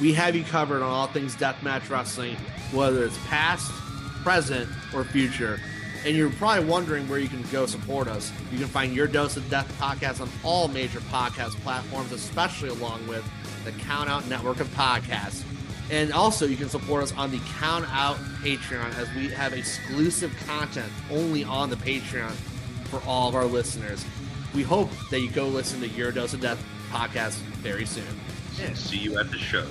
We have you covered on all things deathmatch wrestling, whether it's past, present, or future. And you're probably wondering where you can go support us. You can find your Dose of Death podcast on all major podcast platforms, especially along with the Count Out network of podcasts. And also, you can support us on the Count Out Patreon as we have exclusive content only on the Patreon for all of our listeners. We hope that you go listen to Your Dose of Death podcast very soon. And see you at the shows.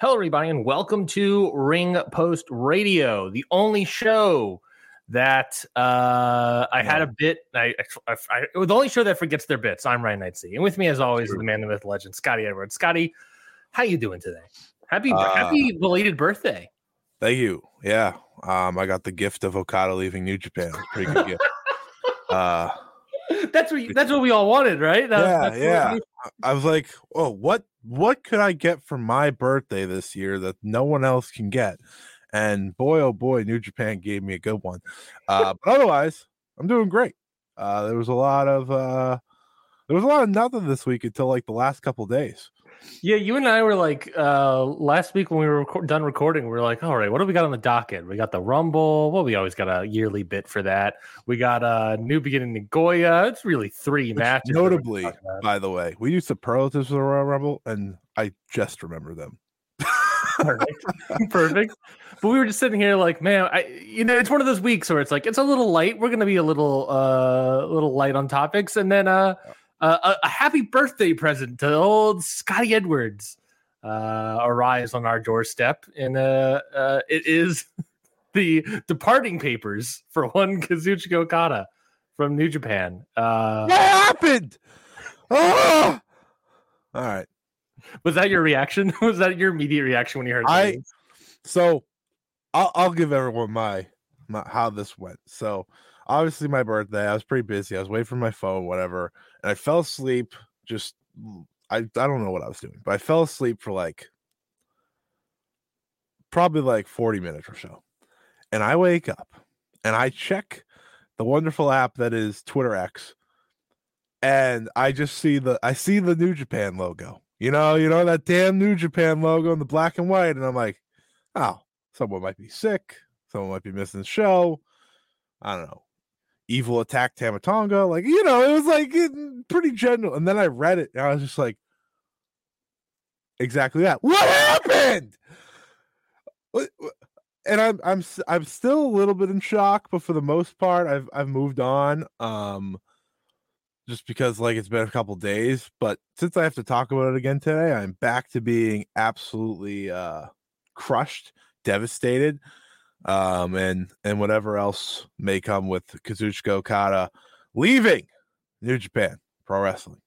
Hello, everybody, and welcome to Ring Post Radio, the only show that uh, I had a bit. I, I, I, the only show that forgets their bits. I'm Ryan Knightsey, and with me, as always, is the man, the myth, legend, Scotty Edwards. Scotty, how you doing today? Happy, Uh, happy belated birthday! Thank you. Yeah. Um, I got the gift of Okada leaving New Japan. Pretty good gift. Uh, That's what that's what we all wanted, right? That- yeah, yeah. I was like, oh, what what could I get for my birthday this year that no one else can get? And boy, oh boy, New Japan gave me a good one. Uh, but otherwise, I'm doing great. Uh, there was a lot of uh, there was a lot of nothing this week until like the last couple days. Yeah, you and I were like uh last week when we were reco- done recording, we were like, all right, what do we got on the docket? We got the Rumble. Well, we always got a yearly bit for that. We got a new beginning Nagoya. It's really three Which matches. notably, by the way, we used superlatives for the Royal Rumble, and I just remember them. Perfect, perfect. But we were just sitting here like, man, I you know, it's one of those weeks where it's like it's a little light. We're gonna be a little uh, a little light on topics, and then uh, uh a, a happy birthday present to old Scotty Edwards uh, arrives on our doorstep, and uh, uh it is the departing papers for one Kazuchika Okada from New Japan. Uh, What happened? Ah! All right. Was that your reaction? was that your immediate reaction when you heard? I- news? So I'll, I'll give everyone my, my how this went. So obviously my birthday, I was pretty busy. I was waiting for my phone, whatever, and I fell asleep. Just I I don't know what I was doing, but I fell asleep for like probably like 40 minutes or so. And I wake up and I check the wonderful app that is Twitter X. And I just see the I see the New Japan logo. You know, you know that damn New Japan logo in the black and white. And I'm like, oh, someone might be sick. Someone might be missing the show. I don't know. Evil attack Tama Tonga. Like, you know, it was like pretty general. And then I read it and I was just like, exactly that. What happened? And I'm I'm I'm still a little bit in shock, but for the most part, I've I've moved on. Um, just because like it's been a couple days, but since I have to talk about it again today, I'm back to being absolutely uh crushed, devastated, um, and and whatever else may come with Kazuchika Okada leaving New Japan Pro Wrestling.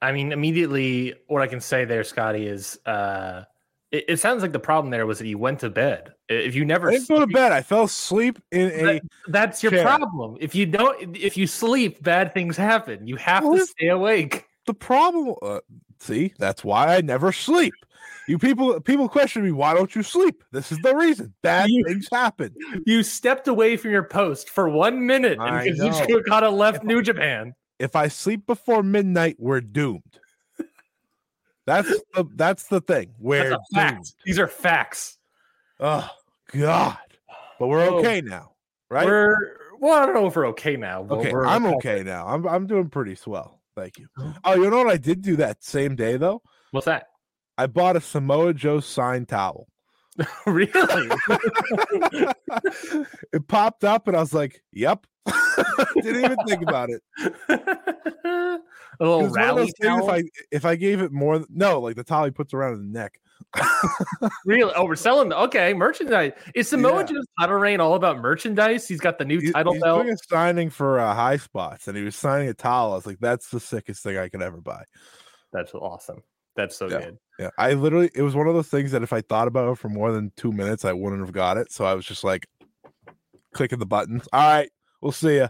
I mean, immediately, what I can say there, Scotty, is uh, it, it sounds like the problem there was that you went to bed. If you never I didn't go to bed. I fell asleep in a. That- that's your chair. problem. If you don't, if you sleep, bad things happen. You have Well, to stay awake. The problem. Uh, see, that's why I never sleep. You people, people question me. Why don't you sleep? This is the reason. Bad You- things happen. You stepped away from your post for one minute, and I Kazuchika know. Okada left If- New Japan. if I sleep before midnight, we're doomed. That's the that's the thing. We're That's a fact. These are facts. Oh God. But we're Oh. okay now, right? We're well, I don't know if we're okay now. Okay. I'm okay now. I'm I'm doing pretty swell. Thank you. Oh. oh, you know what I did do that same day though? What's that? I bought a Samoa Joe signed towel. really? it popped up and I was like, "Yep, Didn't even think about it. a little was one of rally things if towel. I if I gave it more no, like the towel he puts around his neck. Really? Oh, we're selling. The, Okay, merchandise. Is Samoa Yeah. Joe's title reign all about merchandise? He's got the new He- title he's belt. doing signing for uh, high spots, and he was signing a towel. I was like, "That's the sickest thing I could ever buy." That's awesome. That's so Yeah. good. Yeah, I literally it was one of those things that if I thought about it for more than two minutes, I wouldn't have got it. So I was just like clicking the buttons. All right, we'll see you.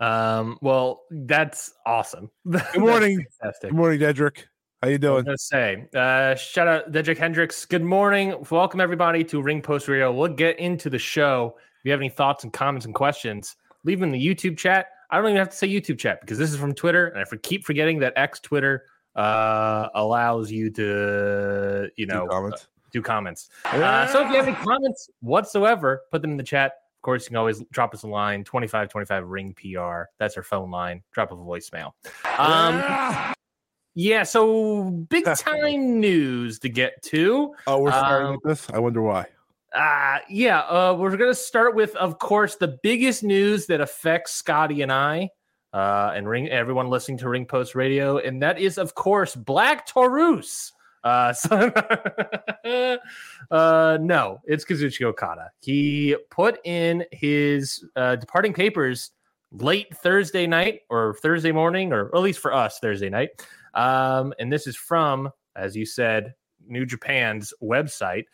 Um, well, that's awesome. Good morning. Good morning, Dedrick. How you I was doing? say, uh, shout out Dedrick Hendricks. Good morning. Welcome everybody to Ring Post Radio. We'll get into the show. If you have any thoughts and comments and questions, leave them in the YouTube chat. I don't even have to say YouTube chat because this is from Twitter, and I for, keep forgetting that X Twitter uh, allows you to, you know, comments. do comments. Uh, so if you have any comments whatsoever, put them in the chat. Of course, you can always drop us a line 2525 ring PR. That's our phone line. Drop a voicemail. Um, yeah, so big time news to get to. oh, we're starting um, with this. I wonder why. Uh, yeah, uh, we're going to start with, of course, the biggest news that affects Scotty and I. Uh, and ring everyone listening to Ring Post Radio, and that is, of course, Black Taurus. Uh, so, uh, no, it's Kazuchika Okada. He put in his uh, departing papers late Thursday night or Thursday morning, or at least for us, Thursday night. Um, and this is from, as you said, New Japan's website.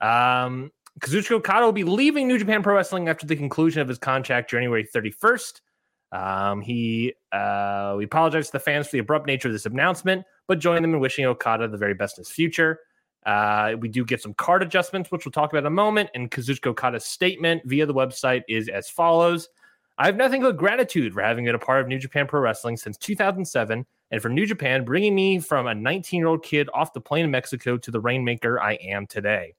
Um, Kazuchika Okada will be leaving New Japan Pro Wrestling after the conclusion of his contract January 31st. Um, he uh, we apologize to the fans for the abrupt nature of this announcement, but join them in wishing Okada the very best in his future. Uh, we do get some card adjustments, which we'll talk about in a moment. And Kazuchika Okada's statement via the website is as follows: I have nothing but gratitude for having been a part of New Japan Pro Wrestling since 2007, and for New Japan bringing me from a 19-year-old kid off the plane in Mexico to the rainmaker I am today.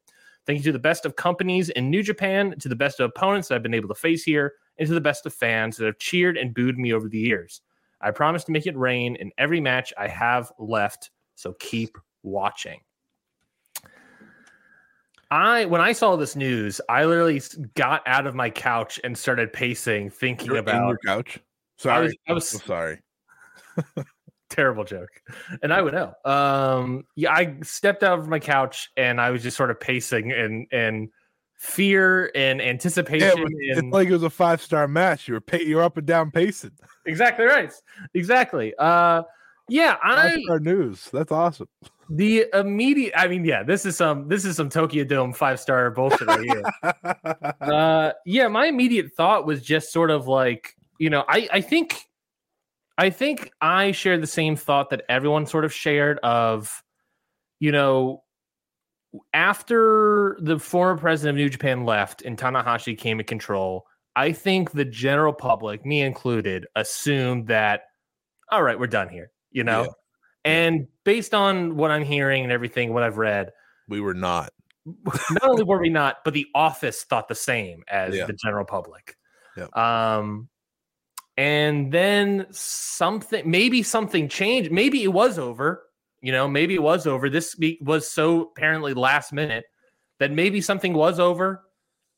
Thank you to the best of companies in New Japan, to the best of opponents that I've been able to face here, and to the best of fans that have cheered and booed me over the years. I promise to make it rain in every match I have left, so keep watching. I when I saw this news, I literally got out of my couch and started pacing, thinking You're about your couch. Sorry, was- I was- so sorry. terrible joke and i would know um yeah i stepped out of my couch and i was just sort of pacing and and fear and Yeah, anticipation but it's like it was a five star match. You were pa- you're up and down pacing. exactly right exactly uh yeah i star news. That's awesome. the immediate i mean yeah this is some this is some tokyo dome five star bullshit right here uh yeah my immediate thought was just sort of like you know i i think i think i shared the same thought that everyone sort of shared of you know after the former president of new japan left and tanahashi came in control i think the general public me included assumed that all right we're done here you know Yeah. and based on what i'm hearing and everything what i've read we were not. not only were we not, but the office thought the same as Yeah. the general public. Yep. Um, and then something, maybe something changed. Maybe it was over. You know, maybe it was over. This was so apparently last minute that maybe something was over.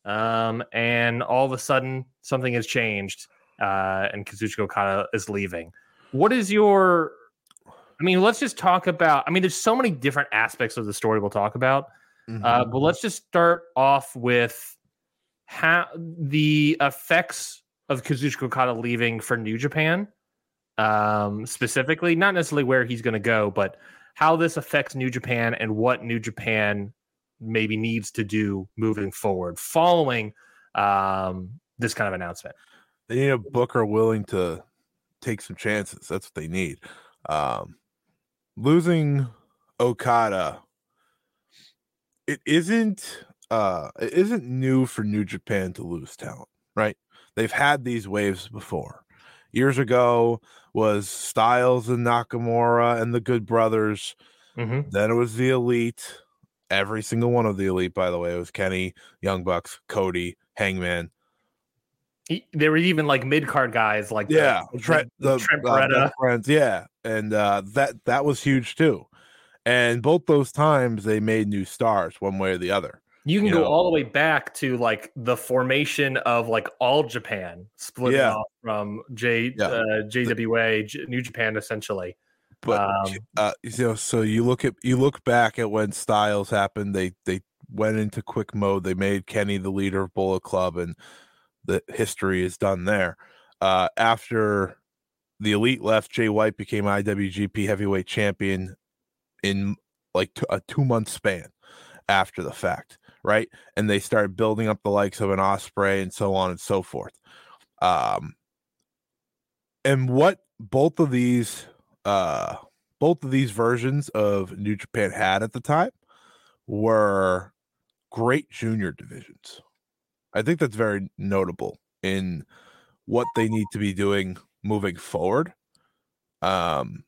Um, and all of a sudden something has changed. Uh, and Kazuchika Okada is leaving. What is your? I mean, let's just talk about. I mean, there's so many different aspects of the story we'll talk about. Uh, Mhm. but let's just start off with how the effects of Kazuchika Okada leaving for New Japan, um, specifically, not necessarily where he's going to go, but how this affects New Japan and what New Japan maybe needs to do moving forward following um, this kind of announcement. they need a booker willing to take some chances. That's what they need. Um, losing Okada, it isn't uh it isn't new for New Japan to lose talent, right? They've had these waves before. Years ago was Styles and Nakamura and the Good Brothers. Mm-hmm. Then it was the Elite. Every single one of the Elite, by the way, it was Kenny, Young Bucks, Cody, Hangman. There were even like mid card guys like yeah the, Trent, the the, Trent uh, friends yeah and uh that that was huge too and both those times they made new stars one way or the other You can You go know. all the way back to like the formation of like all Japan, splitting Yeah. off from J Yeah. uh, JWA, J- New Japan, essentially. But Um, uh, you know, so you look at you look back at when Styles happened. They they went into quick mode. They made Kenny the leader of Bullet Club, and the history is done there. Uh, after the Elite left, Jay White became IWGP Heavyweight Champion in like t- a two month span after the fact, right? And they started building up the likes of an Ospreay and so on and so forth. Um, and what both of these uh both of these versions of New Japan had at the time were great junior divisions. I think that's very notable in what they need to be doing moving forward. Um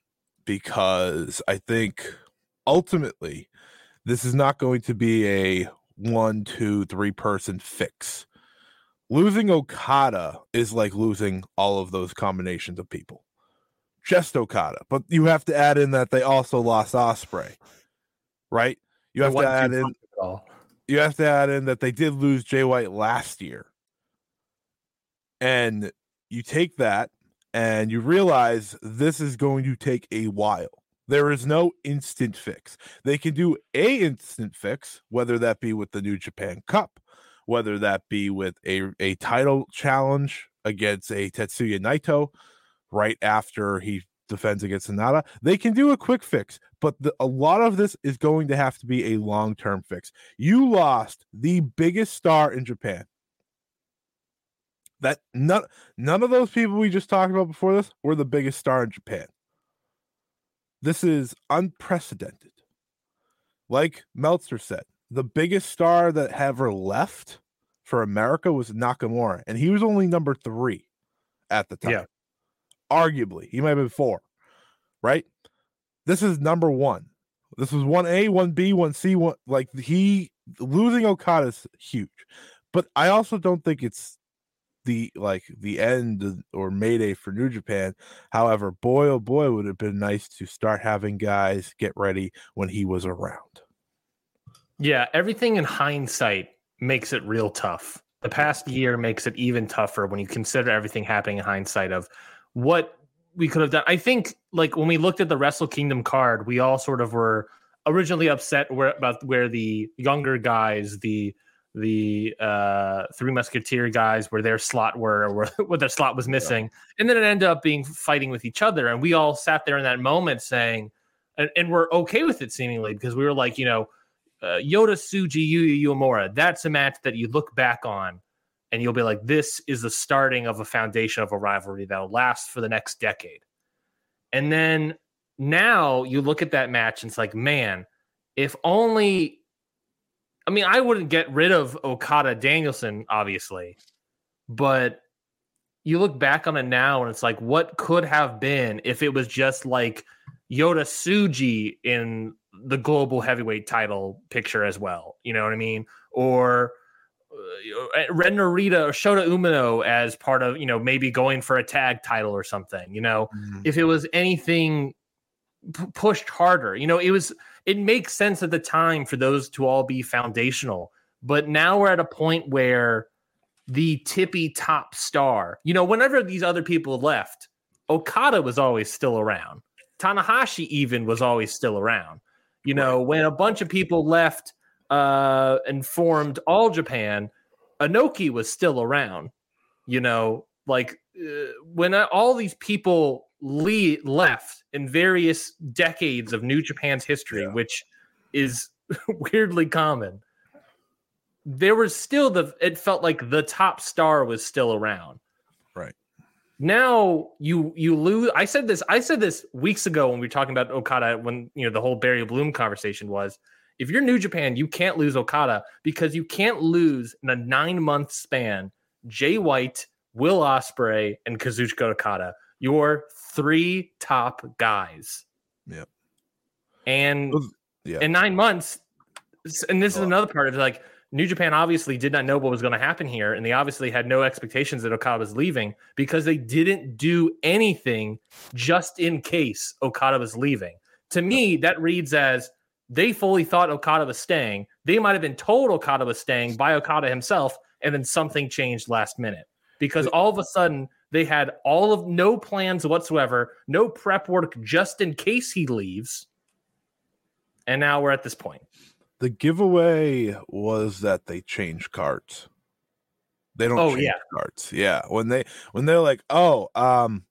because I think ultimately this is not going to be a one, two, three person fix. Losing Okada is like losing all of those combinations of people just Okada, but you have to add in that they also lost Ospreay, right? You have to add in much at all. you have to add in that they did lose Jay White last year. And you take that and you realize this is going to take a while. There is no instant fix. They can do a instant fix, whether that be with the New Japan Cup, whether that be with a, a title challenge against a Tetsuya Naito right after he defends against Sanada. They can do a quick fix, but the, a lot of this is going to have to be a long term fix. You lost the biggest star in Japan. That none none of those people we just talked about before this were the biggest star in Japan. This is unprecedented. Like Meltzer said, the biggest star that ever left for America was Nakamura, and he was only number three at the time. Yeah. Arguably, he might have been four, right? This is number one. This was one A, one B, one C, one like he losing Okada is huge. But I also don't think it's the like the end or mayday for New Japan. However, boy oh boy would have been nice to start having guys get ready when he was around. Yeah, everything in hindsight makes it real tough. The past year makes it even tougher when you consider everything happening in hindsight of what we could have done. I think like when we looked at the Wrestle Kingdom card, we all sort of were originally upset where about where the younger guys, the the uh three musketeer guys where their slot were or where, what their slot was missing and then it ended up being fighting with each other and we all sat there in that moment saying and, and we're okay with it seemingly because we were like you know uh, Yota Tsuji Yuya Uemura. That's a match that you look back on and you'll be like, this is the starting of a foundation of a rivalry that'll last for the next decade. And then now you look at that match and it's like, man, if only. I mean, I wouldn't get rid of Okada Danielson, obviously, but you look back on it now and it's like, what could have been if it was just like Yota Tsuji in the global heavyweight title picture as well. You know what I mean? Or uh, Ren Narita or Shota Umino as part of, you know, maybe going for a tag title or something, you know, if it was anything p- pushed harder, you know, it was, it makes sense at the time for those to all be foundational. But now we're at a point where the tippy top star, you know, whenever these other people left, Okada was always still around. Tanahashi even was always still around. You know, when a bunch of people left uh, and formed All Japan, Inoki was still around. You know, like uh, when all these people le- left in various decades of New Japan's history, Yeah. which is weirdly common, there was still the, it felt like the top star was still around Right. now you you lose i said this i said this weeks ago when we were talking about okada when you know the whole barry bloom conversation was if you're new japan you can't lose okada because you can't lose in a nine month span jay white will ospreay and kazuchika okada your three top guys Yep. and yeah. in nine months and this is another part of like New Japan obviously did not know what was going to happen here, and they obviously had no expectations that Okada was leaving because they didn't do anything just in case Okada was leaving. To me, that reads as they fully thought Okada was staying. they might have been told Okada was staying by Okada himself, and then something changed last minute because all of a sudden they had all of no plans whatsoever, no prep work just in case he leaves. And now we're at this point. The giveaway was that they changed cards. They don't Oh, change yeah. cards. Yeah. When they when they're like, oh, um,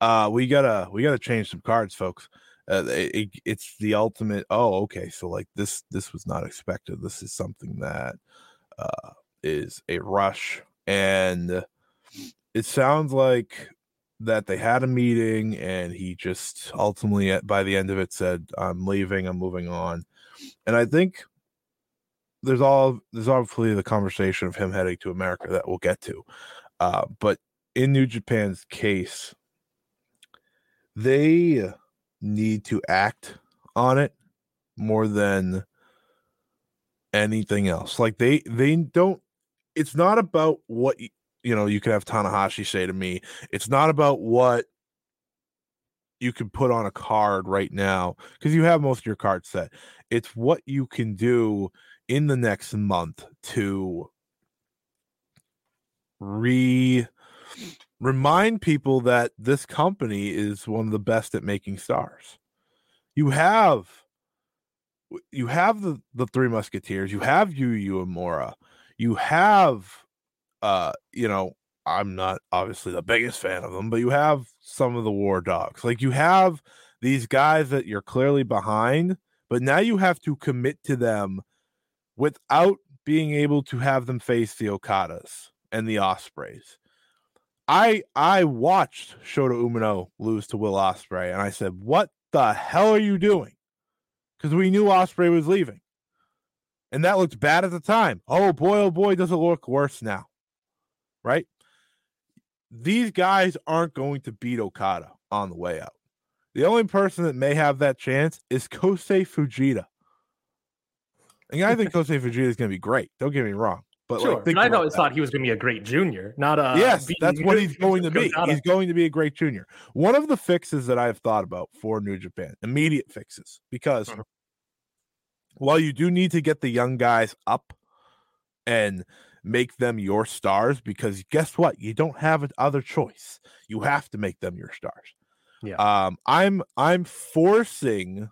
uh, we gotta we gotta change some cards, folks. Uh, it- it's the ultimate. Oh, okay. So like this this was not expected. This is something that uh is a rush, and it sounds like that they had a meeting, and he just ultimately at by the end of it said, "I'm leaving. I'm moving on." And I think there's all there's obviously the conversation of him heading to America that we'll get to. Uh, but in New Japan's case, they need to act on it more than anything else. Like they they don't it's not about what you know, you could have Tanahashi say to me. It's not about what you can put on a card right now because you have most of your cards set. It's what you can do in the next month to re remind people that this company is one of the best at making stars. You have you have the the three musketeers, you have Yuya Uemura, you have uh you know I'm not obviously the biggest fan of them, but you have some of the war dogs. Like you have these guys that you're clearly behind, but now you have to commit to them without being able to have them face the Okadas and the Ospreays. I I watched Shota Umino lose to Will Ospreay, and I said, "What the hell are you doing?" Because we knew Ospreay was leaving, and that looked bad at the time. Oh boy, oh boy, does it look worse now, right? These guys aren't going to beat Okada on the way out. The only person that may have that chance is Kosei Fujita. And I think Kosei Fujita is going to be great. Don't get me wrong, but sure. like, but I always that. thought he was going to be a great junior, not a. yes, that's what he's going to be. He's going to be a great junior. One of the fixes that I've thought about for New Japan, immediate fixes, because Mhm. while you do need to get the young guys up and make them your stars, because guess what? You don't have an other choice. You have to make them your stars. Yeah. Um, I'm I'm forcing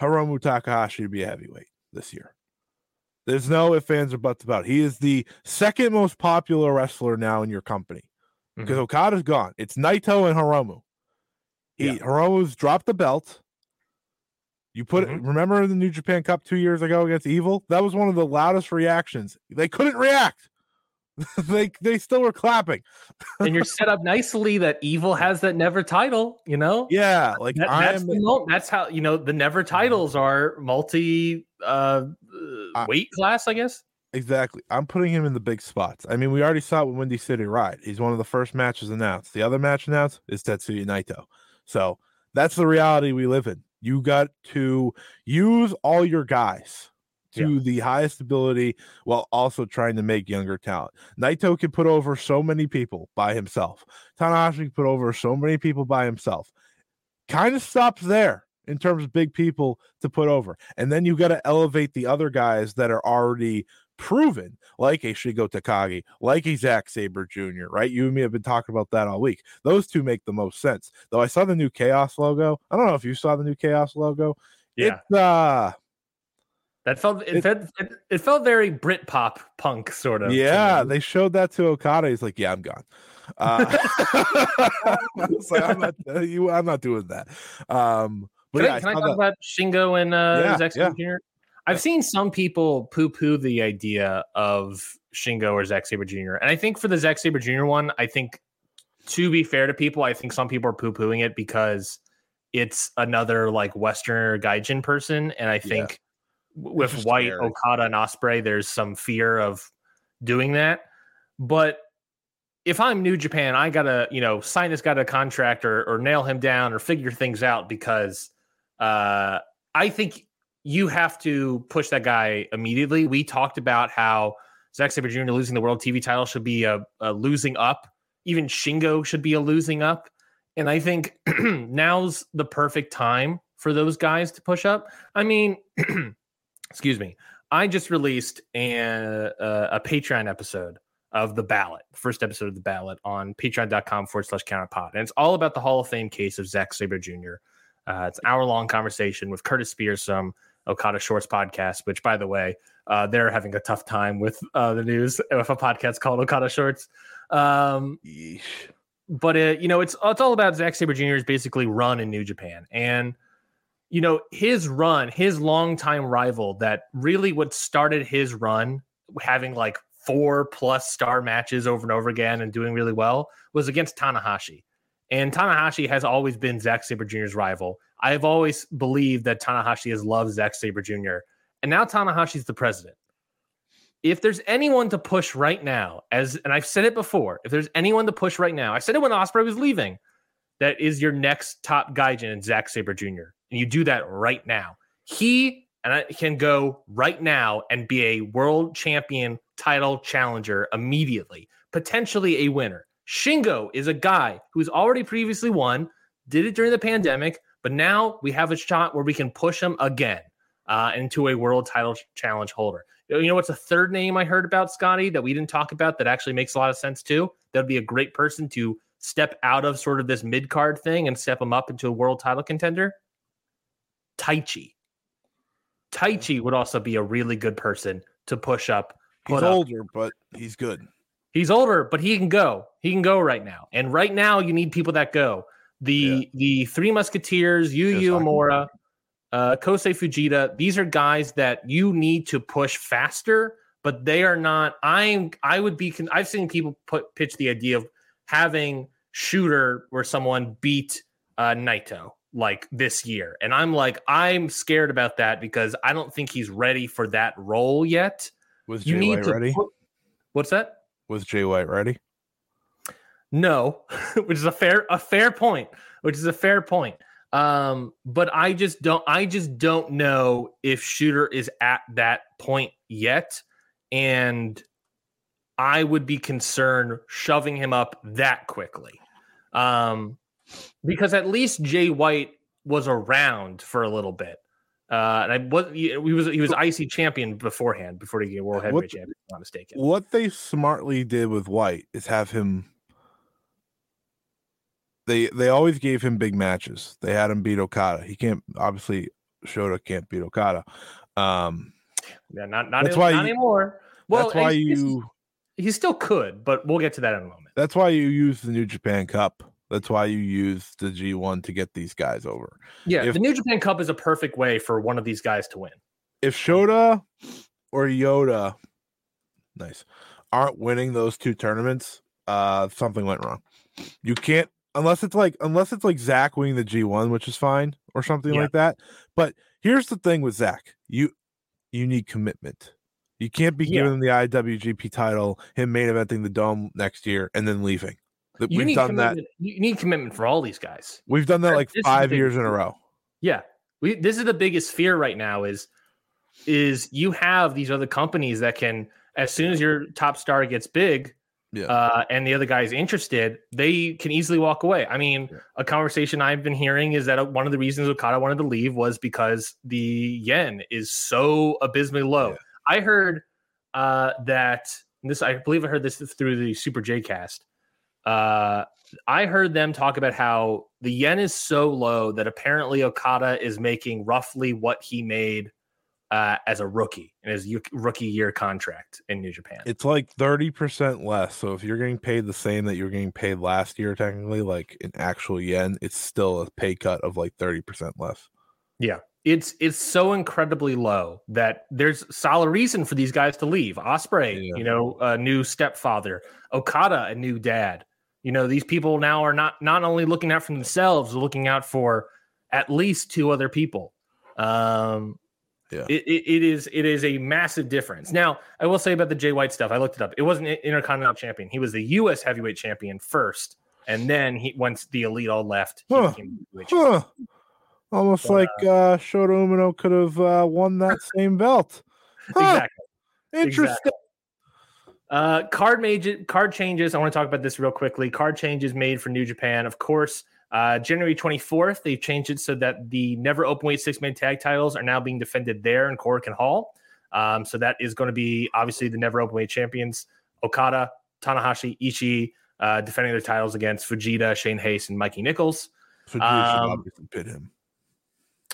Hiromu Takahashi to be a heavyweight this year. There's no if fans or buts about it. He is the second most popular wrestler now in your company because Mhm. Okada's gone. It's Naito and Hiromu. He Yeah. Hiromu's dropped the belt. You put Mhm. it. Remember the New Japan Cup two years ago against Evil? That was one of the loudest reactions. They couldn't react. they they still were clapping. and you're set up nicely that Evil has that never title. You know. Yeah, like That- that's I'm. the that's how you know the never titles are multi uh, I- weight class, I guess. Exactly. I'm putting him in the big spots. I mean, we already saw it with Windy City Ride. He's one of the first matches announced. The other match announced is Tetsuya Naito. So that's the reality we live in. You got to use all your guys to the highest ability while also trying to make younger talent. Naito can put over so many people by himself. Tanahashi can put over so many people by himself. Kind of stops there in terms of big people to put over. And then you got to elevate the other guys that are already proven, like a Shingo Takagi, like a Zack Sabre Jr., right? You and me have been talking about that all week. Those two make the most sense. Though I saw the new Chaos logo. I don't know if you saw the new Chaos logo. Yeah, It's uh that felt it, it- felt it, it felt very Brit pop punk sort of. yeah, they showed that to Okada. He's like, Yeah, I'm gone. Uh, it's like, I'm not uh, you I'm not doing that. Um but Can, yeah, I, I can I talk that- about Shingo and uh, Yeah, Zack yeah. Jr.? I've seen some people poo poo the idea of Shingo or Zack Sabre Jr. And I think for the Zack Sabre Jr. one, I think to be fair to people, I think some people are poo pooing it because it's another like Westerner Gaijin person. And I think w- with White, scary. Okada, and Ospreay, there's some fear of doing that. But if I'm New Japan, I gotta, you know, sign this guy to a contract or, or nail him down or figure things out because uh, I think you have to push that guy immediately. We talked about how Zack Sabre Jr. losing the world TV title should be a, a losing up. Even Shingo should be a losing up. And I think now's the perfect time for those guys to push up. I mean, excuse me. I just released a, a, a Patreon episode of the ballot, first episode of the ballot on patreon.com forward slash counterpod. And it's all about the Hall of Fame case of Zack Sabre Jr. Uh, it's an hour long conversation with Curtis Spears from Okada Shorts podcast, which, by the way, uh, they're having a tough time with uh, the news with a podcast called Okada Shorts. Um, Yeesh. but it, you know, it's it's all about Zack Sabre Jr.'s basically run in New Japan, and you know his run, his longtime rival that really what started his run, having like four plus star matches over and over again and doing really well, was against Tanahashi. And Tanahashi has always been Zack Sabre Jr.'s rival. I've always believed that Tanahashi has loved Zack Sabre Jr. And now Tanahashi's the president. If there's anyone to push right now, as and I've said it before, if there's anyone to push right now, I said it when Ospreay was leaving, that is your next top gaijin in Zack Sabre Jr. And you do that right now. He and I can go right now and be a world champion title challenger immediately, potentially a winner. Shingo is a guy who's already previously won, did it during the pandemic, but now we have a shot where we can push him again uh, into a world title challenge holder. You know what's a third name I heard about, Scotty, that we didn't talk about that actually makes a lot of sense too? That'd be a great person to step out of sort of this mid card thing and step him up into a world title contender. Taichi. Taichi would also be a really good person to push up. He's up. older, but he's good. He's older, but he can go. He can go right now. And right now, you need people that go. The the three Musketeers, Yuya Uemura, uh, Kosei Fujita. These are guys that you need to push faster, but they are not. I'm. I would be. I've seen people put pitch the idea of having shooter where someone beat uh, Naito like this year, and I'm like, I'm scared about that because I don't think he's ready for that role yet. Was You Jay need White to. ready? put- What's that? Was Jay White ready? No, which is a fair a fair point. Which is a fair point. Um, but I just don't I just don't know if Shota is at that point yet. And I would be concerned shoving him up that quickly. Um, because at least Jay White was around for a little bit. Uh, and I was he was he was IC champion beforehand before he became world heavyweight the- champion. If I'm not mistaken. What they smartly did with White is have him. They they always gave him big matches. They had him beat Okada. He can't obviously Shota can't beat Okada. Um, Yeah, not not, That's any- why not you- anymore. Well, that's why you. he still could, but we'll get to that in a moment. That's why you use the New Japan Cup. That's why you use the G1 to get these guys over. Yeah, If- the New Japan Cup is a perfect way for one of these guys to win. If Shota or Yoda, nice, aren't winning those two tournaments, uh, something went wrong. You can't unless it's like unless it's like Zach winning the G1, which is fine, or something Yeah. like that. But here's the thing with Zach, you you need commitment. You can't be Yeah. giving him the IWGP title, him main eventing the dome next year, and then leaving. That You We've done that. You need commitment for all these guys. We've done that like this is five years in a row. Yeah, we. This is the biggest fear right now. Is is you have these other companies that can, as soon as your top star gets big, Yeah. uh, and the other guy's interested, they can easily walk away. I mean, Yeah. a conversation I've been hearing is that uh, one of the reasons Okada wanted to leave was because the yen is so abysmally low. Yeah. I heard uh, that this. I believe I heard this through the Super J Cast. Uh, I heard them talk about how the yen is so low that apparently Okada is making roughly what he made uh, as a rookie in his rookie year contract in New Japan. It's like 30% less. So if you're getting paid the same that you were getting paid last year, technically, like in actual yen, it's still a pay cut of like 30% less. Yeah. It's it's so incredibly low that there's solid reason for these guys to leave. Ospreay, Yeah. you know, a new stepfather. Okada, a new dad. You know, these people now are not not only looking out for themselves, looking out for at least two other people. Um, Yeah. it, it, it is it is a massive difference. Now, I will say about the Jay White stuff. I looked it up. It wasn't Intercontinental Champion. He was the U.S. Heavyweight Champion first, and then he once the Elite all left, he Huh. became the. Huh. Almost like uh, Shota Umino could have uh, won that same belt. Huh. Exactly. Interesting. Uh, card card changes. I want to talk about this real quickly. Card changes made for New Japan, of course. Uh, January 24th, they've changed it so that the never open weight six man tag titles are now being defended there in Korakuen Hall. Um, so that is going to be obviously the never openweight champions Okada, Tanahashi, Ishii uh, defending their titles against Fujita, Shane Haste, and Mikey Nichols. You Um, should obviously pit him.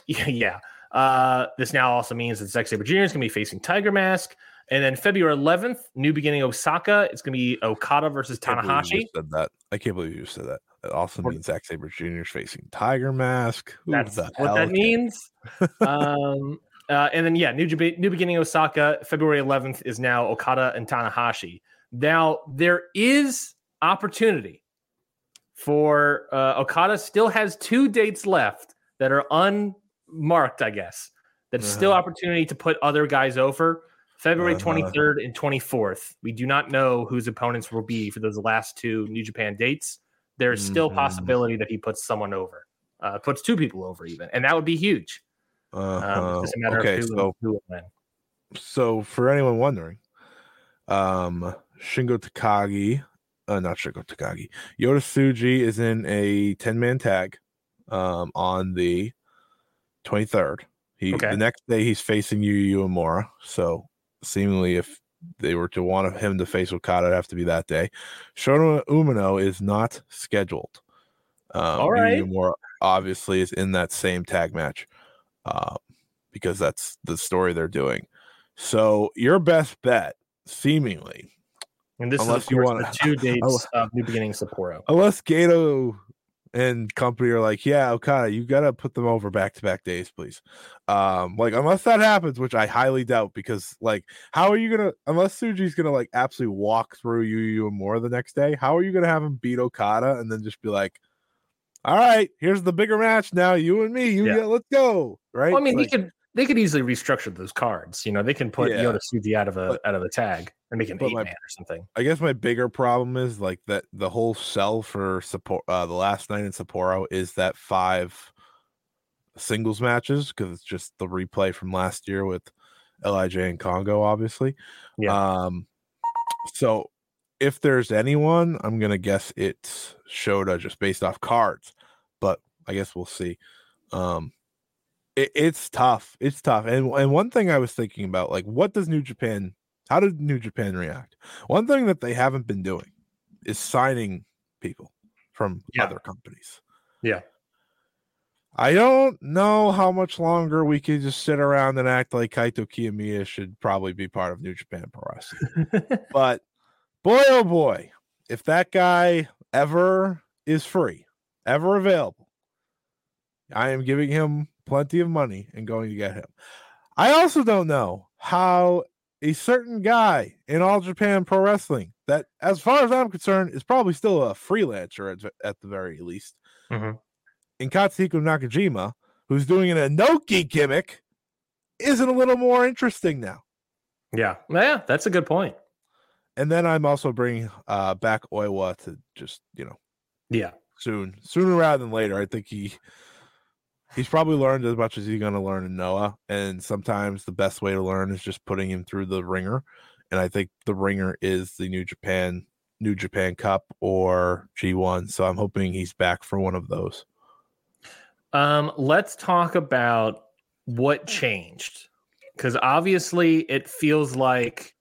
Yeah, yeah. Uh, this now also means that Zack Sabre Jr. is going to be facing Tiger Mask. And then February 11th, New Beginning Osaka. It's going to be Okada versus Tanahashi. said that. I can't believe you said that. It also means Zack Sabre Jr. is facing Tiger Mask. Who That's the what hell that means. um, uh, and then, yeah, New, New Beginning Osaka, February 11th is now Okada and Tanahashi. Now, there is opportunity for uh, Okada, still has two dates left that are unmarked, I guess. That's still Uh-huh. opportunity to put other guys over. February Uh-huh. 23rd and 24th. We do not know whose opponents will be for those last two New Japan dates. There's still Mhm. possibility that he puts someone over, uh, puts two people over even, and that would be huge. Um, Uh-huh. it's just a matter okay, who, so who so for anyone wondering, um, Shingo Takagi, uh, not Shingo Takagi, Yota Tsuji is in a ten man tag, um, on the twenty third. He Okay. the next day he's facing Yuya Uemura. So seemingly, if they were to want him to face Okada, it'd have to be that day. Shota Umino is not scheduled. Um, All right. Yu obviously is in that same tag match, uh, because that's the story they're doing. So your best bet, seemingly, And this Unless is, you want- the two dates of New Beginning Sapporo. unless Gedo and company are like, yeah, Okada, you gotta put them over back to back days, please. Um, like unless that happens, which I highly doubt, because like, how are you gonna unless Tsuji's gonna like absolutely walk through you you and more the next day? How are you gonna have him beat Okada and then just be like, all right, here's the bigger match now, you and me, you Yeah. yeah, let's go, right? Well, I mean, Like, he could they could easily restructure those cards. You know, they can put Yeah. Yota Tsuji out of a But- out of the tag and make an eight my- man or something. I guess my bigger problem is like that the whole sell for support uh, the last night in Sapporo is that five singles matches because it's just the replay from last year with Lij and Congo, obviously. Yeah. Um. So if there's anyone, I'm gonna guess it's Shota just based off cards, but I guess we'll see. Um. It, it's tough. It's tough. And and one thing I was thinking about, like, what does New Japan? How did New Japan react? One thing that they haven't been doing is signing people from Yeah. other companies. Yeah. I don't know how much longer we could just sit around and act like Kaito Kiyomiya should probably be part of New Japan Pro Wrestling. but boy, oh boy, if that guy ever is free, ever available, I am giving him plenty of money and going to get him. I also don't know how a certain guy in All Japan Pro Wrestling that, as far as I'm concerned, is probably still a freelancer at, at the very least, Mhm. in Katsuhiko Nakajima, who's doing an Inoki gimmick, isn't a little more interesting now. yeah, yeah, that's a good point. And then I'm also bringing uh, back Oiwa to just you know Yeah, soon, sooner rather than later. I think he he's probably learned as much as he's going to learn in Noah, and sometimes the best way to learn is just putting him through the ringer. And I think the ringer is the New Japan New Japan Cup or G1. So I'm hoping he's back for one of those. Um, let's talk about what changed because obviously it feels like,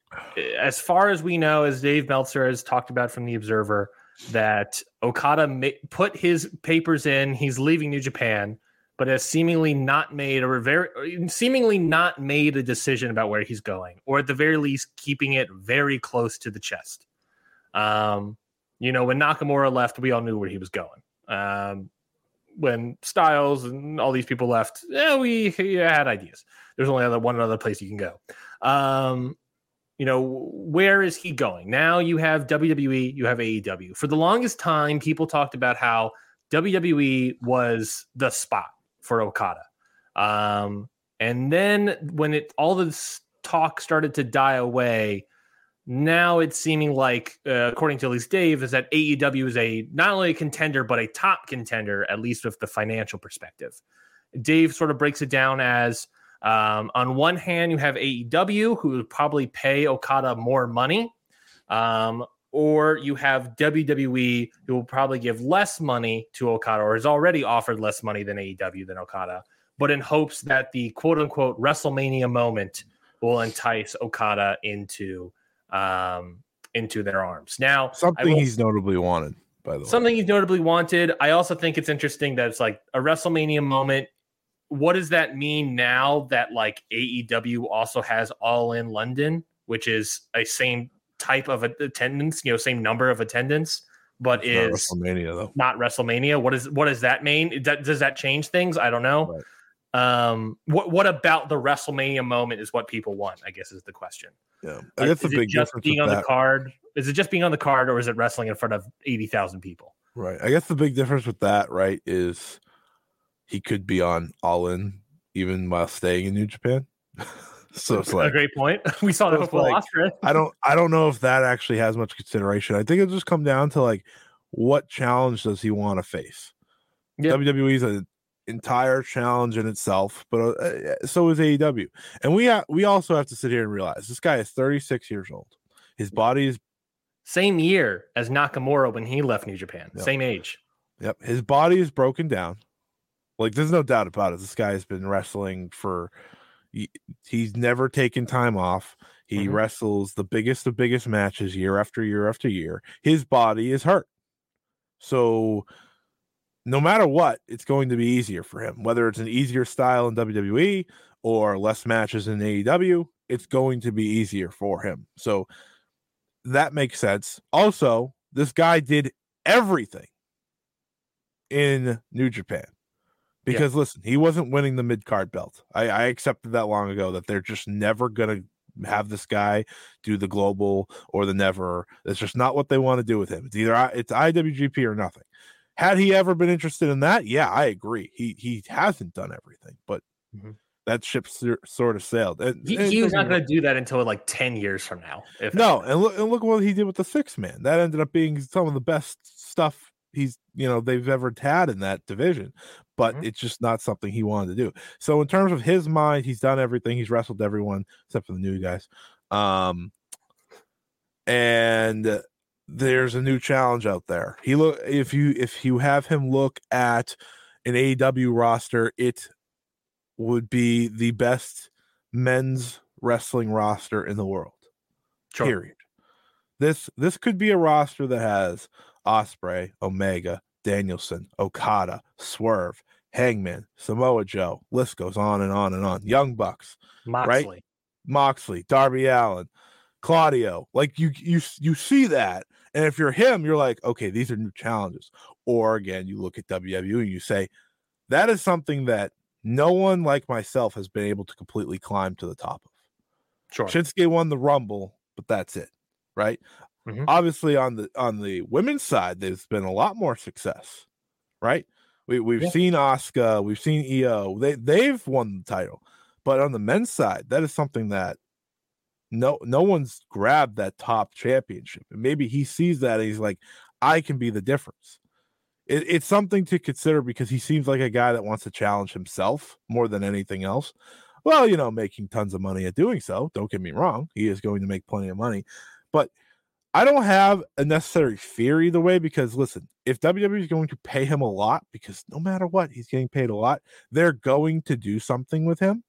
as far as we know, as Dave Meltzer has talked about from the Observer, that Okada ma- put his papers in. He's leaving New Japan, but has seemingly not made or very seemingly not made a decision about where he's going, or at the very least, keeping it very close to the chest. Um, you know, when Nakamura left, we all knew where he was going. Um, when Styles and all these people left, yeah, we yeah, had ideas. There's only other one other place you can go. Um, you know, where is he going? Now you have WWE, you have AEW. For the longest time, people talked about how WWE was the spot for Okada. Um, and then when it all this talk started to die away, now it's seeming like, uh, according to at least Dave, is that AEW is a not only a contender but a top contender, at least with the financial perspective. Dave sort of breaks it down as um, on one hand, you have AEW, who would probably pay Okada more money, um, or you have WWE, who will probably give less money to Okada, or has already offered less money than AEW than Okada, but in hopes that the quote unquote WrestleMania moment will entice Okada into um, into their arms. Now, Something will- he's notably wanted, by the way. something he's notably wanted. I also think it's interesting that it's like a WrestleMania moment. What does that mean now that like AEW also has All In London, which is a same type of attendance, you know, same number of attendance, but Not is WrestleMania though. not WrestleMania. What is what does that mean? Does that change things? I don't know. Um, what what about the WrestleMania moment is what people want? I guess is the question. Yeah, I Like, guess the is it big just difference being on that, the card. Is it just being on the card, or is it wrestling in front of eighty thousand people? right? I guess the big difference with that, right, is he could be on All In even while staying in New Japan. so it's a great point. We saw that with like-. I don't I don't know if that actually has much consideration. I think it'll just come down to like what challenge does he want to face? Yeah. WWE's an entire challenge in itself, but uh, so is AEW. And we ha- we also have to sit here and realize this guy is 36 years old. His body is Same year as Nakamura when he left New Japan. Yep. Same age. Yep, his body is broken down. Like there's no doubt about it. This guy has been wrestling for he's never taken time off. He Mhm. wrestles the biggest of biggest matches year after year after year. His body is hurt. So no matter what, it's going to be easier for him. Whether it's an easier style in WWE or less matches in AEW, it's going to be easier for him. So that makes sense. Also, this guy did everything in New Japan. Because listen, he wasn't winning the mid card belt. I, I accepted that long ago that they're just never gonna have this guy do the global or the never. That's just not what they want to do with him. It's either I- it's IWGP or nothing. Had he ever been interested in that? Yeah, I agree. He he hasn't done everything, but Mhm. that ship sort of sailed. And, He, and he was not going to do that until like 10 years from now. If no, and look, and look what he did with the six man. That ended up being some of the best stuff he's you know they've ever had in that division. But Mhm. it's just not something he wanted to do. So in terms of his mind, he's done everything. He's wrestled everyone except for the new guys. Um, and there's a new challenge out there. He look if you if you have him look at an AEW roster, it would be the best men's wrestling roster in the world Sure. period. This this could be a roster that has Ospreay, Omega, Danielson, Okada, Swerve, Hangman, Samoa Joe. List goes on and on and on. Young Bucks, Moxley. Moxley, Darby Allin, Claudio. Like you you you see that, and if you're him, you're like, okay, these are new challenges. Or again, you look at WWE and you say, that is something that no one like myself has been able to completely climb to the top of. Sure. Shinsuke won the Rumble, but that's it, right? Mhm. Obviously, on the on the women's side, there's been a lot more success, right? We we've Yeah. seen Asuka, we've seen Iyo, they they've won the title, but on the men's side, that is something that no no one's grabbed that top championship, and maybe he sees that and he's like, I can be the difference. It, it's something to consider because he seems like a guy that wants to challenge himself more than anything else well, you know, making tons of money at doing so. Don't get me wrong. He is going to make plenty of money. But I don't have a necessary fear either way because listen, if WWE is going to pay him a lot, because no matter what, he's getting paid a lot, they're going to do something with him.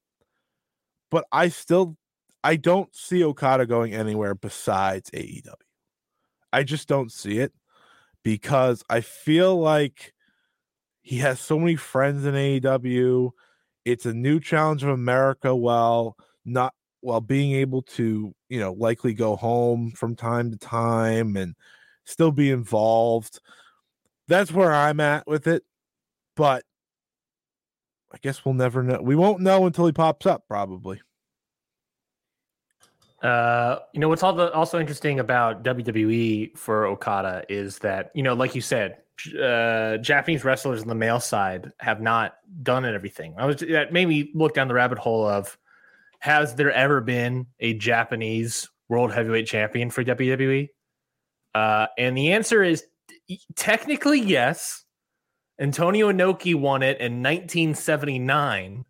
But I still I don't see Okada going anywhere besides AEW. I just don't see it because I feel like he has so many friends in AEW it's a new challenge of America Well, not while being able to, you know, likely go home from time to time and still be involved. That's where I'm at with it. But I guess we'll never know. We won't know until he pops up, probably. Uh, you know what's all the, also interesting about WWE for Okada is that you know, like you said, uh, Japanese wrestlers on the male side have not done it everything. I was that made me look down the rabbit hole of has there ever been a Japanese World Heavyweight Champion for WWE? Uh, and the answer is technically yes. Antonio Inoki won it in 1979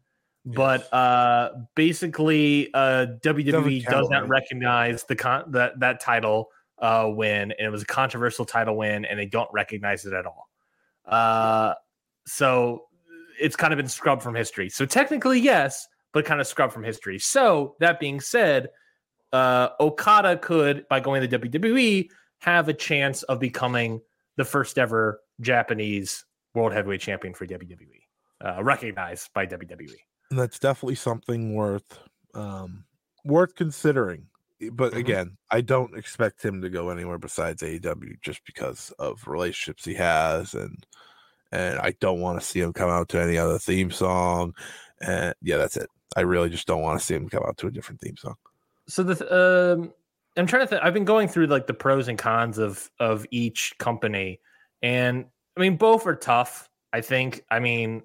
but uh basically uh WWE does not recognize the con- that that title uh win and it was a controversial title win and they don't recognize it at all. Uh so it's kind of been scrubbed from history. So technically yes, but kind of scrubbed from history. So that being said, uh, Okada could, by going to WWE, have a chance of becoming the first ever Japanese World Heavyweight Champion for WWE, uh, recognized by WWE. And that's definitely something worth um, worth considering. But Mhm. again, I don't expect him to go anywhere besides AEW just because of relationships he has, and and I don't want to see him come out to any other theme song. And yeah, that's it. I really just don't want to see him come out to a different theme song. So the th- um, I'm trying to think. I've been going through like the pros and cons of of each company, and I mean both are tough. I think. I mean,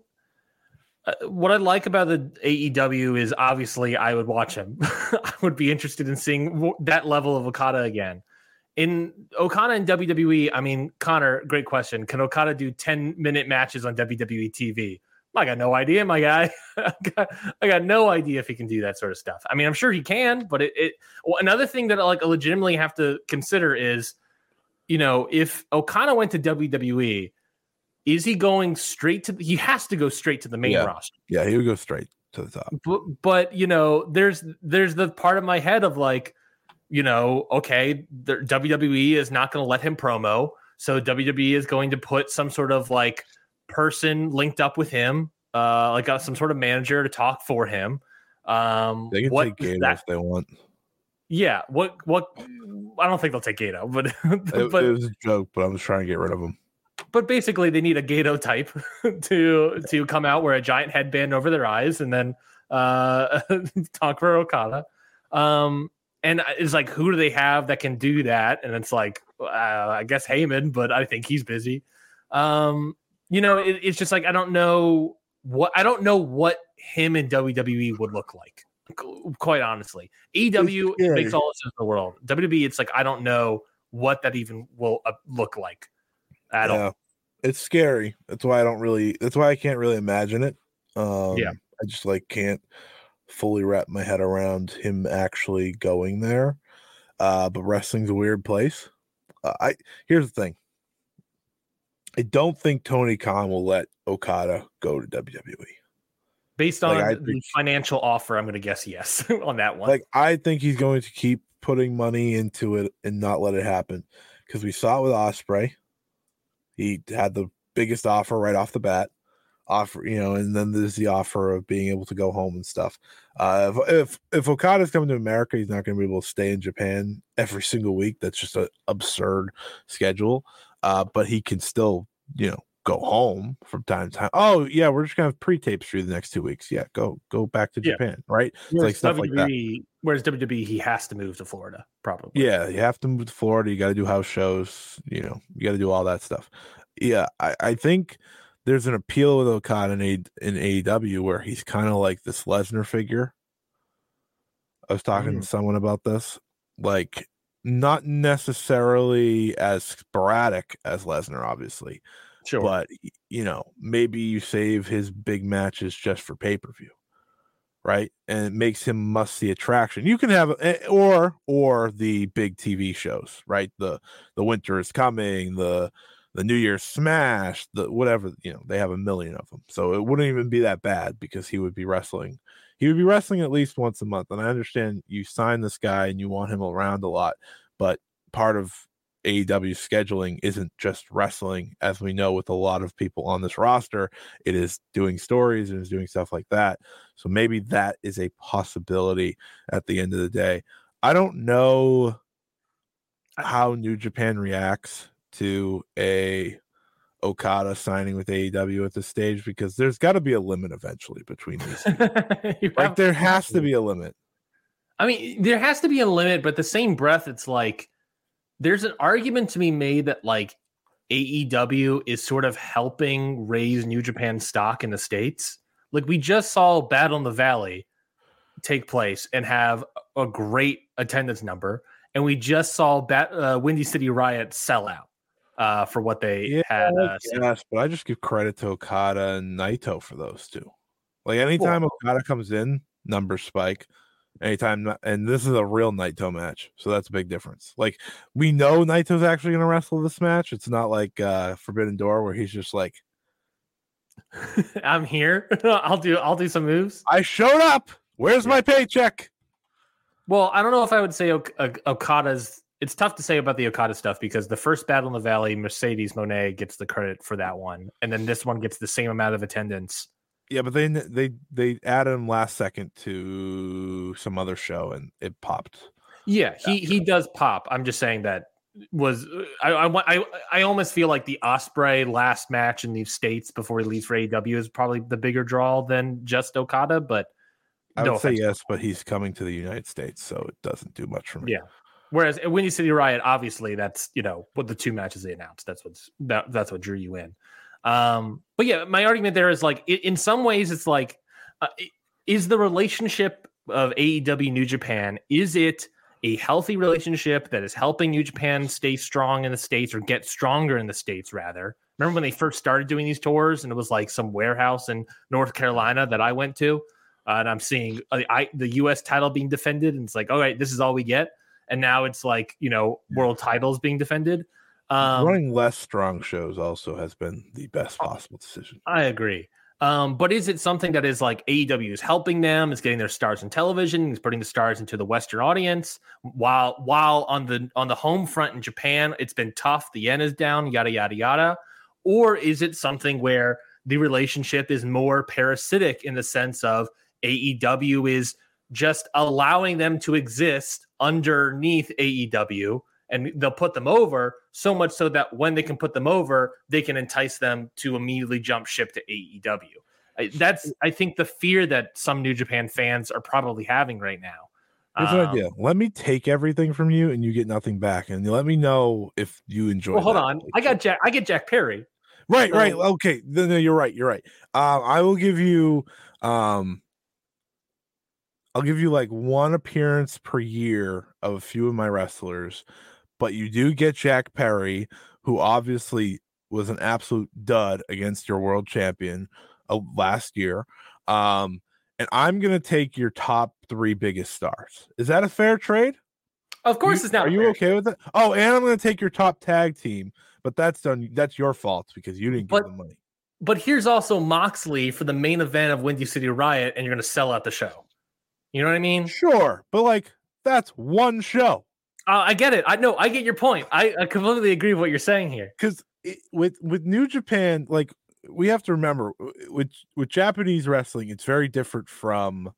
uh, what I like about the AEW is obviously I would watch him. I would be interested in seeing w- that level of Okada again. In Okada and WWE, I mean, Connor, great question. Can Okada do 10 minute matches on WWE TV? I got no idea, my guy. I, got, I got no idea if he can do that sort of stuff. I mean, I'm sure he can, but it, it well, another thing that I like legitimately have to consider is, you know, if Okada went to WWE, is he going straight to? The, he has to go straight to the main Yeah. roster. Yeah, he would go straight to the top. But, but you know, there's there's the part of my head of like, you know, okay, the, WWE is not going to let him promo, so WWE is going to put some sort of like person linked up with him, uh, like uh, some sort of manager to talk for him. Um, They can what take Gedo that- if they want. yeah, what what? I don't think they'll take Gedo, but It, but it was a joke, but I'm just trying to get rid of him. but basically they need a Gedo type to to come out wear a giant headband over their eyes and then uh talk for Okada. Um and it's like who do they have that can do that? And it's like uh, I guess Heyman, but I think he's busy. Um you know, it, it's just like I don't know what I don't know what him and WWE would look like. Quite honestly, AEW scary. makes all the sense in the world. WWE, it's like I don't know what that even will uh, look like at all. yeah, it's scary. That's why I don't really. That's why I can't really imagine it. Um, Yeah. I just like can't fully wrap my head around him actually going there. Uh, but wrestling's a weird place. Uh, I here's the thing. I don't think Tony Khan will let Okada go to WWE. Based on Like, the think- financial offer, I'm going to guess yes on that one. Like I think he's going to keep putting money into it and not let it happen because we saw it with Ospreay. He had the biggest offer right off the bat. Offer, you know, and then there's the offer of being able to go home and stuff. Uh, if if, if Okada's coming to America, he's not going to be able to stay in Japan every single week. That's just an absurd schedule. Uh, but he can still, you know, go home from time to time. Oh yeah, we're just gonna have pre-tapes for you the next two weeks. Yeah, go go back to Yeah. Japan, right? whereas, like stuff like that. WWE, whereas WWE, he has to move to Florida, probably. Yeah, you have to move to Florida. You got to do house shows. You know, you got to do all that stuff. Yeah, I, I think there's an appeal with Okada in, A, in AEW where he's kind of like this Lesnar figure. I was talking to someone about this, like not necessarily as sporadic as Lesnar, obviously, sure. but you know, maybe you save his big matches just for pay per view, right? And it makes him must see attraction. You can have eh, or or the big TV shows, right? The the winter is coming, the the New Year's Smash, the whatever you know, they have a million of them, so it wouldn't even be that bad because he would be wrestling. He would be wrestling at least once a month, and I understand you sign this guy and you want him around a lot, but part of AEW scheduling isn't just wrestling, as we know with a lot of people on this roster. It is doing stories and is doing stuff like that. So maybe that is a possibility at the end of the day. I don't know how New Japan reacts to a Okada signing with AEW at this stage because there's got to be a limit eventually between these. two. Like there has to be a limit. I mean, there has to be a limit, but the same breath, it's like there's an argument to be made that like AEW is sort of helping raise New Japan stock in the states. Like we just saw Battle in the Valley take place and have a great attendance number, and we just saw Bat- uh, Windy City Riot sell out uh, for what they Yeah, had. Uh. Yes, but I just give credit to Okada and Naito for those two. Like anytime Okada comes in, numbers spike. Anytime, and this is a real Naito match, so that's a big difference. Like we know Naito's actually going to wrestle this match. It's not like uh Forbidden Door where he's just like I'm here. I'll do I'll do some moves. I showed up. Where's my paycheck? Well, I don't know if I would say ok- Ok- Okada's. It's tough to say about the Okada stuff because the first battle in the Valley, Mercedes Moné gets the credit for that one, and then this one gets the same amount of attendance. Yeah, but they they they added him last second to some other show and it popped. Yeah, he he does pop. I'm just saying that was I I I, I almost feel like the Ospreay last match in these states before he leaves for AEW is probably the bigger draw than just Okada, but I no would say yes, but he's coming to the United States, so it doesn't do much for me. Yeah. Whereas at Windy City Riot, obviously that's you know what the two matches they announced. That's what's that, that's what drew you in. Um, but yeah, my argument there is like i- in some ways it's like uh, is the relationship of AEW New Japan is it a healthy relationship that is helping New Japan stay strong in the states or get stronger in the states rather? Remember when they first started doing these tours and it was like some warehouse in North Carolina that I went to, uh, and I'm seeing uh, I, the U.S. title being defended, and it's like, all right, this is all we get and now it's like you know world titles being defended. Um, Running less strong shows also has been the best possible decision. I agree. Um, but is it something that is like AEW is helping them, is getting their stars in television, is putting the stars into the Western audience, while while on the on the home front in Japan, it's been tough. The yen is down, yada yada yada. Or is it something where the relationship is more parasitic in the sense of AEW is just allowing them to exist underneath AEW and they'll put them over so much so that when they can put them over, they can entice them to immediately jump ship to AEW. That's I think the fear that some New Japan fans are probably having right now. Here's an Um, idea. Let me take everything from you and you get nothing back. And let me know if you enjoy Well, hold that on. I got Jack. I get Jack Perry. Right, right. Okay. No, no, you're right. You're right. Um, I will give you um I'll give you like one appearance per year of a few of my wrestlers, but you do get Jack Perry, who obviously was an absolute dud against your world champion uh, last year. Um, and I'm gonna take your top three biggest stars. Is that a fair trade? Of course, You- it's not. Are you okay with it? Oh, and I'm gonna take your top tag team, but that's done. That's your fault because you didn't give But- them money. But here's also Moxley for the main event of Windy City Riot, and you're going to sell out the show. You know what I mean? Sure, but like that's one show Uh, I get it. I know. I get your point. I, I completely agree with what you're saying here. because with with New Japan, like we have to remember with with Japanese wrestling, it's very different from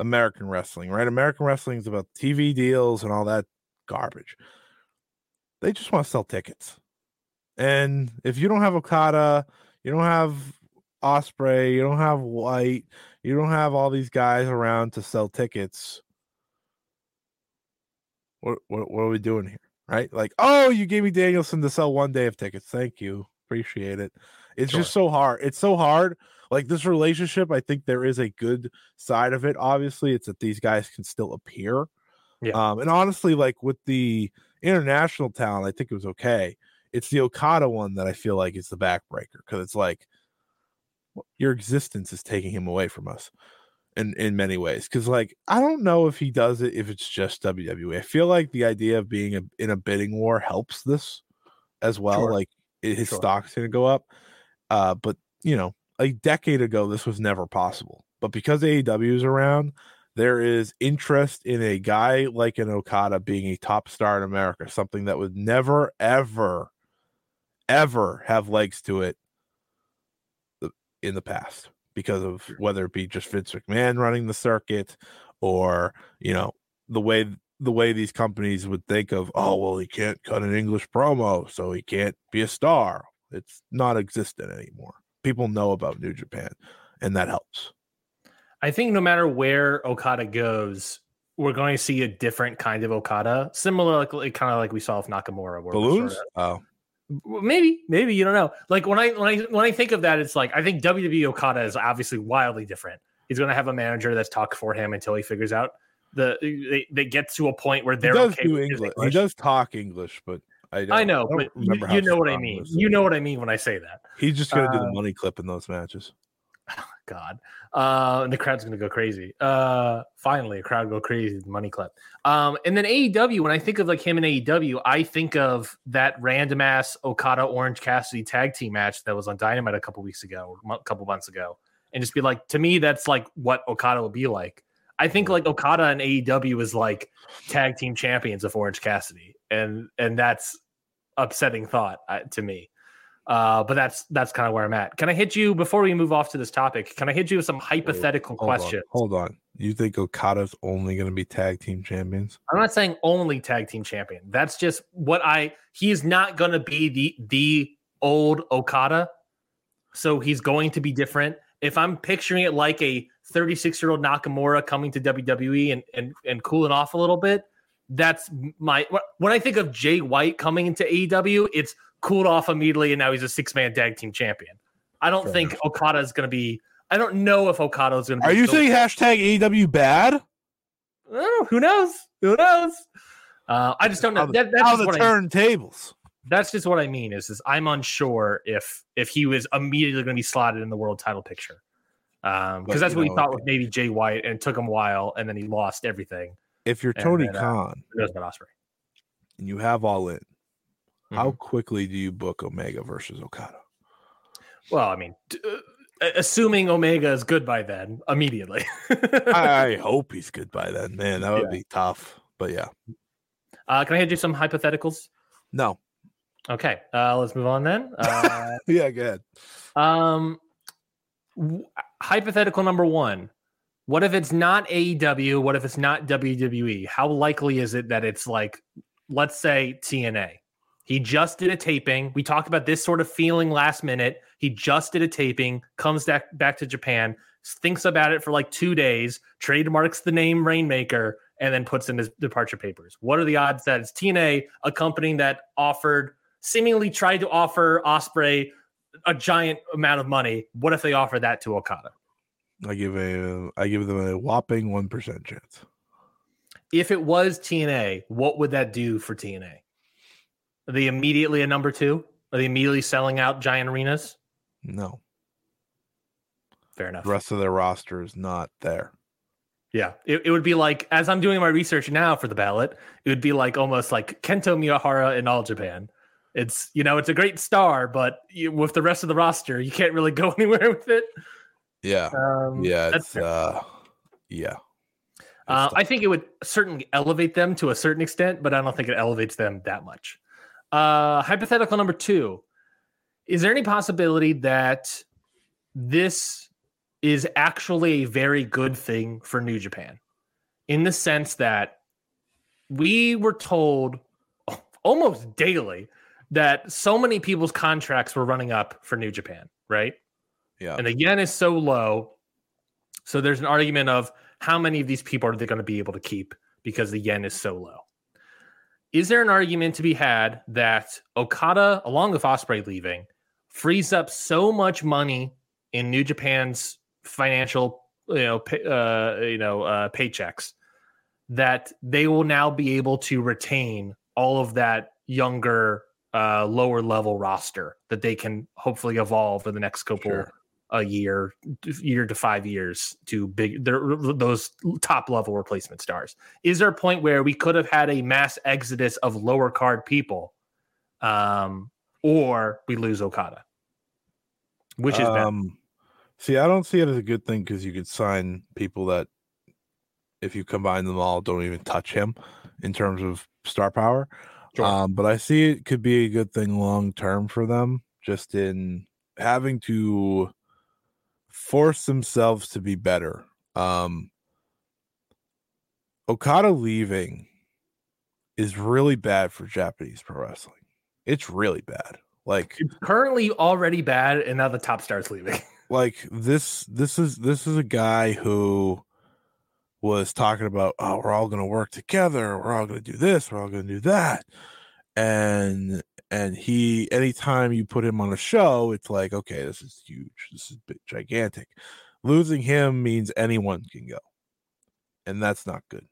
American wrestling, right? American wrestling is about TV deals and all that garbage. They just want to sell tickets, and if you don't have Okada, you don't have Ospreay, you don't have White, you don't have all these guys around to sell tickets. What what, what are we doing here? Right? Like, oh, you gave me Danielson to sell one day of tickets. Thank you. Appreciate it. It's Sure. just so hard. It's so hard. Like this relationship, I think there is a good side of it. Obviously, it's that these guys can still appear. Yeah. Um, and honestly, like with the international talent, I think it was okay. It's the Okada one that I feel like is the backbreaker because it's like your existence is taking him away from us in in many ways. Because like I don't know if he does it if it's just WWE. I feel like the idea of being a, in a bidding war helps this as well. Sure. Like it, his Sure. stock's going to go up. Uh, but you know, a decade ago, this was never possible. But because AEW is around, there is interest in a guy like an Okada being a top star in America, something that would never, ever, ever have legs to it in the past because of whether it be just Vince McMahon running the circuit or, you know, the way the way these companies would think of, oh well, he can't cut an English promo, so he can't be a star. It's not existent anymore. People know about New Japan, and that helps. I think no matter where Okada goes, we're going to see a different kind of Okada, similar, like kind of like we saw with Nakamura. Where Balloons? sorta- Oh, Well, maybe, maybe you don't know. Like when I when I when I think of that, it's like I think WWE Okada is obviously wildly different. He's going to have a manager that's talk for him until he figures out the they, they get to a point where they're does okay do English. He does talk English, but I, don't, I know, don't but you, you know what I mean. You know what I mean when I say that. He's just gonna do uh, the money clip in those matches. God. Uh, and the crowd's gonna go crazy. Uh, finally, a crowd go crazy. The money clip. Um, and then AEW. When I think of like him in AEW, I think of that random ass Okada Orange Cassidy tag team match that was on Dynamite a couple weeks ago, a couple months ago, and just be like, to me, that's like what Okada would be like. I think like Okada and AEW is like tag team champions of Orange Cassidy, and and that's upsetting thought uh, to me. Uh, but that's that's kind of where I'm at. Can I hit you before we move off to this topic? Can I hit you with some hypothetical hold questions? On, hold on. You think Okada's only going to be tag team champions? I'm not saying only tag team champion. That's just what I. He is not going to be the the old Okada, so he's going to be different. If I'm picturing it like a 36 year old Nakamura coming to WWE and and and cooling off a little bit, that's my when I think of Jay White coming into AEW, it's cooled off immediately and now he's a six man tag team champion. I don't Fair think enough. Okada is going to be. I don't know if Okada is going to. Be Are you still- saying hashtag AEW bad? Oh, who knows? Who knows? Uh, I just don't know. How the, That, that's how just the what I, turntables? that's just what I mean. Is, is I'm unsure if if he was immediately going to be slotted in the world title picture. Um, because that's you what we thought with maybe Jay White, and it took him a while, and then he lost everything. If you're Tony then, uh, Khan Who knows about Ospreay? and you have all in, how Mhm. quickly do you book Omega versus Okada? Well, I mean, uh, assuming Omega is good by then, immediately. I hope he's good by then, man. That would be tough. But yeah, uh, can I hit you some hypotheticals? no, Okay, uh, let's move on then. Uh, yeah, go ahead. Um, w- hypothetical number one: What if it's not AEW? What if it's not WWE? How likely is it that it's like, let's say TNA? He just did a taping. We talked about this sort of feeling last minute. He just did a taping, comes back back to Japan, thinks about it for like two days, trademarks the name Rainmaker, and then puts in his departure papers. What are the odds that it's TNA, a company that offered seemingly tried to offer Ospreay a giant amount of money. What if they offer that to Okada? I give a I give them a whopping one percent chance. If it was TNA, what would that do for TNA? Are they immediately a number two? Are they immediately selling out giant arenas? No, Fair enough. the rest of their roster is not there. Yeah. It, it would be like, as I'm doing my research now for the ballot, it would be like almost like Kento Miyahara in All Japan. It's, you know, it's a great star, but you, with the rest of the roster, you can't really go anywhere with it. Yeah, Um, yeah, that's it's uh, yeah. Uh, I think it would certainly elevate them to a certain extent, but I don't think it elevates them that much. Uh, hypothetical number two Is there any possibility that this is actually a very good thing for New Japan in the sense that we were told almost daily that so many people's contracts were running up for New Japan, right? yeah. and the yen is so low. So there's an argument of how many of these people are they going to be able to keep because the yen is so low. Is there an argument to be had that Okada, along with Ospreay leaving, frees up so much money in New Japan's financial, you know, pay, uh, you know, uh, paychecks that they will now be able to retain all of that younger, uh, lower level roster that they can hopefully evolve in the next couple Sure. A year, year to five years to big those top level replacement stars. Is there a point where we could have had a mass exodus of lower card people, um, or we lose Okada, which is better? um, see, I don't see it as a good thing because you could sign people that, if you combine them all, don't even touch him in terms of star power. Sure. Um, but I see it could be a good thing long term for them, just in having to force themselves to be better. Um, Okada leaving is really bad for Japanese pro wrestling. It's really bad. Like It's currently already bad, and now the top star's leaving. like this this is this is a guy who was talking about oh we're all going to work together we're all going to do this we're all going to do that and and he anytime you put him on a show it's like okay this is huge this is gigantic losing him means anyone can go and that's not good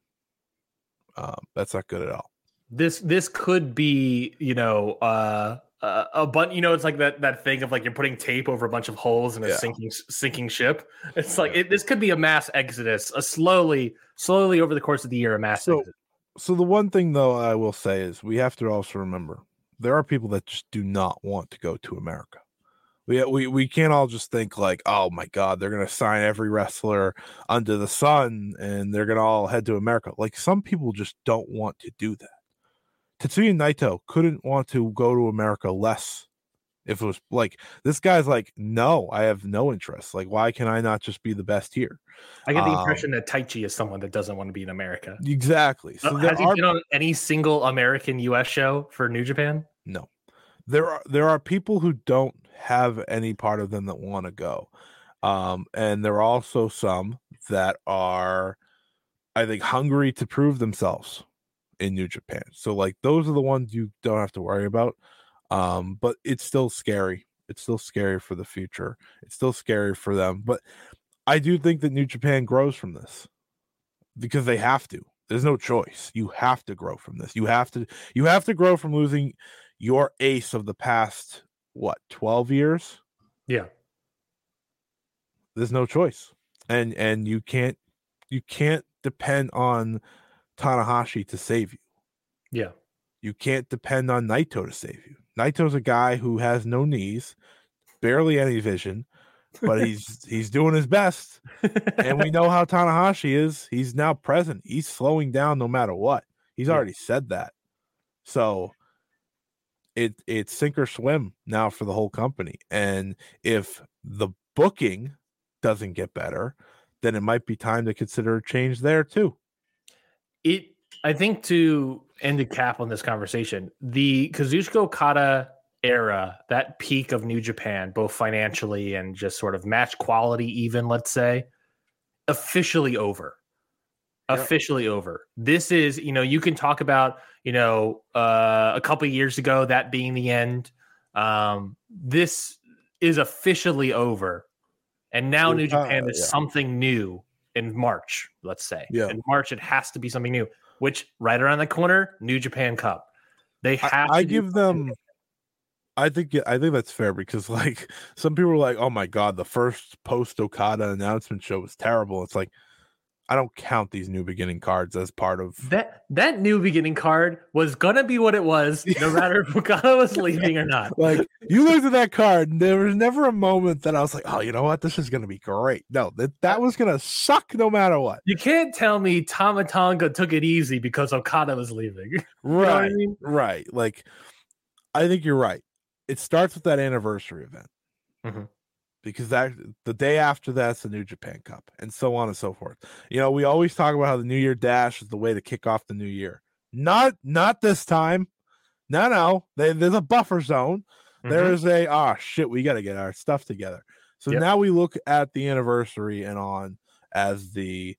um that's not good at all this this could be you know uh uh, a bunch. You know, it's like that that thing of like you're putting tape over a bunch of holes in a Yeah. sinking sinking ship. It's like it, this could be a mass exodus, a slowly, slowly over the course of the year, a mass So- exodus. So the one thing though I will say is we have to also remember there are people that just do not want to go to America. We we we can't all just think like, oh my god, they're gonna sign every wrestler under the sun and they're gonna all head to America. Like some people just don't want to do that. Tetsuya Naito couldn't want to go to America less if it was like this guy's like, no, I have no interest. Like, why can I not just be the best here? I get the um, impression that Taichi is someone that doesn't want to be in America. Exactly. So Uh, Has he been on any single American US show for New Japan? No. There are there are people who don't have any part of them that want to go. Um, and there are also some that are I think hungry to prove themselves in New Japan. So like those are the ones you don't have to worry about. Um, but it's still scary. It's still scary for the future. It's still scary for them. But I do think that New Japan grows from this because they have to. There's no choice. You have to grow from this. You have to you have to grow from losing your ace of the past what 12 years? Yeah. there's no choice. And and you can't you can't depend on tanahashi to save you. Yeah. you can't depend on naito to save you. Naito's a guy who has no knees barely any vision but he's he's doing his best. And we know how tanahashi is. He's now present. He's slowing down no matter what. He's Yeah. already said that. So it it's sink or swim now for the whole company and if the booking doesn't get better then it might be time to consider a change there too it I think to end a cap on this conversation, the Kazuchika Okada era, that peak of New Japan, both financially and just sort of match quality, even let's say, officially over. Yep. Officially over. This is, you know, you can talk about, you know, uh, a couple years ago that being the end. Um, this is officially over, and now Uh, New Japan is yeah. something new in March. Let's say, Yeah. in March it has to be something new. Which right around the corner, New Japan Cup. They have. I to do give them I think I think that's fair because like some people were like, "Oh my god, the first post Okada announcement show was terrible." It's like I don't count these new beginning cards as part of That that new beginning card was gonna be what it was, no matter if Okada was leaving or not. like you looked at that card and there was never a moment that I was like, "Oh, you know what? This is going to be great." No, that that was going to suck no matter what. You can't tell me Tama Tonga took it easy because Okada was leaving. You know Right. I mean? Right. Like I think you're right. It starts with that anniversary event. Mhm. Because that the day after that's the New Japan Cup and so on and so forth. You know, we always talk about how the New Year Dash is the way to kick off the new year. Not not this time. No, no. They, there's a buffer zone. There Mhm. is a ah shit, we got to get our stuff together. So Yep. now we look at the anniversary and on as the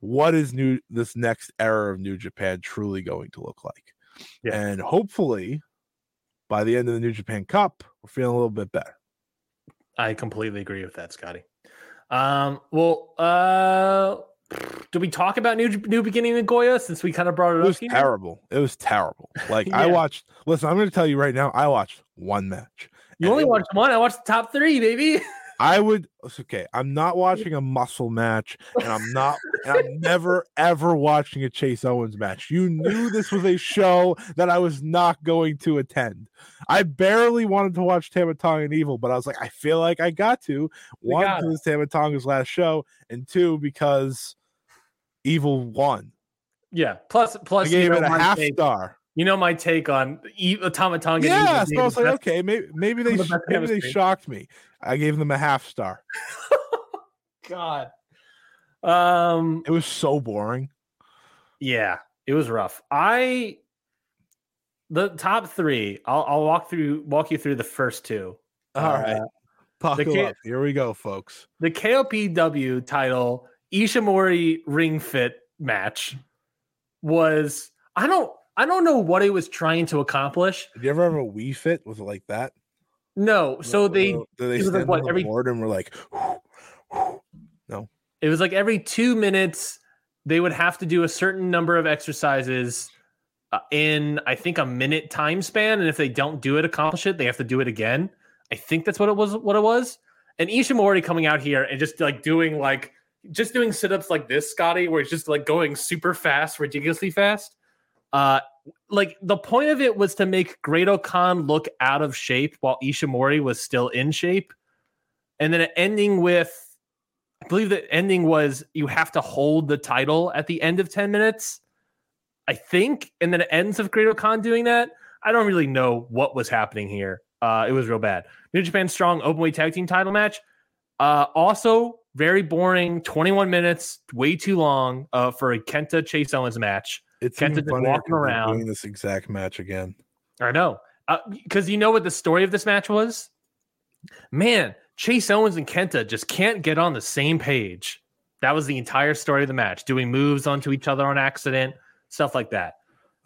what is new this next era of New Japan truly going to look like. Yeah. And hopefully by the end of the New Japan Cup, we're feeling a little bit better. I completely agree with that, Scotty. Um, well, uh, did we talk about new new beginning goya since we kind of brought it, It up? was here? terrible. It was terrible. Like I watched listen, I'm gonna tell you right now, I watched one match. You only it was- watched one. I watched the top three, baby. I would okay. I'm not watching a muscle match, and I'm not. and I'm never ever watching a Chase Owens match. You knew this was a show that I was not going to attend. I barely wanted to watch Tama Tonga and Evil, but I was like, I feel like I got to. One, gotta. because Tama Tonga's last show, and two, because Evil won. Yeah. Plus, plus, I gave you know, it a half star. You know my take on e- Tama Tonga. Yeah, so I was like, okay, maybe maybe they sh- maybe they shocked me. I gave them a half star. God. Um. It was so boring. Yeah, it was rough. I the top three. I'll I'll walk through walk you through the first two. All Uh, right. Buckle K- up. Here we go, folks. The KOPW title Ishimori ring fit match was I don't I don't know what it was trying to accomplish. Did you ever have a Wii Fit? with it like that? No, so Where- they they it was like stand what, on the every- board and we're like, no. it was like every two minutes they would have to do a certain number of exercises uh, in I think a minute time span, and if they don't do it, accomplish it, they have to do it again. I think that's what it was. What it was. And Ishimori coming out here and just like doing like just doing sit ups like this, Scotty, where he's just like going super fast, ridiculously fast. Uh, like the point of it was to make Great-O-Khan look out of shape while Ishimori was still in shape, and then ending with. I believe the ending was you have to hold the title at the end of 10 minutes. I think, and then it ends with Great-O-Khan doing that. I don't really know what was happening here. Uh, it was real bad. New Japan Strong Openweight Tag Team Title match. Uh, also very boring. 21 minutes, way too long uh, for a Kenta Chase Owens match. It's Kenta just walking around. doing this exact match again. I know. Because you know what the story of this match was? Man, Chase Owens and Kenta just can't get on the same page. That was the entire story of the match, doing moves onto each other on accident, stuff like that.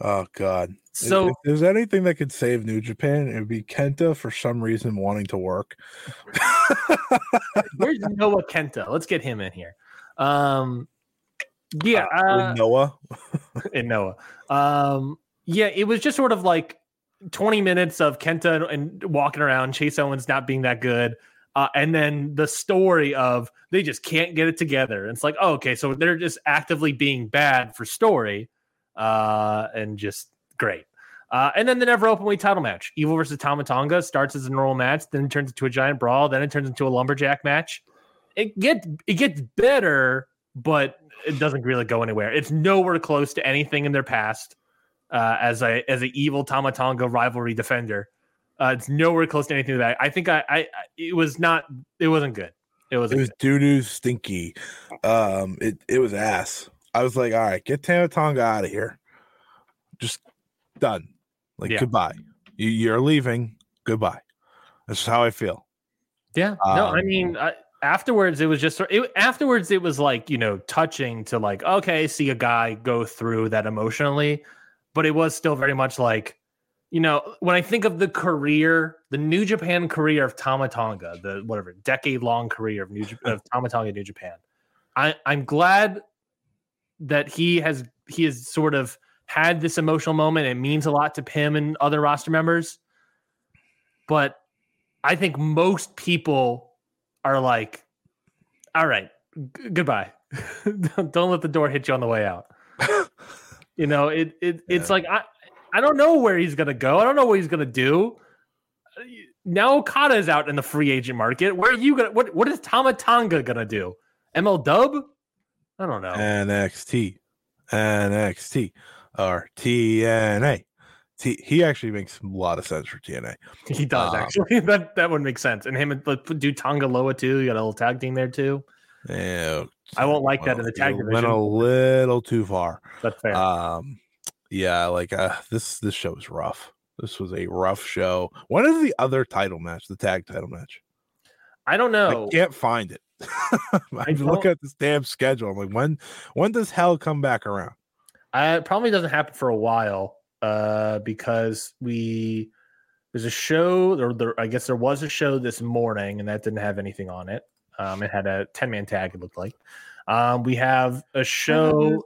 Oh God! If- So if there's anything that could save New Japan, it would be Kenta for some reason wanting to work. where's Noah Kenta? Let's get him in here. Um, yeah, Or uh, Noah. in Noah. Um, yeah, it was just sort of like 20 minutes of Kenta and walking around, Chase Owens not being that good. Uh, and then the story of they just can't get it together. And it's like, oh, okay, so they're just actively being bad for story, uh, and just great. Uh, and then the never open weight title match, Evil versus Tama Tonga, starts as a normal match, then it turns into a giant brawl, then it turns into a lumberjack match. It gets it gets better, but it doesn't really go anywhere. It's nowhere close to anything in their past uh, as a as an evil Tama Tonga rivalry defender. Uh, it's nowhere close to anything that. I think I, I I- it was not it wasn't good. It It wasn't was doo doo stinky. Um, it it was ass. I was like, all right, get Tama Tonga out of here. Just done. Like Yeah. goodbye. You, you're leaving. Goodbye. That's how I feel. Yeah. no, I Um, mean, I, afterwards it was just it, afterwards it was like you know touching to like okay, see a guy go through that emotionally, but it was still very much like you know when I think of the career, the New Japan career of Tama Tonga, the whatever decade long career of New of Tama Tonga New Japan, I I'm glad that he has he has sort of had this emotional moment. It means a lot to him and other roster members, but I think most people are like, all right, g- goodbye. don't, let the door hit you on the way out. you know, it, it it's Yeah. like I I don't know where he's gonna go. I don't know what he's gonna do. Now Okada is out in the free agent market. Where are you gonna what what is Tama Tonga gonna do? ML Dub? I don't know. NXT, NXT, or TNA. T- he actually makes a lot of sense for TNA. he does um, actually. that that would make sense. And him and like, do Tonga Loa too. You got a little tag team there too. Yeah, I won't like that in the tag division. Went a little too far. That's fair. Um, yeah, like uh, this this show was rough. This was a rough show. When is the other title match? The tag title match? I don't know. I can't find it. I'm don't- at this damn schedule. I'm like, when when does hell come back around? Uh, it probably doesn't happen for a while uh, because we there's a show or there I guess there was a show this morning and that didn't have anything on it. Um, it had a 10 man tag, it looked like. Um, we have a show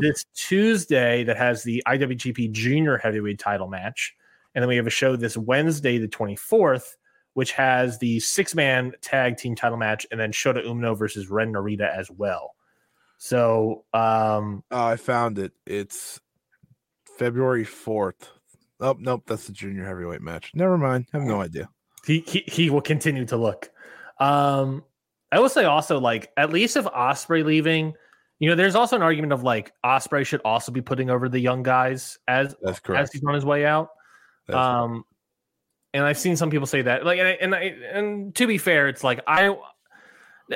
this Tuesday that has the IWGP Junior Heavyweight Title match, and then we have a show this Wednesday, the 24th, which has the six man tag team title match, and then Shota Umino versus Ren Narita as well. So, um, Oh, I found it. It's February fourth. Oh nope, that's the junior heavyweight match. Never mind. I have no idea. he, he he will continue to look. Um, I will say also like at least if Ospreay leaving, you know, there's also an argument of like Ospreay should also be putting over the young guys as That's correct. as he's on his way out. That's um and i've seen some people say that like and I, and, I, and to be fair it's like i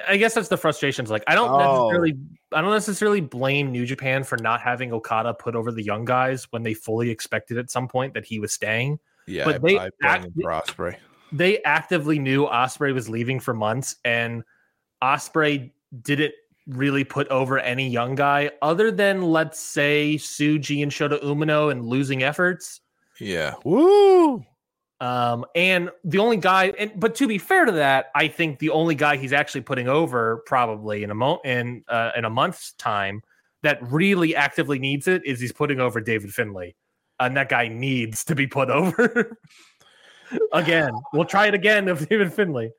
i guess that's the frustrations like i don't Oh. necessarily i don't necessarily blame new japan for not having okada put over the young guys when they fully expected at some point that he was staying yeah, but I- they I act- Ospreay. they actively knew ospreay was leaving for months and ospreay didn't really put over any young guy other than let's say tsuji and shota umino and losing efforts Yeah. Woo! Um, and the only guy, and but to be fair to that, I think the only guy he's actually putting over probably in a mo in uh, in a month's time that really actively needs it is he's putting over David Finlay, and that guy needs to be put over. again, we'll try it again of David Finlay.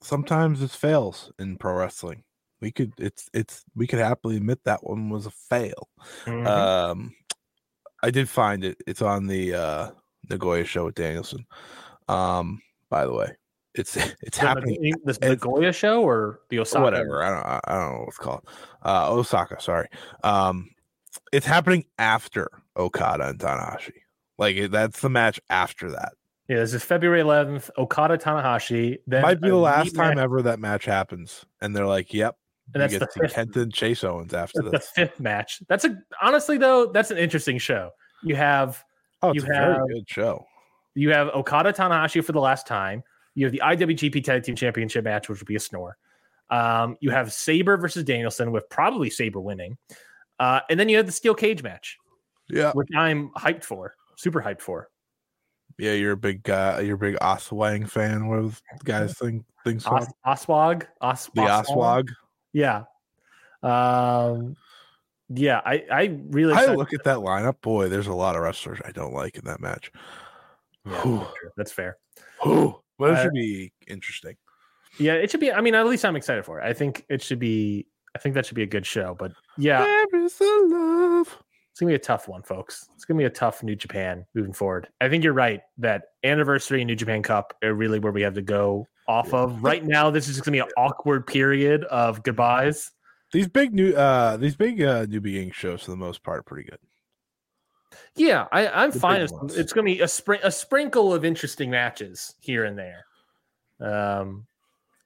Sometimes it fails in pro wrestling. We could it's it's we could happily admit that one was a fail. Mhm. Um, I did find it. It's on the uh Nagoya show with Danielson. Um, by the way, it's it's The happening. Nag- the Nagoya show or the Osaka? Whatever. I don't. I- don't know what it's called. Uh, Osaka. Sorry. Um, it's happening after Okada and Tanahashi. Like it- that's the match after that. Yeah, this is February 11th. Okada Tanahashi. Then Might be the last time rematch- ever that match happens, and they're like, "Yep." and that's you the get to fifth. Kenta and Chase Owens after That's the fifth match. That's a honestly though. That's an interesting show. You have Oh, it's you a very have- good show. you have Okada Tanahashi for the last time. You have the IWGP Tag Team Championship match, which would be a snore. Um, you have Sabre versus Danielson, with probably Sabre winning, uh, and then you have the steel cage match, Yeah, which I'm hyped for, super hyped for. yeah. You're a big guy. You're a big Oswang fan. What the guys think? things? Os- Oswag, Os- the Oswag. yeah, um, yeah. I I really I look at that lineup. Boy, there's a lot of wrestlers I don't like in that match. Yeah, that's fair. Whew. But it Uh, should be interesting. Yeah, it should be. I mean, at least I'm excited for it. I think it should be. I think that should be a good show. But yeah, There is a love. it's gonna be a tough one, folks. It's gonna be a tough New Japan moving forward. I think you're right that anniversary and New Japan Cup are really where we have to go off of. Right now, this is just gonna be an awkward period of goodbyes. These big new uh these big uh new beginning shows for the most part are pretty good. Yeah, I, I'm The fine. It's, gonna be a spring a sprinkle of interesting matches here and there. Um,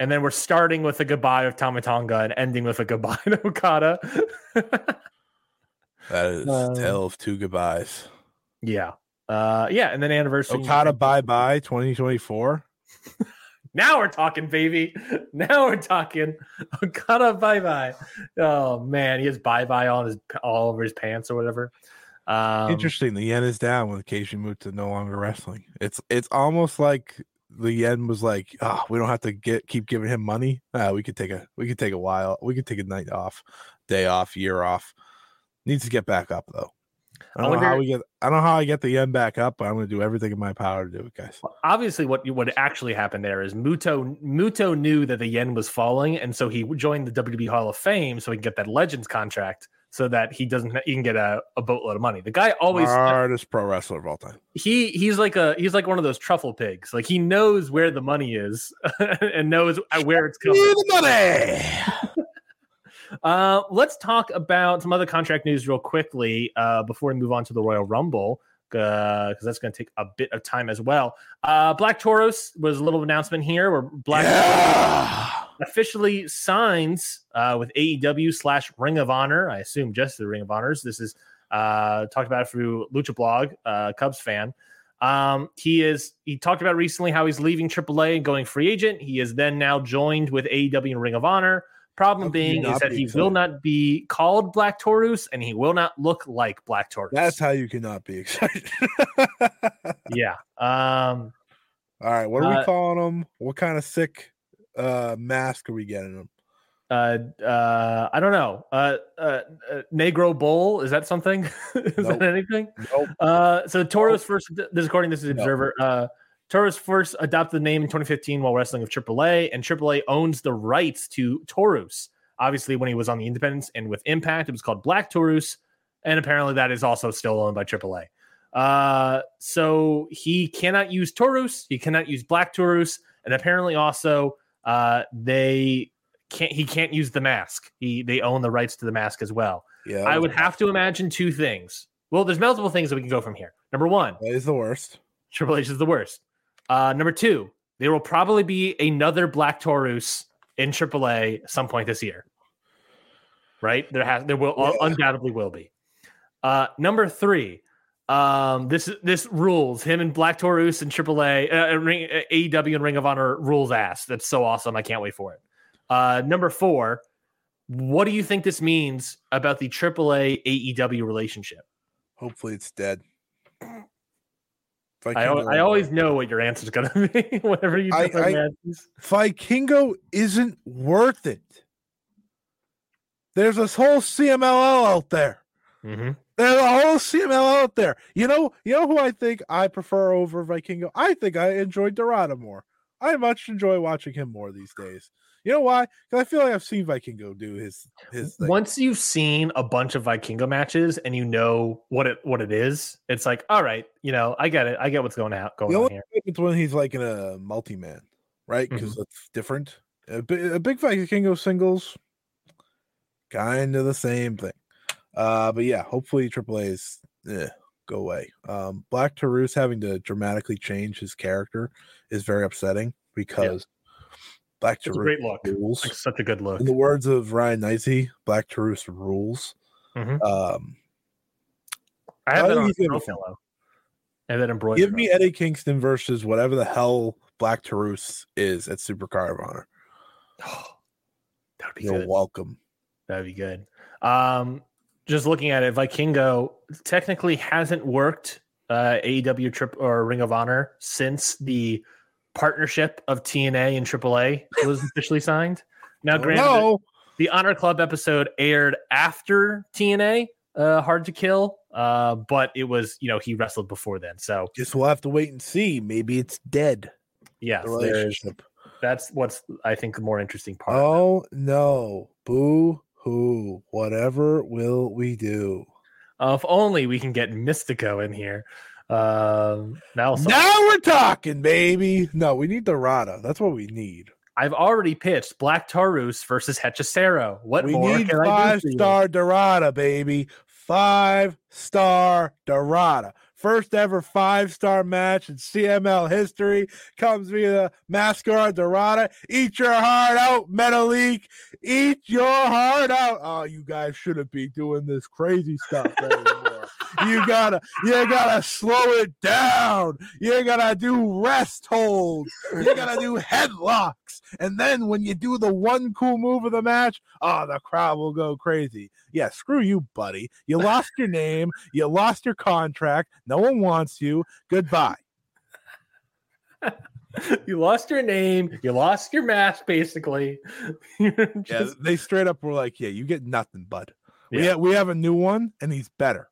and then we're starting with a goodbye of Tama Tonga and ending with a goodbye to Okada. That is Um, a tale of two goodbyes. yeah. Uh, yeah, and then anniversary. Okada bye bye 2024. Now we're talking, baby. Now we're talking. Okada bye bye. Oh man, he has bye bye on his all over his pants or whatever. Um, Interesting. The yen is down with Keiji Muta no longer wrestling. It's it's almost like the yen was like, oh, we don't have to get keep giving him money. Uh, we could take a we could take a while. We could take a night off, day off, year off. Needs to get back up though. I I don't know how we get. I don't know how I get the yen back up, but I'm going to do everything in my power to do it, guys. Obviously, what what actually happened there is Muto Muto knew that the yen was falling, and so he joined the WWE Hall of Fame so he can get that Legends contract, so that he doesn't he can get a, a boatload of money. The guy always Hardest pro wrestler of all time. he he's like a he's like one of those truffle pigs. Like he knows where the money is and knows where it's coming. the money. Uh, let's talk about some other contract news real quickly uh, before we move on to the Royal Rumble because that's going to take a bit of time as well. Uh, Black Taurus was a little announcement here where Black Yeah. officially signs uh, with AEW slash Ring of Honor. I assume just the Ring of Honors. This is uh, talked about through Lucha Blog, uh, Cubs fan. Um, he is. He talked about recently how he's leaving AAA and going free agent. He is then now joined with AEW and Ring of Honor. Problem How being is that be he excited? will not be called Black Taurus and he will not look like Black Taurus. That's how you cannot be excited. yeah. Um, All right, what are we Uh, calling them? What kind of sick uh mask are we getting them? uh, uh, I don't know. Uh, uh, uh, Negro Bull is that something? is Nope. that anything? Nope. Uh, so Taurus first, this according to this is. Observer. Uh, Taurus first adopted the name in 2015 while wrestling with AAA, and AAA owns the rights to Taurus. Obviously, when he was on the Independence and with Impact, it was called Black Taurus, and apparently that is also still owned by AAA. Uh, so he cannot use Taurus, he cannot use Black Taurus, and apparently also uh, they can't. He can't use the mask. He they own the rights to the mask as well. Yeah, I would have to imagine two things. Well, there's multiple things that we can go from here. Number one, that is the worst. Triple H is the worst. Uh, number two, there will probably be another Black Taurus in AAA at some point this year. Right? There has there will Yeah. undoubtedly will be. Uh, number three, um, this this rules him and Black Taurus and AAA, uh, Ring, uh, AEW and Ring of Honor rules ass. That's so awesome. I can't wait for it. Uh, number four, what do you think this means about the AAA AEW relationship? Hopefully it's dead. I, I always know what your answer is going to be whenever you I- Vikingo isn't worth it. there's this whole CMLL out there. Mm-hmm. There's a whole CMLL out there. You know, you know who I think I prefer over Vikingo? I think I enjoy Dorada more. I much enjoy watching him more these days. You know why? Because I feel like I've seen Vikingo do his his thing. Once you've seen a bunch of Vikingo matches and you know what it what it is, it's like, all right, you know, I get it. I get what's going out going the on only here. difference when he's like in a multi man, right? Mm-hmm. Because it's different. A, a big Vikingo singles, kind of the same thing. Uh, but yeah, hopefully AAA's eh, go away. Um, Black Taurus having to dramatically change his character is very upsetting because Black Taurus great look. rules. Like such a good look. In the words of Ryan Nicey, Black Taurus rules. Mhm. Um, I have that on a gonna throw be fun. pillow. And then embroidered. give me Eddie Kingston versus whatever the hell Black Taurus is at Supercard of Honor. that would be You're good. welcome. That'd be good. Um, just looking at it, Vikingo technically hasn't worked uh, AEW trip or Ring of Honor since the partnership of TNA and AAA was officially signed. Now, Oh, granted, no. the Honor Club episode aired after TNA, uh, Hard to Kill, uh, but it was you know he wrestled before then, so Guess we'll have to wait and see. Maybe it's dead. yes, The relationship. that's what's I think the more interesting part. Oh no. Boo hoo. Whatever will we do? Uh, if only we can get Mystico in here. Um, now, Now we're talking, baby. No, we need Dorada. That's what we need. I've already pitched Black Taurus versus Hechicero. What we more need can I do five star Dorada, baby. Five star Dorada. First ever five star match in CMLL history comes via Mascara Dorada. Eat your heart out, Metalik. Eat your heart out. Oh, you guys shouldn't be doing this crazy stuff. you gotta, you gotta slow it down. You gotta do rest holds. You gotta do headlocks. And then when you do the one cool move of the match, oh, the crowd will go crazy. Yeah, screw you, buddy. You lost your name. You lost your contract. No one wants you. Goodbye. you lost your name. You lost your match, basically. You're Yeah, they straight up were like, "Yeah, you get nothing, bud. We ha- we have a new one, and he's better."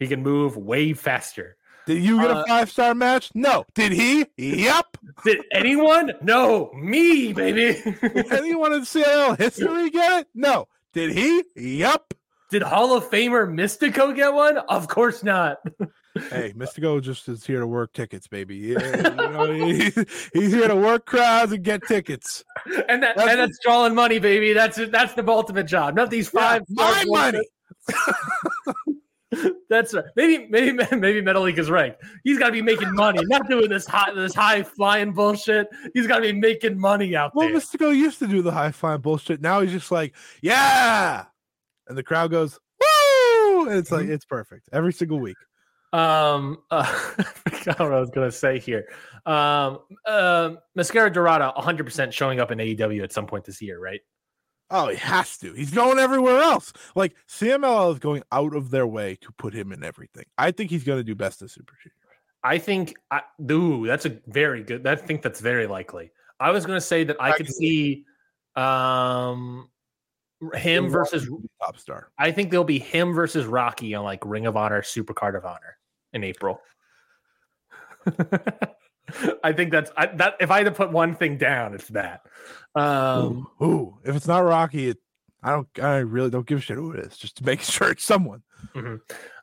He can move way faster. Did you get Uh, a five star match? No. Did he? Yep. Did anyone? No, me, baby. Anyone in CL history get it? No. Did he? Yep. Did Hall of Famer Mystico get one? Of course not. Hey, Mystico just is here to work tickets, baby. Yeah, you know, he- he's here to work crowds and get tickets. And that That's and that's drawing money, baby. That's that's the ultimate job. Not these Yeah, five. my money. That's right. Maybe maybe maybe Metalik is right. He's got to be making money, not doing this high this high flying bullshit. He's got to be making money out Well, there. Well, Mystico used to do the high flying bullshit. Now he's just like, yeah. And the crowd goes, woo. And it's like, Mm-hmm. it's perfect every single week. Um, uh, I forgot what I was gonna say here. Um, um, Mascara Dorada, 100 percent showing up in AEW at some point this year, right? Oh, he has to. He's going everywhere else. Like CMLL is going out of their way to put him in everything. I think he's going to do best of Super Junior. I think, I, ooh, that's a very good. I think that's very likely. I was gonna say that I I could can- see, um, him versus. top star. I think there'll be him versus Rocky on like Ring of Honor, Super Card of Honor in April. I think that's I, that. If I had to put one thing down, it's that. Um, ooh, ooh, if it's not Rocky, it, I don't. I really don't give a shit who it is. Just to make sure it's someone.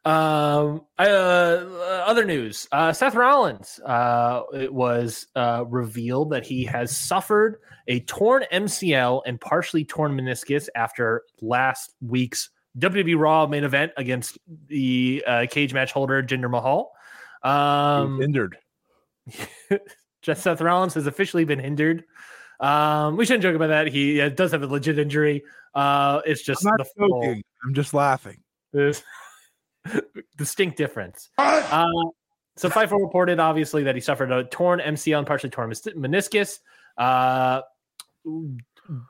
Um, I, uh, other news: uh, Seth Rollins. Uh, it was uh, revealed that he has suffered a torn MCL and partially torn meniscus after last week's WWE Raw main event against the uh, cage match holder Jinder Mahal. Um, hindered. Just Seth Rollins has officially been hindered. Um, we shouldn't joke about that. He uh, does have a legit injury. Uh, it's just I'm the not full- joking. I'm just laughing. there's distinct difference. Uh, so Fightful reported obviously that he suffered a torn MCL and partially torn meniscus. Uh,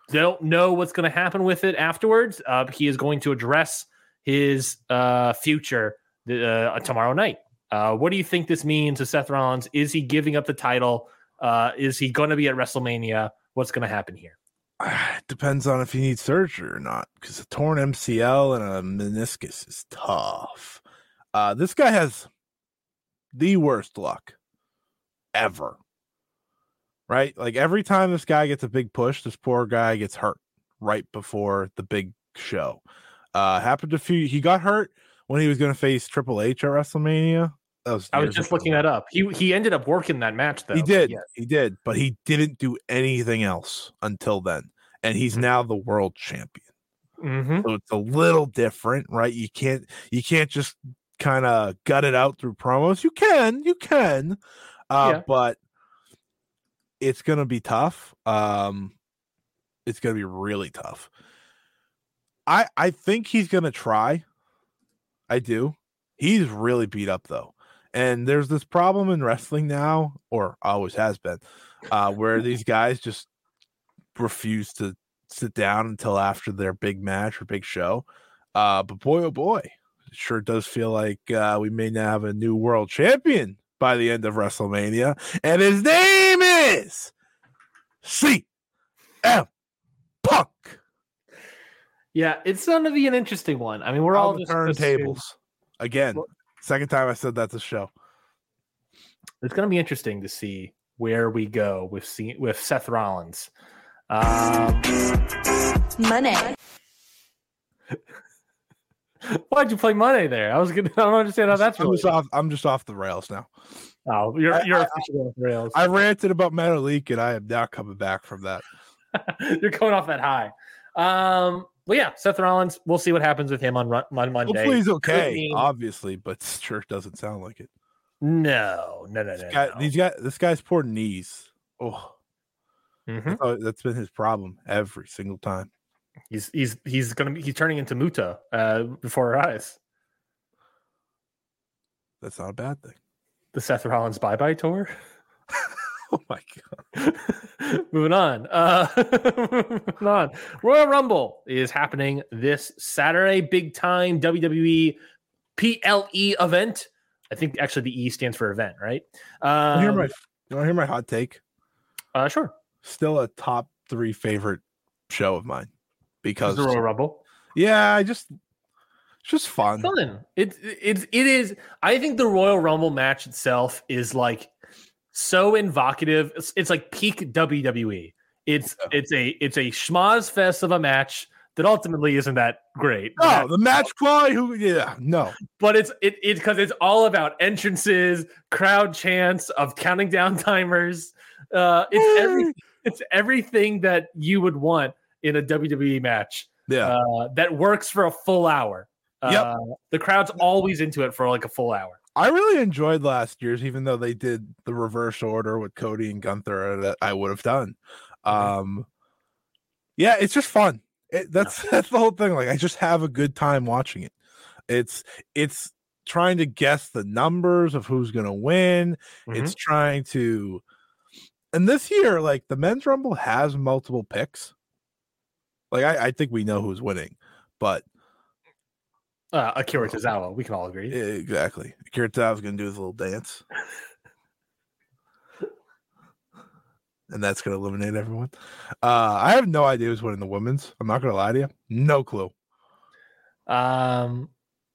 don't know what's going to happen with it afterwards. Uh, he is going to address his uh, future uh, tomorrow night. Uh, what do you think this means to Seth Rollins? Is he giving up the title? Uh, is he going to be at WrestleMania? What's going to happen here? it depends on if he needs surgery or not. Because a torn MCL and a meniscus is tough. Uh, this guy has the worst luck ever. Right? Like every time this guy gets a big push, this poor guy gets hurt right before the big show. Uh happened a few he got hurt when he was gonna face Triple H at WrestleMania. Was I was just ago. looking that up. He he ended up working that match though. He did, yeah. he did, but he didn't do anything else until then. And he's Mhm. now the world champion. Mhm. So it's a little different, right? You can't you can't just kind of gut it out through promos. You can, you can. Uh Yeah. but it's gonna be tough. Um it's gonna be really tough. I I think he's gonna try. I do. He's really beat up though. And there's this problem in wrestling now, or always has been, uh, where these guys just refuse to sit down until after their big match or big show. Uh, but boy, oh boy, it sure does feel like uh, we may now have a new world champion by the end of WrestleMania, and his name is CM Punk. Yeah, it's gonna be an interesting one. I mean, we're all the just turntables again. Well- Second time I said that's a show. It's gonna be interesting to see where we go with C- with Seth Rollins. Um, Money. why'd you play Money there? I was gonna. I don't understand how that's I'm really. just off. I'm just off the rails now. Oh, you're I- you're I- officially off the rails. I ranted about Metalik, and I am now coming back from that. you're going off that high. Um, well, yeah, Seth Rollins. We'll see what happens with him on on Monday. Hopefully he's okay, mean- obviously, but sure doesn't sound like it. No, no, no, no. This guy, no. These guys, this guy's poor knees. Oh, Mhm. oh, that's been his problem every single time. He's he's he's gonna be he's turning into Muta uh, before our eyes. That's not a bad thing. The Seth Rollins bye bye tour. My god! moving on. Uh, moving on. Royal Rumble is happening this Saturday. Big time WWE PLE event. I think actually the E stands for event, right? Um, my, you want to hear my hot take? uh, sure. Still a top three favorite show of mine because the Royal Rumble. yeah, I just it's just fun. fun. It it it is. I think the Royal Rumble match itself is like so invocative. It's, it's like peak WWE. It's it's a it's a schmaz fest of a match that ultimately isn't that great. No, the match quality. Who? Yeah, no. but it's it it because it's all about entrances, crowd chants of counting down timers. Uh, it's every it's everything that you would want in a WWE match Yeah, uh, that works for a full hour. Uh, The crowd's always into it for like a full hour. I really enjoyed last year's, even though they did the reverse order with Cody and Gunther that I would have done. Um, yeah, it's just fun. It, that's that's the whole thing. Like, I just have a good time watching it. It's it's trying to guess the numbers of who's gonna win. It's trying to, and this year, like the men's rumble has multiple picks. Like I, I think we know who's winning, but Uh, Akira Tozawa, we can all agree. Yeah, exactly. Kirita's gonna do his little dance. and that's gonna eliminate everyone. Uh I have no idea who's winning the women's. I'm not gonna lie to you. No clue. Um,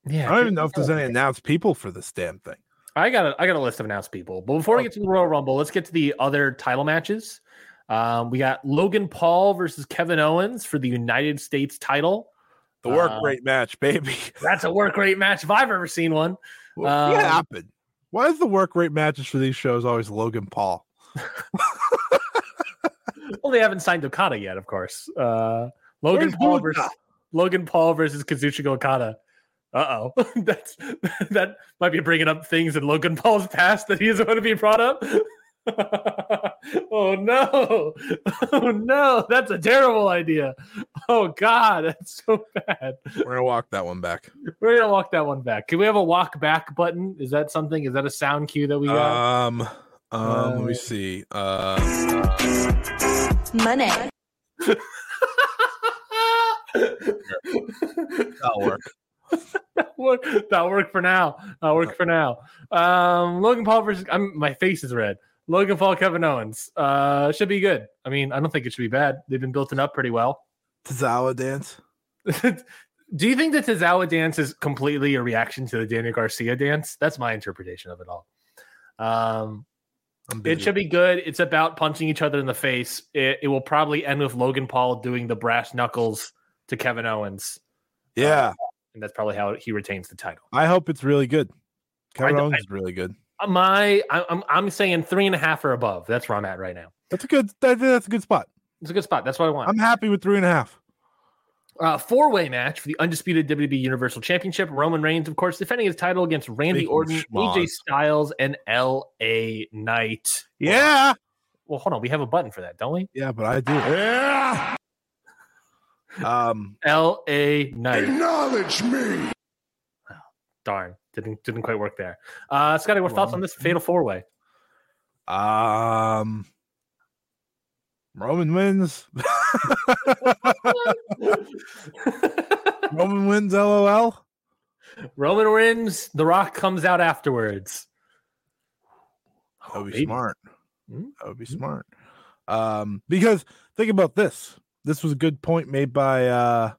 yeah, I don't even know if there's any announced people for this damn thing. I got a, I got a list of announced people. But before we get to the Royal Rumble, let's get to the other title matches. Um, we got Logan Paul versus Kevin Owens for the United States title. The work Uh, rate match, baby. That's a work rate match if I've ever seen one. what um, happened? Why is the work rate matches for these shows always Logan Paul? Well, they haven't signed Okada yet, of course. Uh, Logan Where's Paul versus Logan Paul versus Kazuchika Okada. Uh oh, that's that might be bringing up things in Logan Paul's past that he doesn't want to be brought up. oh no! Oh no! That's a terrible idea. Oh god, that's so bad. We're gonna walk that one back. We're gonna walk that one back. Can we have a walk back button? Is that something? Is that a sound cue that we got? Um um let Uh, me see. Uh Money. that'll work. work. That'll work for now. That'll work for now. Um, Logan Paul versus. I'm, my face is red. Logan Paul, Kevin Owens. Uh, should be good. I mean, I don't think it should be bad. They've been building up pretty well. Tozawa dance. Do you think the Tozawa dance is completely a reaction to the Daniel Garcia dance? That's my interpretation of it all. Um, it should be good. It's about punching each other in the face. It, it will probably end with Logan Paul doing the brass knuckles to Kevin Owens, Yeah, and that's probably how he retains the title. I hope it's really good. Kevin I- Owens is really good. My, I- I'm, I'm saying three and a half or above. That's where I'm at right now. That's a good. I think that's a good spot. It's a good spot. That's what I want. I'm happy with three and a half. Uh, four way match for the undisputed WWE Universal Championship. Roman Reigns, of course, defending his title against Randy Speaking of Orton, AJ. Styles, and LA Knight. Yeah, Well, hold on. We have a button for that, don't we? yeah, but I do. Yeah. Um, LA Knight. Acknowledge me. Darn. Didn't didn't quite work there. Uh Scotty, what thoughts on this fatal four way? um, Roman wins. Roman wins. LOL. Roman wins. The Rock comes out afterwards. That would be Maybe. smart. Hmm? That would be smart. Um, because think about this. This was a good point made by uh,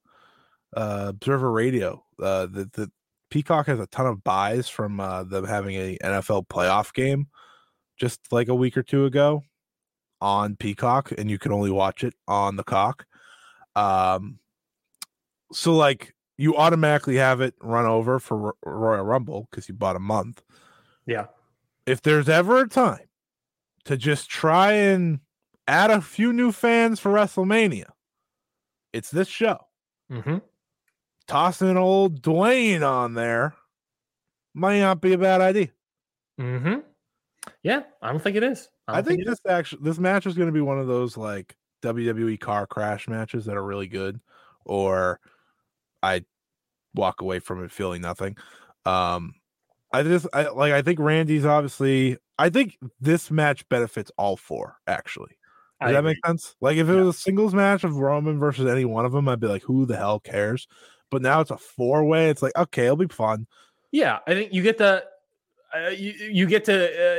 uh, Observer Radio. Uh, the, the Peacock has a ton of buys from uh, them having a NFL playoff game just like a week or two ago on Peacock, and you can only watch it on the cock. Um, so like you automatically have it run over for Ro- Royal Rumble because you bought a month Yeah. if there's ever a time to just try and add a few new fans for WrestleMania, it's this show. Mm-hmm. Tossing old Dwayne on there might not be a bad idea. Mm-hmm. Yeah, I don't think it is. I, don't think is. this actually this match is going to be one of those like WWE car crash matches that are really good, or I walk away from it feeling nothing. Um, I just I like I think Randy's obviously. I think this match benefits all four actually. I Does that agree. make sense? Like if it was a singles match of Roman versus any one of them, I'd be like, who the hell cares? But now it's a four way. It's like okay, it'll be fun. Yeah, I think you get the uh, you, you get to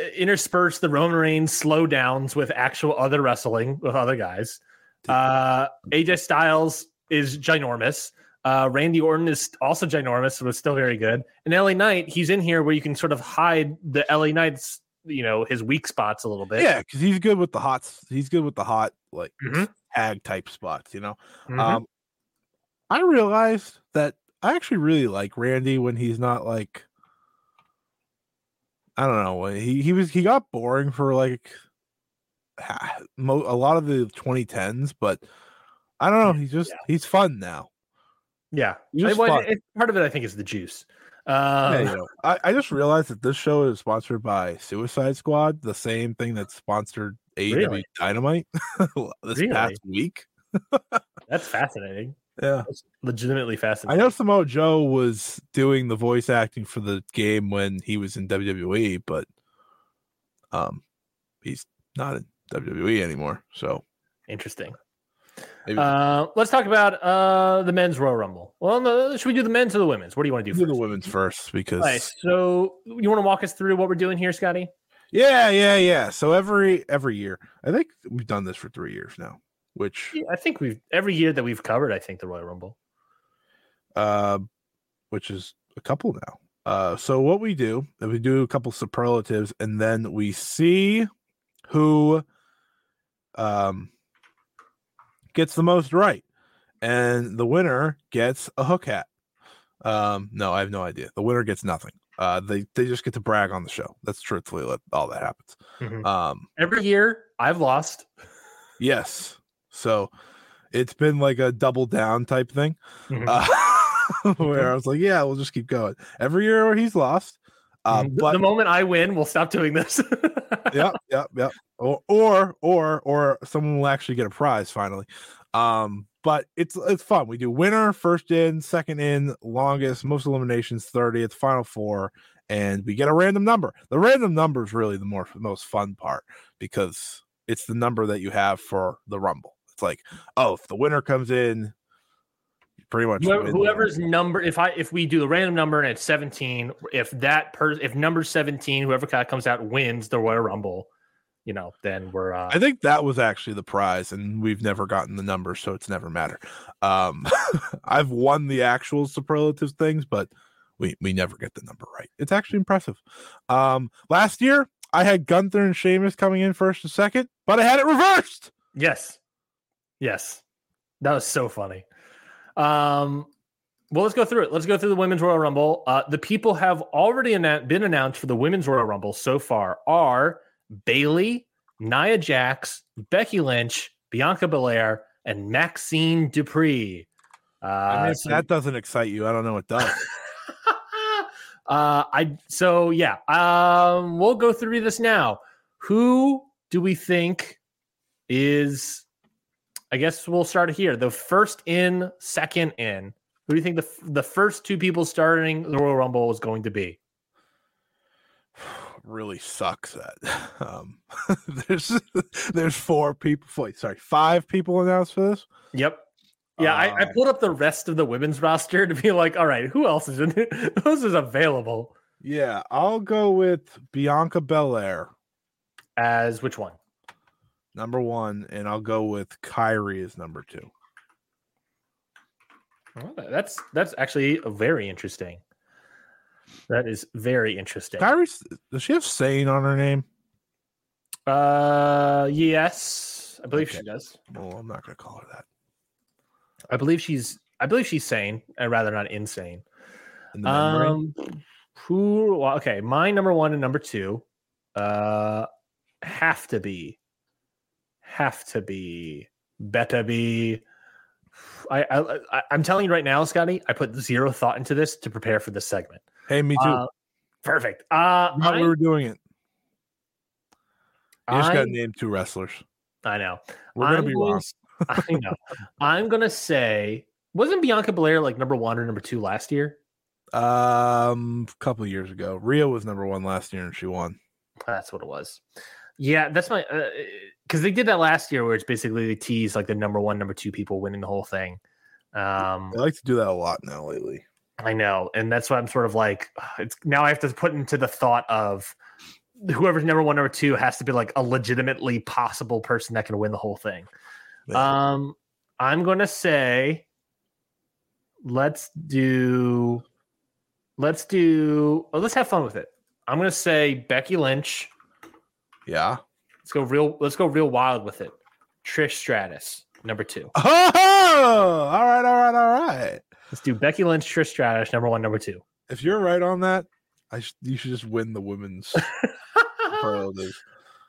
uh, intersperse the Roman Reigns slowdowns with actual other wrestling with other guys. Uh, AJ Styles is ginormous. Uh, Randy Orton is also ginormous, but still very good. And LA Knight, he's in here where you can sort of hide the LA Knight's, you know, his weak spots a little bit. Yeah, because he's good with the hot. He's good with the hot like Mhm. tag type spots. You know. Mhm. Um, I realized that I actually really like Randy when he's not like I don't know. He he was he got boring for like a lot of the 2010s, but I don't know. He's just Yeah. he's fun now. yeah. Just Well, fun. it- part of it, I think, is the juice. Yeah, Um, you know, I, I just realized that this show is sponsored by Suicide Squad, the same thing that sponsored AEW Really? Dynamite this Really? past week. That's fascinating. Yeah. That's legitimately fascinating. I know Samoa Joe was doing the voice acting for the game when he was in WWE, but um, he's not in WWE anymore. So Interesting. maybe Uh, let's talk about uh, the men's Royal Rumble. Well, no, should we do the men's or the women's? What do you want to do do the women's first because All right, so you want to walk us through what we're doing here, Scotty? yeah, yeah, yeah. So every every year, I think we've done this for three years now, which Yeah, I think we've every year that we've covered. I think the Royal Rumble. uh, which is a couple now. Uh, so what we do is we do a couple superlatives, and then we see who um gets the most right, and the winner gets a hook hat. Um, no, I have no idea. The winner gets nothing. Uh, they they just get to brag on the show. That's truthfully all that happens. Mhm. Um, Every year I've lost. yes. So it's been like a double down type thing. Mhm. uh, where I was like, yeah, we'll just keep going. Every year where he's lost, uh, Mhm. The- but the moment I win, we'll stop doing this. yep, yep, yep. Or or or or someone will actually get a prize finally. Um, but it's it's fun. We do winner, first in, second in, longest, most eliminations, 30th, final four, and we get a random number. The random number is really the more most fun part because it's the number that you have for the rumble. It's like, oh, if the winner comes in, pretty much Whoever, whoever's number, if I if we do the random number and it's 17, if that person if number 17, whoever kind of comes out wins the Royal Rumble, you know, then we're. Uh, I think that was actually the prize, and we've never gotten the number, so it's never mattered. Um, I've won the actual superlative things, but we we never get the number right. It's actually impressive. Um, last year I had Gunther and Sheamus coming in first and second, but I had it reversed. yes, yes, that was so funny. Um, well, let's go through it. Let's go through the women's Royal Rumble. Uh, the people have already been announced for the women's Royal Rumble so far are Bayley, Nia Jax, Becky Lynch, Bianca Belair, and Maxxine Dupri. Uh, I mean, if so- that doesn't excite you, I don't know what does. uh I so yeah. Um we'll go through this now. Who do we think is I guess we'll start here. The first in, second in. Who do you think the the first two people starting the Royal Rumble is going to be? really sucks that um, there's there's four people. Wait, sorry, five people announced for this. Yep. Yeah, I, I Uh, pulled up the rest of the women's roster to be like, all right, who else is in? Who else is available Yeah, I'll go with Bianca Belair, as which one? Number one, and I'll go with Kairi as number two. Oh, that's that's actually very interesting. That is very interesting. Kairi, does she have Sane on her name? Uh, yes, I believe she does. Well, I'm not gonna call her that. I believe she's. I believe she's sane, and rather not insane. In? Um, who? Well, okay, my number one and number two, uh, have to be, have to be, better be. I, I, I'm telling you right now, Scotty. I put zero thought into this to prepare for this segment. hey, me too. Uh, perfect. Uh, Thought I, we were doing it. You just got I- to name two wrestlers. I know. We're gonna I'm be s- I know. I'm gonna say, wasn't Bianca Belair like number one or number two last year? Um, a couple years ago, Rhea was number one last year, and she won. That's what it was. Yeah, that's my because they did that last year, where it's basically they tease like the number one, number two people winning the whole thing. Um, I like to do that a lot now lately. I know, and that's why I'm sort of like, it's now I have to put into the thought of whoever's number one, number two has to be like a legitimately possible person that can win the whole thing. Yeah. Um, I'm gonna say, let's do, let's do, oh, let's have fun with it. I'm gonna say Becky Lynch. yeah. Let's go real. Let's go real wild with it. Trish Stratus, number two. Oh, all right, all right, all right. Let's do Becky Lynch, Trish Stratus, number one, number two. If you're right on that, I sh- you should just win the women's. All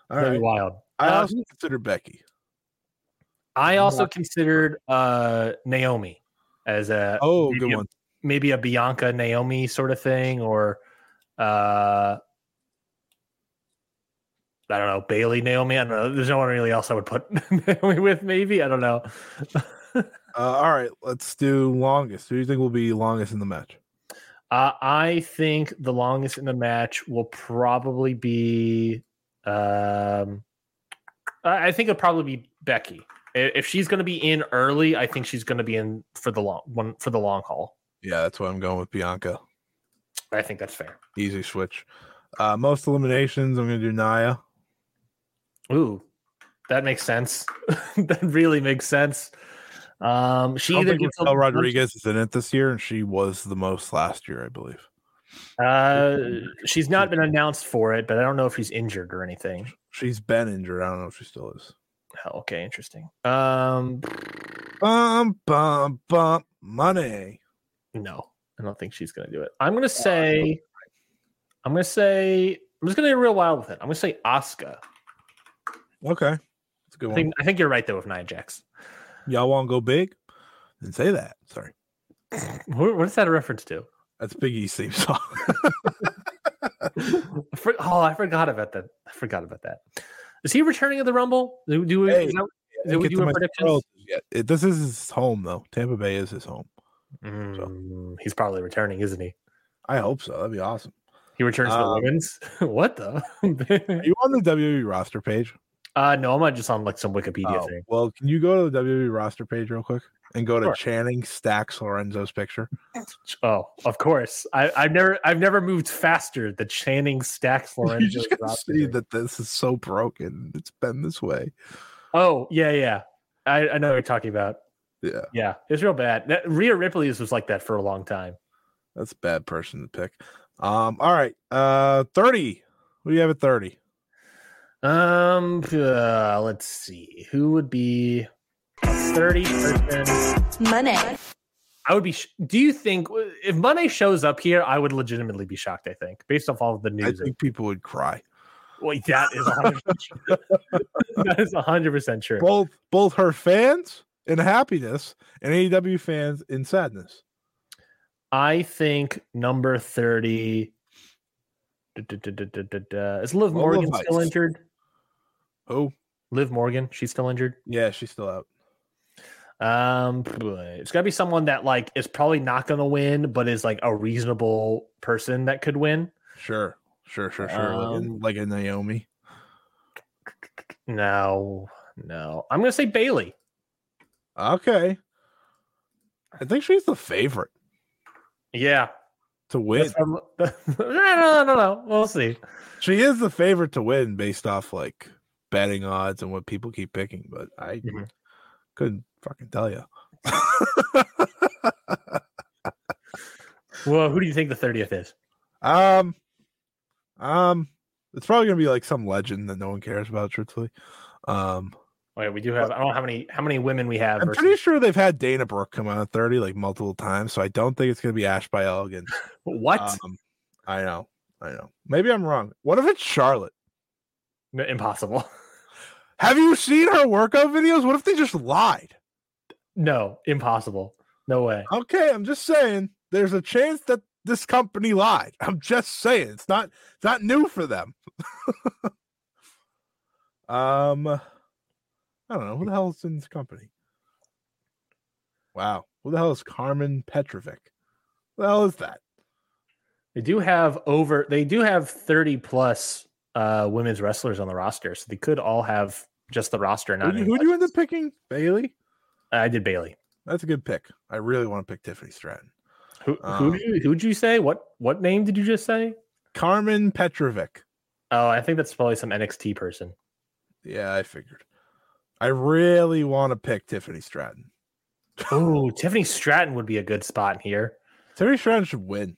Very right. wild. I Uh, also consider Becky. I also considered uh Naomi as a Oh, good a- one. maybe a Bianca Naomi sort of thing, or uh I don't know, Bayley Naomi. I don't know. There's no one really else I would put Naomi with, maybe. I don't know. Uh, all right, let's do longest. Who do you think will be longest in the match? Uh, I think the longest in the match will probably be. Um, I think it'll probably be Becky. If she's going to be in early, I think she's going to be in for the long one for the long haul. Yeah, that's why I'm going with Bianca. I think that's fair. Easy switch. Uh, most eliminations, I'm going to do Nia. Ooh, that makes sense. that really makes sense. Um, she either gets Raquel Rodriguez is in it this year, and she was the most last year, I believe. Uh, she's not been announced for it, but I don't know if she's injured or anything. She's been injured. I don't know if she still is. Oh, okay, interesting. Um, Bum bum bum money. No, I don't think she's going to do it. I'm going to say, I'm going to say, I'm just going to get real wild with it. I'm going to say Asuka. Okay, that's a good I one. think, I think you're right though with Nia Jax. Y'all want to go big? Then say that. Sorry, What, what is that a reference to? that's Big E's theme song. I for- oh, I forgot about that. I forgot about that. Is he returning at the Rumble? Do, do we, Hey, is that, I did we do to a predictions? superlatives yet. It- this is his home, though. Tampa Bay is his home. Mm, he's probably returning, isn't he? I hope so. That'd be awesome. He returns to the Um, women's. what Are the? you on the WWE roster page? Uh, no, I'm not just on like some Wikipedia Oh, thing. well, can you go to the WWE roster page real quick? and go to Sure. Channing Stacks Lorenzo's picture? Oh, of course. I, I've never I've never moved faster. The Channing Stacks Lorenzo. you just see that this is so broken. It's been this way. Oh yeah, yeah. I, I know what you're talking about. Yeah, Yeah, it's real bad. That, Rhea Ripley's was like that for a long time. that's a bad person to pick. Um, all right. Uh 30. What do you have at 30? Um, uh, let's see. Who would be 30 person? Money. I would be. Sh- do you think if Money shows up here, I would legitimately be shocked? I think based off all of the news, I news. think people would cry. well, that is 100 true. that is 100 percent true. Both both her fans in happiness and AEW fans in sadness. I think number 30 duh, duh, duh, duh, duh, duh, duh. is Liv Morgan still Ice. injured? Oh, Liv Morgan, she's still injured. yeah, she's still out. Um, it's got to be someone that like is probably not going to win, but is like a reasonable person that could win. Sure, sure, sure, sure. like, a, Um, like a Naomi. No, no, I'm going to say Bayley. Okay. I think she's the favorite Yeah, to win. no, no, no, no. We'll see. She is the favorite to win based off like betting odds and what people keep picking, but I Mhm. couldn't fucking tell you. Well, who do you think the 30th is? um, um, it's probably gonna be like some legend that no one cares about. Truthfully, um, Oh, yeah, we do have. I don't know how many how many women we have. I'm versus- pretty sure they've had Dana Brooke come out at 30 like multiple times, so I don't think it's gonna be Ash by Elgin. what? Um, I know, I know. Maybe I'm wrong. What if it's Charlotte? No, Impossible. Have you seen her workout videos? What if they just lied? No, impossible. No way. Okay, I'm just saying there's a chance that this company lied. I'm just saying it's not it's not new for them. um I don't know who the hell is in this company. Wow, who the hell is Karmen Petrovic? Who the hell is that? They do have over. They do have thirty plus uh women's wrestlers on the roster, so they could all have just the roster. Not who do you end up picking? Bayley. I did Bayley. That's a good pick. I really want to pick Tiffany Stratton. Who who Um, you, who'd you say? What what name did you just say? Karmen Petrovic. Oh, I think that's probably some NXT person. Yeah, I figured. I really want to pick Tiffany Stratton. Oh, Tiffany Stratton would be a good spot in here. Tiffany Stratton should win.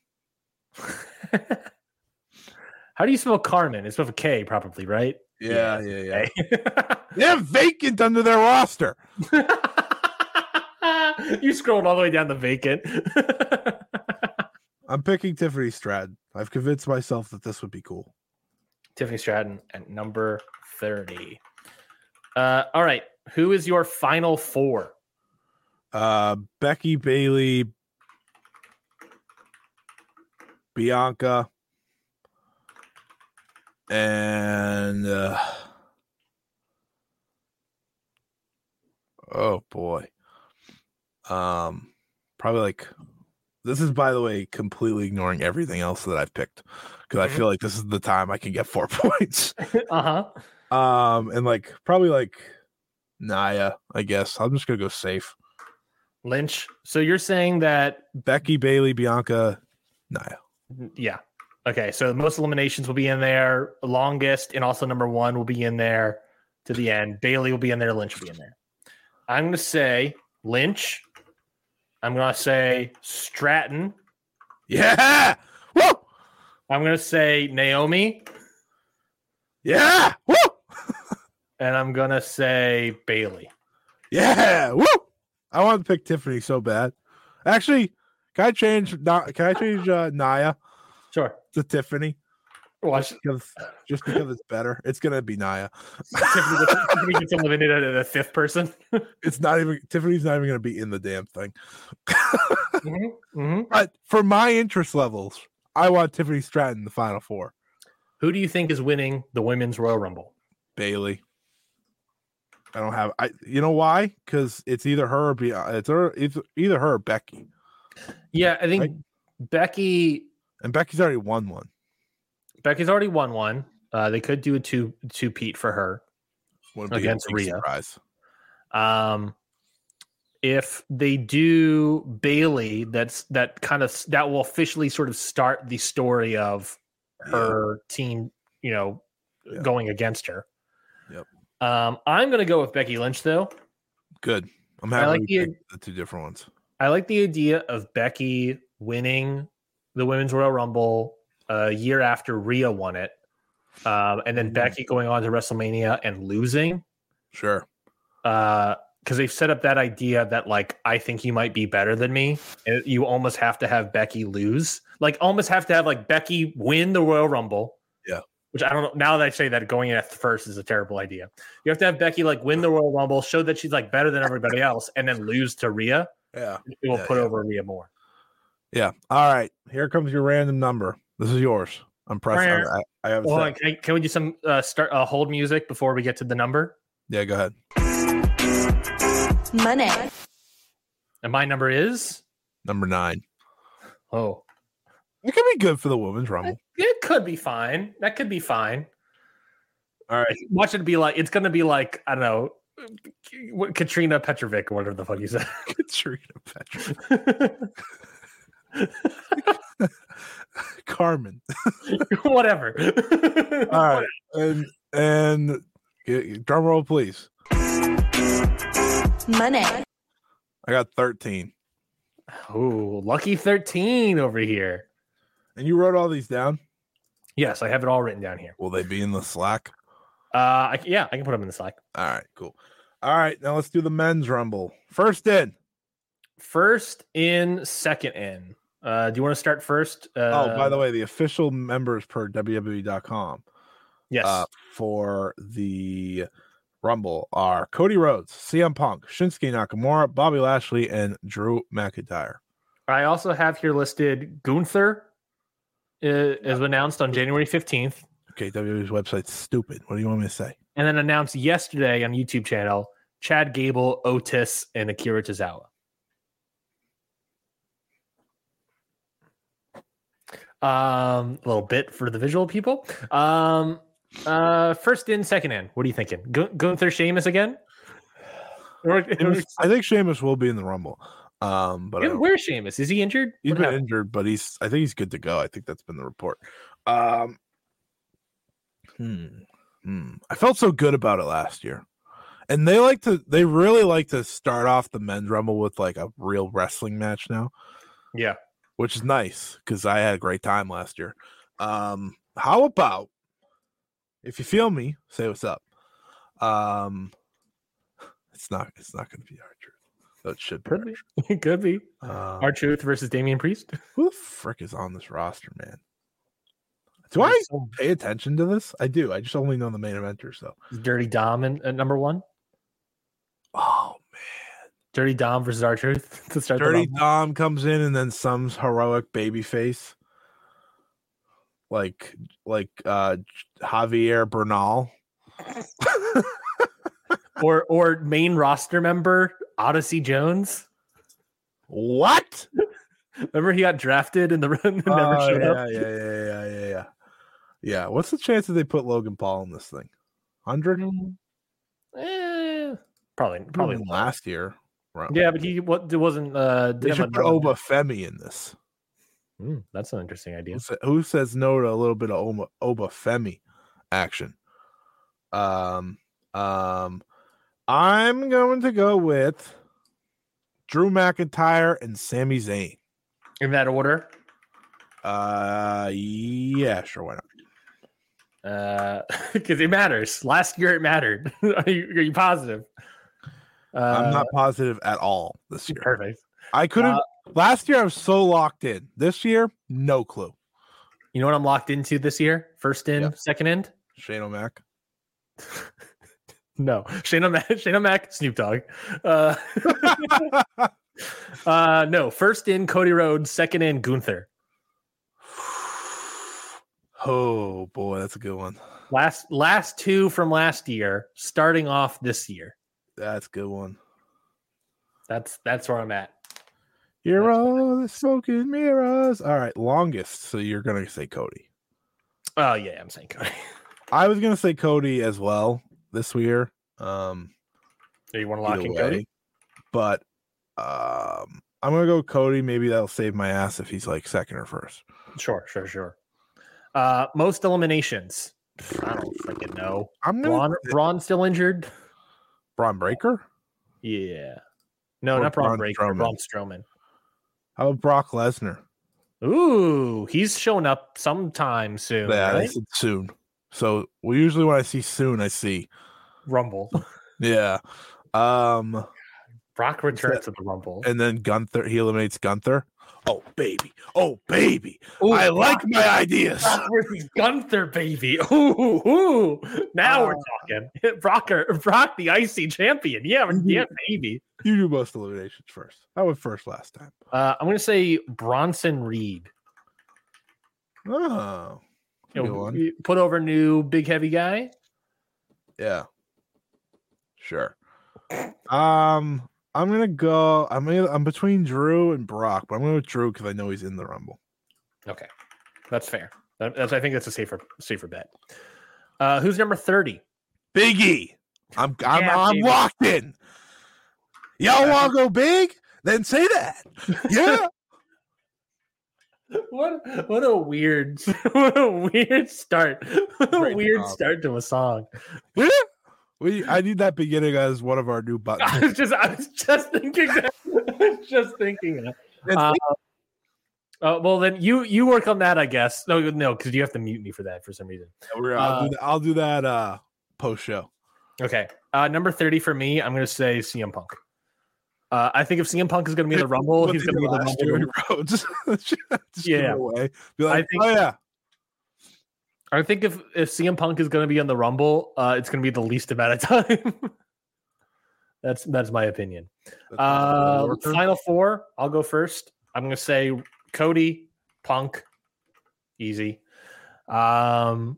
How do you spell Carmen? It's with a K, probably, right? Yeah, yeah, yeah. Okay. They have vacant under their roster. you scrolled all the way down the vacant. I'm picking Tiffany Stratton. I've convinced myself that this would be cool. Tiffany Stratton at number 30. Uh, all right. Who is your final four? Uh, Becky Bayley, Bianca, and uh, oh boy, um, probably like this is by the way completely ignoring everything else that I've picked because I Mhm. feel like this is the time I can get four points. Uh huh. Um, and like probably like Nia, I guess. I'm just gonna go safe. Lynch. So you're saying that, Becky Bayley, Bianca, Nia. yeah. Okay. So the most eliminations will be in there. Longest and also number one will be in there to the end. Bayley will be in there. Lynch will be in there. I'm going to say Lynch. I'm going to say Stratton. Yeah. Woo! I'm going to say Naomi. Yeah. Woo! And I'm going to say Bayley. Yeah. Woo! I want to pick Tiffany so bad. Actually, can I change can I change uh, Nia Sure. To Tiffany? Watch. Because just because it's better. It's gonna be Nia. Tiffany gets, Tiffany gets eliminated as the fifth person. It's not even Tiffany's not even gonna be in the damn thing. Mhm, mhm. But for my interest levels, I want Tiffany Stratton in the final four. Who do you think is winning the women's Royal Rumble? Bayley. I don't have I you know why? Because it's either her or be it's her it's either her or Becky. Yeah, I think Right. Becky And Becky's already won one. Becky's already won one. Uh, they could do a two two Pete for her. Wouldn't be a Against Rhea. surprise. Um, if they do Bayley, that's that kind of that will officially sort of start the story of her team, you know, Yeah. going against her. Yep. Um, I'm gonna go with Becky Lynch though. Good. I'm I happy like the- the two different ones. I like the idea of Becky winning the Women's Royal Rumble a year after Rhea won it, um, and then Mhm. Becky going on to WrestleMania and losing. Sure. because they've set up that idea that like I think you might be better than me, and you almost have to have Becky lose, like almost have to have like Becky win the Royal Rumble. Yeah. Which I don't know. Now that I say that going in at first is a terrible idea. You have to have Becky like win the Royal Rumble, show that she's like better than everybody else, and then lose to Rhea. Yeah. It will Yeah, put yeah. over Rhea more. Yeah. All right. Here comes your random number. This is yours. I'm pressing. I, I have. it Hold set. on, can, I- can we do some uh, start uh, hold music before we get to the number? Yeah. Go ahead. money, And my number is Number nine. oh, It could be good for the women's rumble. it could be fine. That could be fine. All right. Watch it be like it's gonna be like I don't know, what- Katrina Petrovic or whatever the fuck you said. Katrina Petra. Karmen. whatever. All right. And and g- drum roll, please. money, I got 13. Oh, lucky thirteen over here. And you wrote all these down. Yes, I have it all written down here. Will they be in the Slack? Uh, I, yeah, I can put them in the Slack. All right. Cool. All right. Now let's do the men's rumble. First in. First in, second in. Uh, do you want to start first? Uh, oh, by the way, the official members per WWE.com yes. uh, for the Rumble are Cody Rhodes, CM Punk, Shinsuke Nakamura, Bobby Lashley, and Drew McIntyre. I also have here listed Gunther uh, is announced on January fifteenth. Okay, WWE's website's stupid. What do you want me to say? and then announced yesterday on YouTube channel Chad Gable, Otis, and Akira Tozawa. Um, a little bit for the visual people. Um, uh, first in, second in. What are you thinking? Gun- Gunther Sheamus again? Or, I think Sheamus will be in the Rumble. Um, but where's Sheamus? Is he injured? he's What been happened? injured, but he's I think he's good to go. I think that's been the report. Um, hmm, hmm. I felt so good about it last year. And they like to they really like to start off the men's rumble with like a real wrestling match now, Yeah. Which is nice because I had a great time last year. Um, how about if you feel me, say what's up. Um it's not it's not gonna be R-Truth. It should be. Could be. It could be. Um, R-Truth versus Damian Priest. who the frick is on this roster, man? Do I pay attention to this? I do. I just only know the main eventers, though. Dirty Dom at number one? Dirty Dom versus R-Truth to start Dirty Dom comes in, and then some heroic baby face, like like uh Javier Bernal. or or main roster member Odyssey Jones. what? Remember he got drafted in the run and never Oh, showed yeah, up. yeah, yeah, yeah, yeah, yeah. Yeah. What's the chance that they put Logan Paul in this thing? Hundred? Eh, probably probably last year. Right. Yeah, but he what it wasn't. Uh, They didn't should have put a- Oba Femi in this. Hmm, that's an interesting idea. Who, sa- who says no to a little bit of Oma, Oba Femi action? Um, um, I'm going to go with Drew McIntyre and Sami Zayn. In that order, Uh, yeah, sure, why not? Uh, because it matters. Last year it mattered. are, you, are you positive? Uh, I'm not positive at all this year. perfect. I couldn't. Uh, last year, I was so locked in. This year, no clue. You know what I'm locked into this year? First in, second in. Shane O'Mac. No, Shane O'Mac, Shane O'Mac, Snoop Dogg. Uh, uh, no, first in Cody Rhodes, second in Gunther. oh boy, that's a good one. Last last two from last year, starting off this year. That's a good one. That's that's where I'm at. Hero, the smoking mirrors. All right, longest. So you're gonna say Cody. Oh yeah, I'm saying Cody. I was gonna say Cody as well this year. Um, Do you want to lock in way. Cody? but Um, I'm gonna go Cody. Maybe that'll save my ass if he's like second or first. Sure, sure, sure. Uh, most eliminations. I don't freaking know. I'm gonna Braun, Braun still injured? Bron Breakker. Yeah. No, Or not Braun Bron Breakker. Strowman. Braun Strowman. How about Brock Lesnar? Ooh, he's showing up sometime soon. Yeah, right? said soon. So well, usually when I see soon, I see Rumble. yeah. Um, Brock returns to the Rumble. and then Gunther he eliminates Gunther. Oh baby, oh baby, Ooh, I like my ideas. Versus Gunther, baby. Ooh, ooh. Now we're Uh, talking. Brocker, Brock, the icy champion. Yeah, yeah, baby. You do most eliminations first. I went first last time. Uh, I'm gonna say Bronson Reed. Oh, You know, put over new big heavy guy. yeah, sure. Um, I'm gonna go. I'm gonna, I'm between Drew and Brock, but I'm going with Drew because I know he's in the Rumble. Okay, that's fair. That- That's I think that's a safer safer bet. Uh, who's number thirty? Biggie. I'm I'm Yeah, I'm baby. locked in. Y'all want to go big? Then say that. Yeah. What what a weird what a weird start. What a Great weird job. start to a song. yeah. We I need that beginning as one of our new buttons. I was just I was just thinking that. Just thinking. Uh, uh, well then you you work on that I guess. No no because you have to mute me for that for some reason. we're- I'll, uh, do that, I'll do that uh post show. Okay. Uh, number 30 for me, I'm going to say CM Punk. Uh, I think if CM Punk is going to be in the Rumble, he's going to be the Rumble. Rhodes. Yeah. away. Be like, think- oh yeah. I think if, if CM Punk is going to be in the Rumble, uh, it's going to be the least amount of time. that's that's my opinion. Uh, final four, I'll go first. I'm going to say Cody, Punk, easy. Um,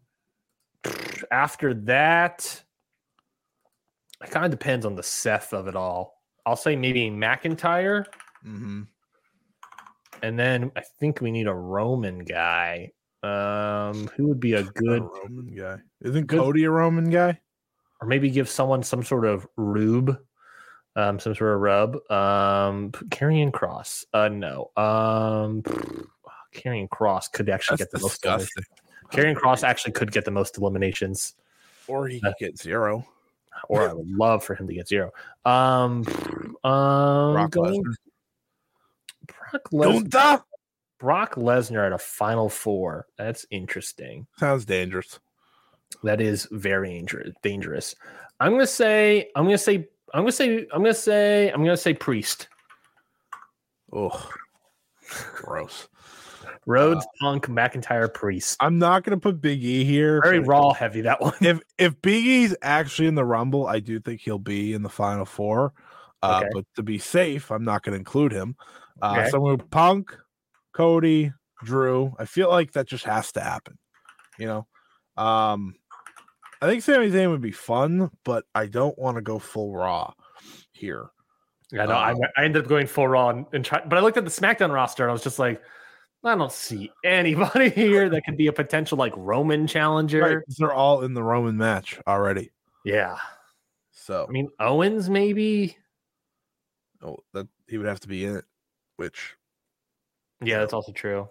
after that, it kind of depends on the Seth of it all. I'll say maybe McIntyre. Mhm. And then I think we need a Roman guy. Um, who would be a A good, Roman guy. Isn't good- Cody a Roman guy? or maybe give someone some sort of rube, um, some sort of rub. Um, Karrion Kross. Uh, no. Um, Karrion Kross could actually That's get the most. disgusting. Karrion Kross actually could get the most eliminations, Or he Uh, could get zero. or I would love for him to get zero. Um, um, Brock going- Lesnar. Brock Lesnar. Brock Lesnar at a Final Four. That's interesting. Sounds dangerous. That is very dangerous. Dangerous. I'm gonna say. I'm gonna say. I'm gonna say. I'm gonna say. I'm gonna say Priest. Oh, gross. Rhodes, Punk, McIntyre, Priest. I'm not gonna put Big E here. Very raw heavy that one. If if Big E's actually in the Rumble, I do think he'll be in the Final Four. Uh, Okay. But to be safe, I'm not gonna include him. Uh, Okay. So I'm gonna Punk, Cody, Drew. I feel like that just has to happen. You know, um, I think Sami Zayn would be fun, but I don't want to go full Raw here. I know. I, Um, I ended up going full raw and, and try, but I looked at the SmackDown roster and I was just like, I don't see anybody here that could be a potential like Roman challenger. Right, they're all in the Roman match already. Yeah. So I mean, Owens maybe. oh, that he would have to be in it. Which Yeah, that's also true.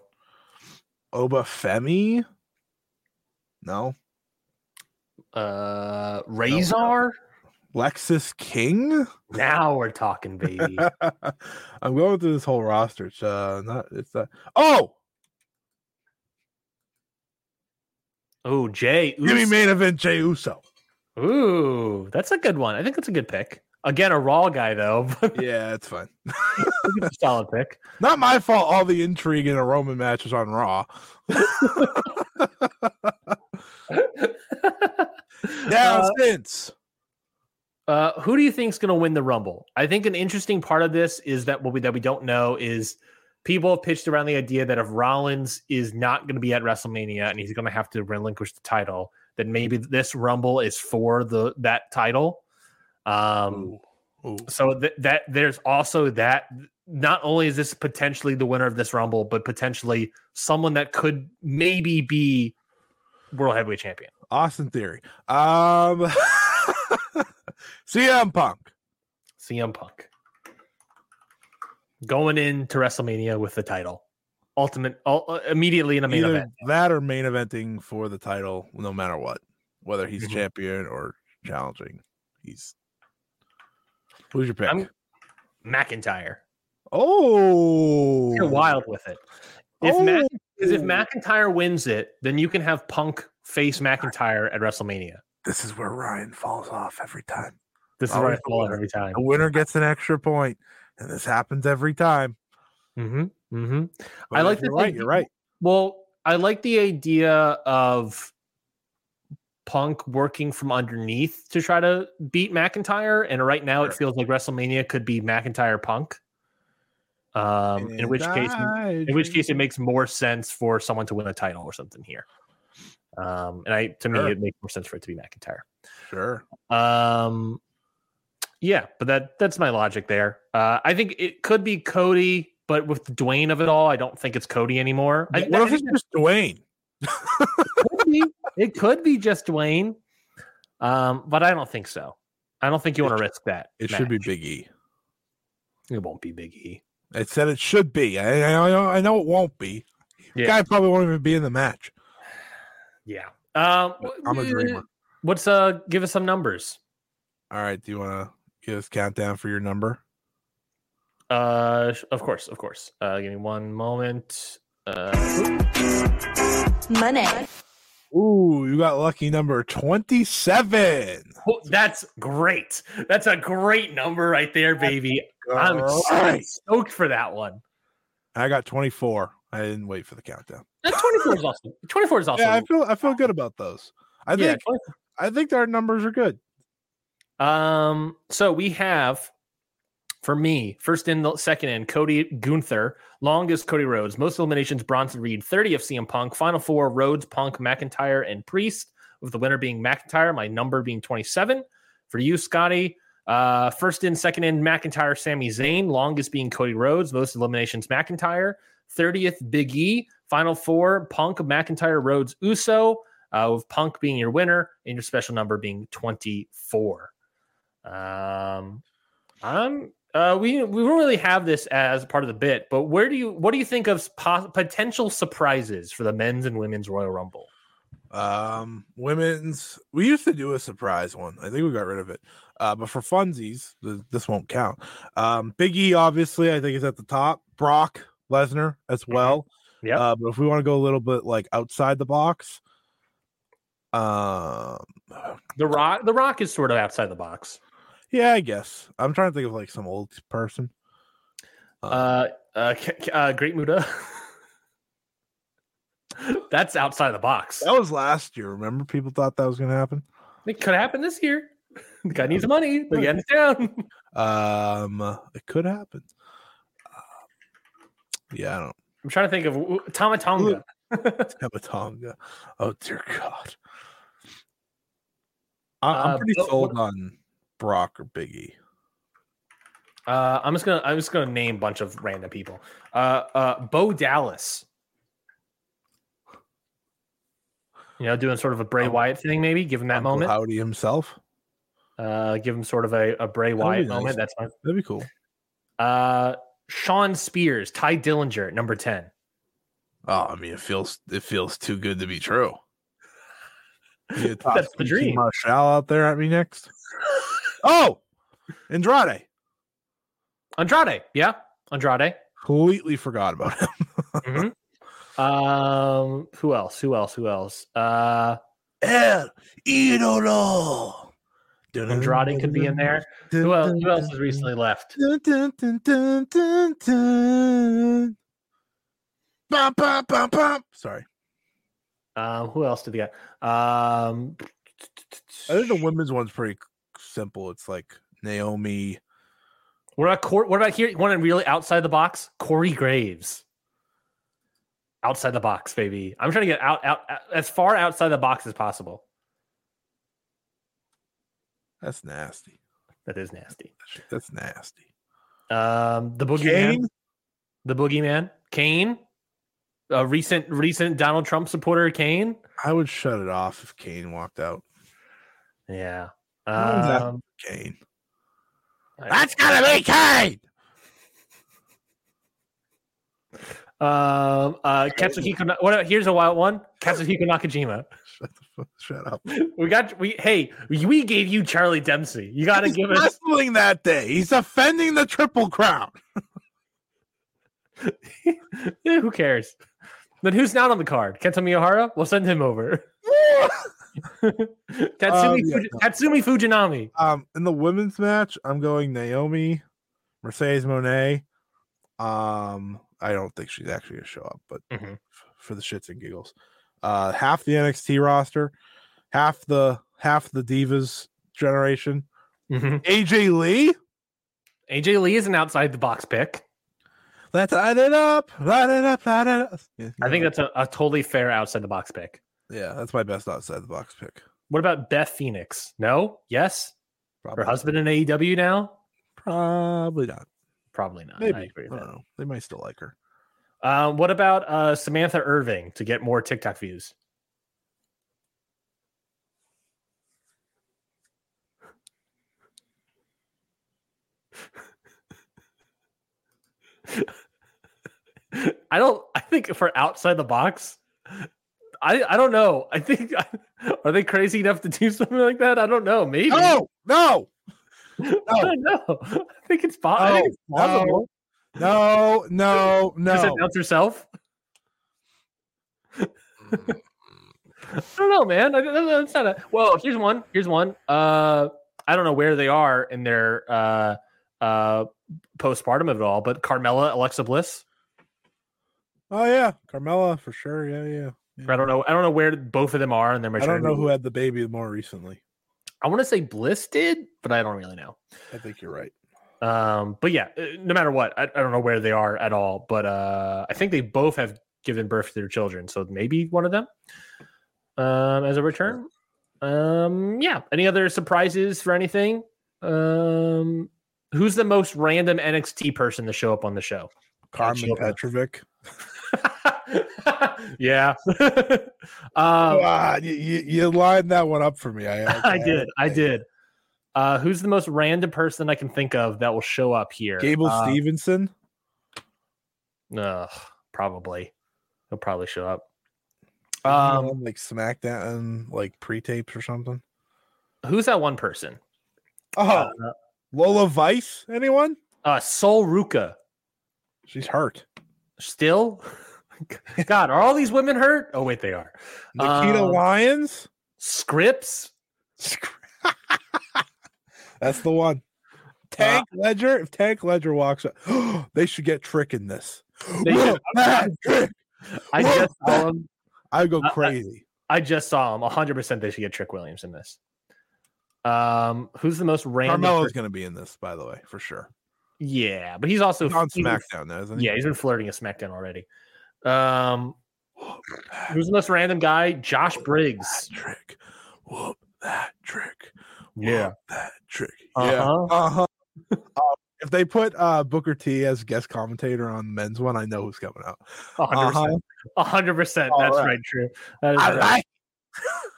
Oba Femi? No. Uh, Razor. Lexis King? Now we're talking, baby. I'm going through this whole roster. It's uh not it's uh oh oh, Jay. give me Uso. main event Jey Uso. Ooh, that's a good one. I think that's a good pick. Again, a raw guy though. Yeah, it's fine. it's a solid pick. Not my fault all the intrigue in a Roman match was on Raw. Now Uh, since Uh, who do you think is going to win the Rumble? I think an interesting part of this is that what we that we don't know is people have pitched around the idea that if Rollins is not going to be at WrestleMania and he's going to have to relinquish the title, then maybe this Rumble is for the that title. Um, Ooh. so th- that there's also that. Not only is this potentially the winner of this Rumble, but potentially someone that could maybe be world heavyweight champion. Austin Theory. Um CM Punk. CM Punk. going into WrestleMania with the title, ultimate, uh, immediately in a main Either event. that or main eventing for the title, no matter what, whether he's Mhm. champion or challenging. He's who's your pick? I'm- McIntyre. oh, You're wild with it. If oh, Mac, because if McIntyre wins it, then you can have Punk face McIntyre at WrestleMania. this is where Ryan falls off every time. This is where I fall winner. every time. The winner gets an extra point, and this happens every time. Mm-hmm. Mm-hmm. But I like if you're right. You're right. Well, I like the idea of Punk working from underneath to try to beat McIntyre, and right now it feels like WrestleMania could be McIntyre Punk. Um, in which case, in which case, it makes more sense for someone to win a title or something here. Um, and I, to me, it makes more sense for it to be McIntyre. sure. Um, yeah, but that that's my logic there. Uh, I think it could be Cody, but with Dwayne of it all, I don't think it's Cody anymore. I, what if it's just Dwayne? could be. It could be just Dwayne, um, but I don't think so. I don't think you want to risk that. It should be. Big E. It won't be Big E. It said it should be. I, I, know- I know it won't be. Yeah. Guy probably won't even be in the match. Yeah. Um, I'm a dreamer. What's uh? Give us some numbers. All right. Do you want to give us countdown for your number? Uh, of course, of course. Uh, give me one moment. Uh, Money. Ooh, you got lucky number 27. oh, that's great. That's a great number right there, baby. I'm right. stoked for that one. I got 24. I didn't wait for the countdown. And 24 is awesome. 24 is awesome. Yeah, I feel I feel good about those. I yeah, think I think our numbers are good. Um, so we have for me, first in the second in, Cody Gunther, longest Cody Rhodes, most eliminations, Bronson Reed, 30 of CM Punk, final four, Rhodes, Punk, McIntyre, and Priest, with the winner being McIntyre, my number being 27. For you, Scotty, uh, first in, second in, McIntyre, Sami Zayn, longest being Cody Rhodes, most eliminations, McIntyre, 30th, Big E, final four, Punk, McIntyre, Rhodes, Uso, uh, with Punk being your winner and your special number being 24. Um, I'm uh, we we don't really have this as part of the bit, but where do you what do you think of po- potential surprises for the men's and women's Royal Rumble? Um, women's we used to do a surprise one. I think we got rid of it. Uh, but for funsies, th- this won't count. Um, Big E obviously I think is at the top. Brock Lesnar as well. Yeah. Uh, but if we want to go a little bit like outside the box, um, The Rock, The Rock is sort of outside the box. Yeah, I guess I'm trying to think of like some old person. Uh, uh, K- uh Great Muta. That's outside the box. that was last year. Remember, people thought that was going to happen. It could happen this year. The guy needs money. The end is down. Um, it could happen. Uh, yeah, I don't. I'm trying to think of Tama Tonga. Tamatonga. Oh dear God. I'm Uh, pretty but sold on Brock or Biggie. Uh, I'm just gonna I'm just gonna name a bunch of random people. Uh, uh, Bo Dallas. You know, doing sort of a Bray Um, Wyatt thing, maybe give him that Uncle moment. Howdy himself. Uh, give him sort of a, a Bray would Wyatt nice. moment. That's fine. That'd be cool. Uh, Shawn Spears, Tye Dillinger, number ten. Oh, I mean, it feels it feels too good to be true. That's the dream. Marshall out there at me next. Oh, Andrade. Andrade, yeah, Andrade. Completely forgot about him. Mhm. Um, who else? Who else? Who else? Uh, El Idolo. Andrade could be in there. Who else? Who else has recently left? Bum, bum, bum, bum. Sorry. Um, who else did we get? Um, I think the women's one's pretty simple. It's like Naomi. What about Cor- what about here? One really outside the box? Corey Graves. Outside the box, baby. I'm trying to get out, out, out as far outside the box as possible. That's nasty. That is nasty. That's nasty. Um, the boogeyman, Kane? the boogeyman, Kane, a recent recent Donald Trump supporter, Kane. I would shut it off if Kane walked out. Yeah. Um, Kane. That's gonna be Kane. Um, uh, Katsuhiko. What? Here's a wild one. Katsuhiko Nakajima. Shut, the fuck, shut up. We got. We hey. We gave you Charlie Dempsey. You got to give us. wrestling that day. He's defending the triple crown. Who cares? Then who's not on the card? Kento Miyahara? We'll send him over. Tatsumi, Um, yeah. Fuji- Tatsumi Fujinami. Um, in the women's match, I'm going Naomi, Mercedes Moné. Um, I don't think she's actually gonna show up, but Mhm. f- for the shits and giggles, uh, half the NXT roster, half the half the divas generation. Mhm. AJ Lee, AJ Lee is an outside the box pick. let's light it up, light it up, light it up. Yeah, I think that's a, a totally fair outside the box pick. Yeah, that's my best outside the box pick. What about Beth Phoenix? No? Yes? Probably, Her husband in AEW now? probably not. Probably not. Maybe I agree I don't know. They might still like her. Um, what about uh, Samantha Irvin to get more TikTok views? I don't. I think for outside the box, I I don't know. I think are they crazy enough to do something like that? I don't know. Maybe. No, no, I don't know. I think it's, po- I think it's No, possible. no, no, Just no. announce herself. I don't know, man. I, I- that's not a. Well, here's one. Here's one. Uh, I don't know where they are in their uh uh postpartum of it all, but Carmella, Alexa Bliss. Oh yeah, Carmella for sure. Yeah, yeah. Yeah. I don't know. I don't know where both of them are in their I don't know who had the baby more recently. I want to say Bliss did, but I don't really know. I think you're right. Um, but yeah, uh, no matter what, I, I don't know where they are at all. But uh, I think they both have given birth to their children, so maybe one of them um, as a return. Um, yeah. Any other surprises for anything? Um, who's the most random NXT person to show up on the show? Karmen Petrovic. yeah. um, you, you, lined that one up for me. I, I did. I did. Uh, who's the most random person I can think of that will show up here? Gable Uh, Steveson. Ugh, probably. He'll probably show up. Um, like SmackDown, like pre-tapes or something. who's that one person? Oh, Uh, Lola Vice. Anyone? uh Sol Ruka. She's hurt. Still? God, are all these women hurt? Oh, wait, they are. Nikita Um, Lyons. Scripps? That's the one. Tank Ledger. If Tank Ledger walks up, they should get Trick in this. They Whoa, should. man, Trick. I Whoa, just saw him. I go I- I- crazy. I just saw him. 100% they should get Trick Williams in this. Um, who's the most random? Carmelo's going to be in this, by the way, for sure. yeah, but he's also He's on SmackDown now, isn't he? Yeah, he's been flirting at SmackDown already. Um, who's the most random guy? Josh Briggs. That trick. Whoop that trick. Whoop Yeah. that trick. Uh-huh. Yeah. Uh-huh. Uh, if they put uh, Booker T as guest commentator on the men's one, I know who's coming out. 100%. Uh-huh. A hundred percent. All That's right. right. True. That is I right. like.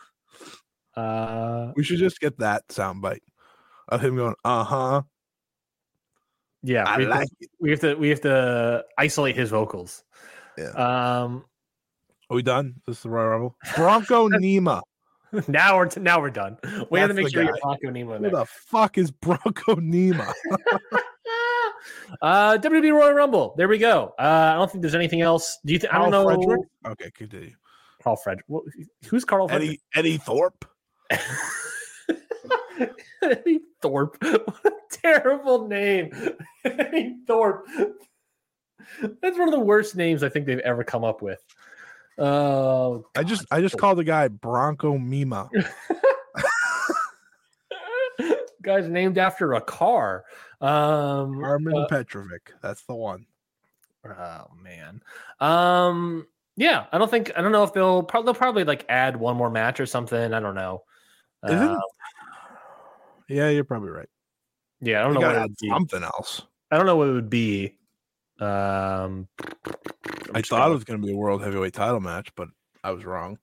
Uh, We should just get that soundbite of him going, uh huh. yeah. I we, have like to, it. we have to. We have to isolate his vocals. Yeah. Um. Are we done? This is the Royal Rumble. Bronco Nima. Now we're now we're done. We have to make the sure you guy. get Blanco Nemo in Who there. the fuck is Bronco Nima? uh, WWE Royal Rumble. There we go. Uh, I don't think there's anything else. Do you? Th- I don't know. Carl Frederick? Okay, continue. Carl Frederick. Wh- Who's Carl Frederick? Eddie Eddie Thorpe. Eddie Thorpe. What a terrible name. Eddie Thorpe. That's one of the worst names I think they've ever come up with. Oh, I just I just called the guy Bronco Mima. guy's named after a car. Um, Armin uh, Petrovic. That's the one. oh man. Um, yeah, I don't think I don't know if they'll probably they'll probably like add one more match or something. I don't know. Uh, Yeah, you're probably right. yeah, I don't You know what add something else. I don't know what it would be. Um, I thought gonna- it was going to be a world heavyweight title match, but I was wrong.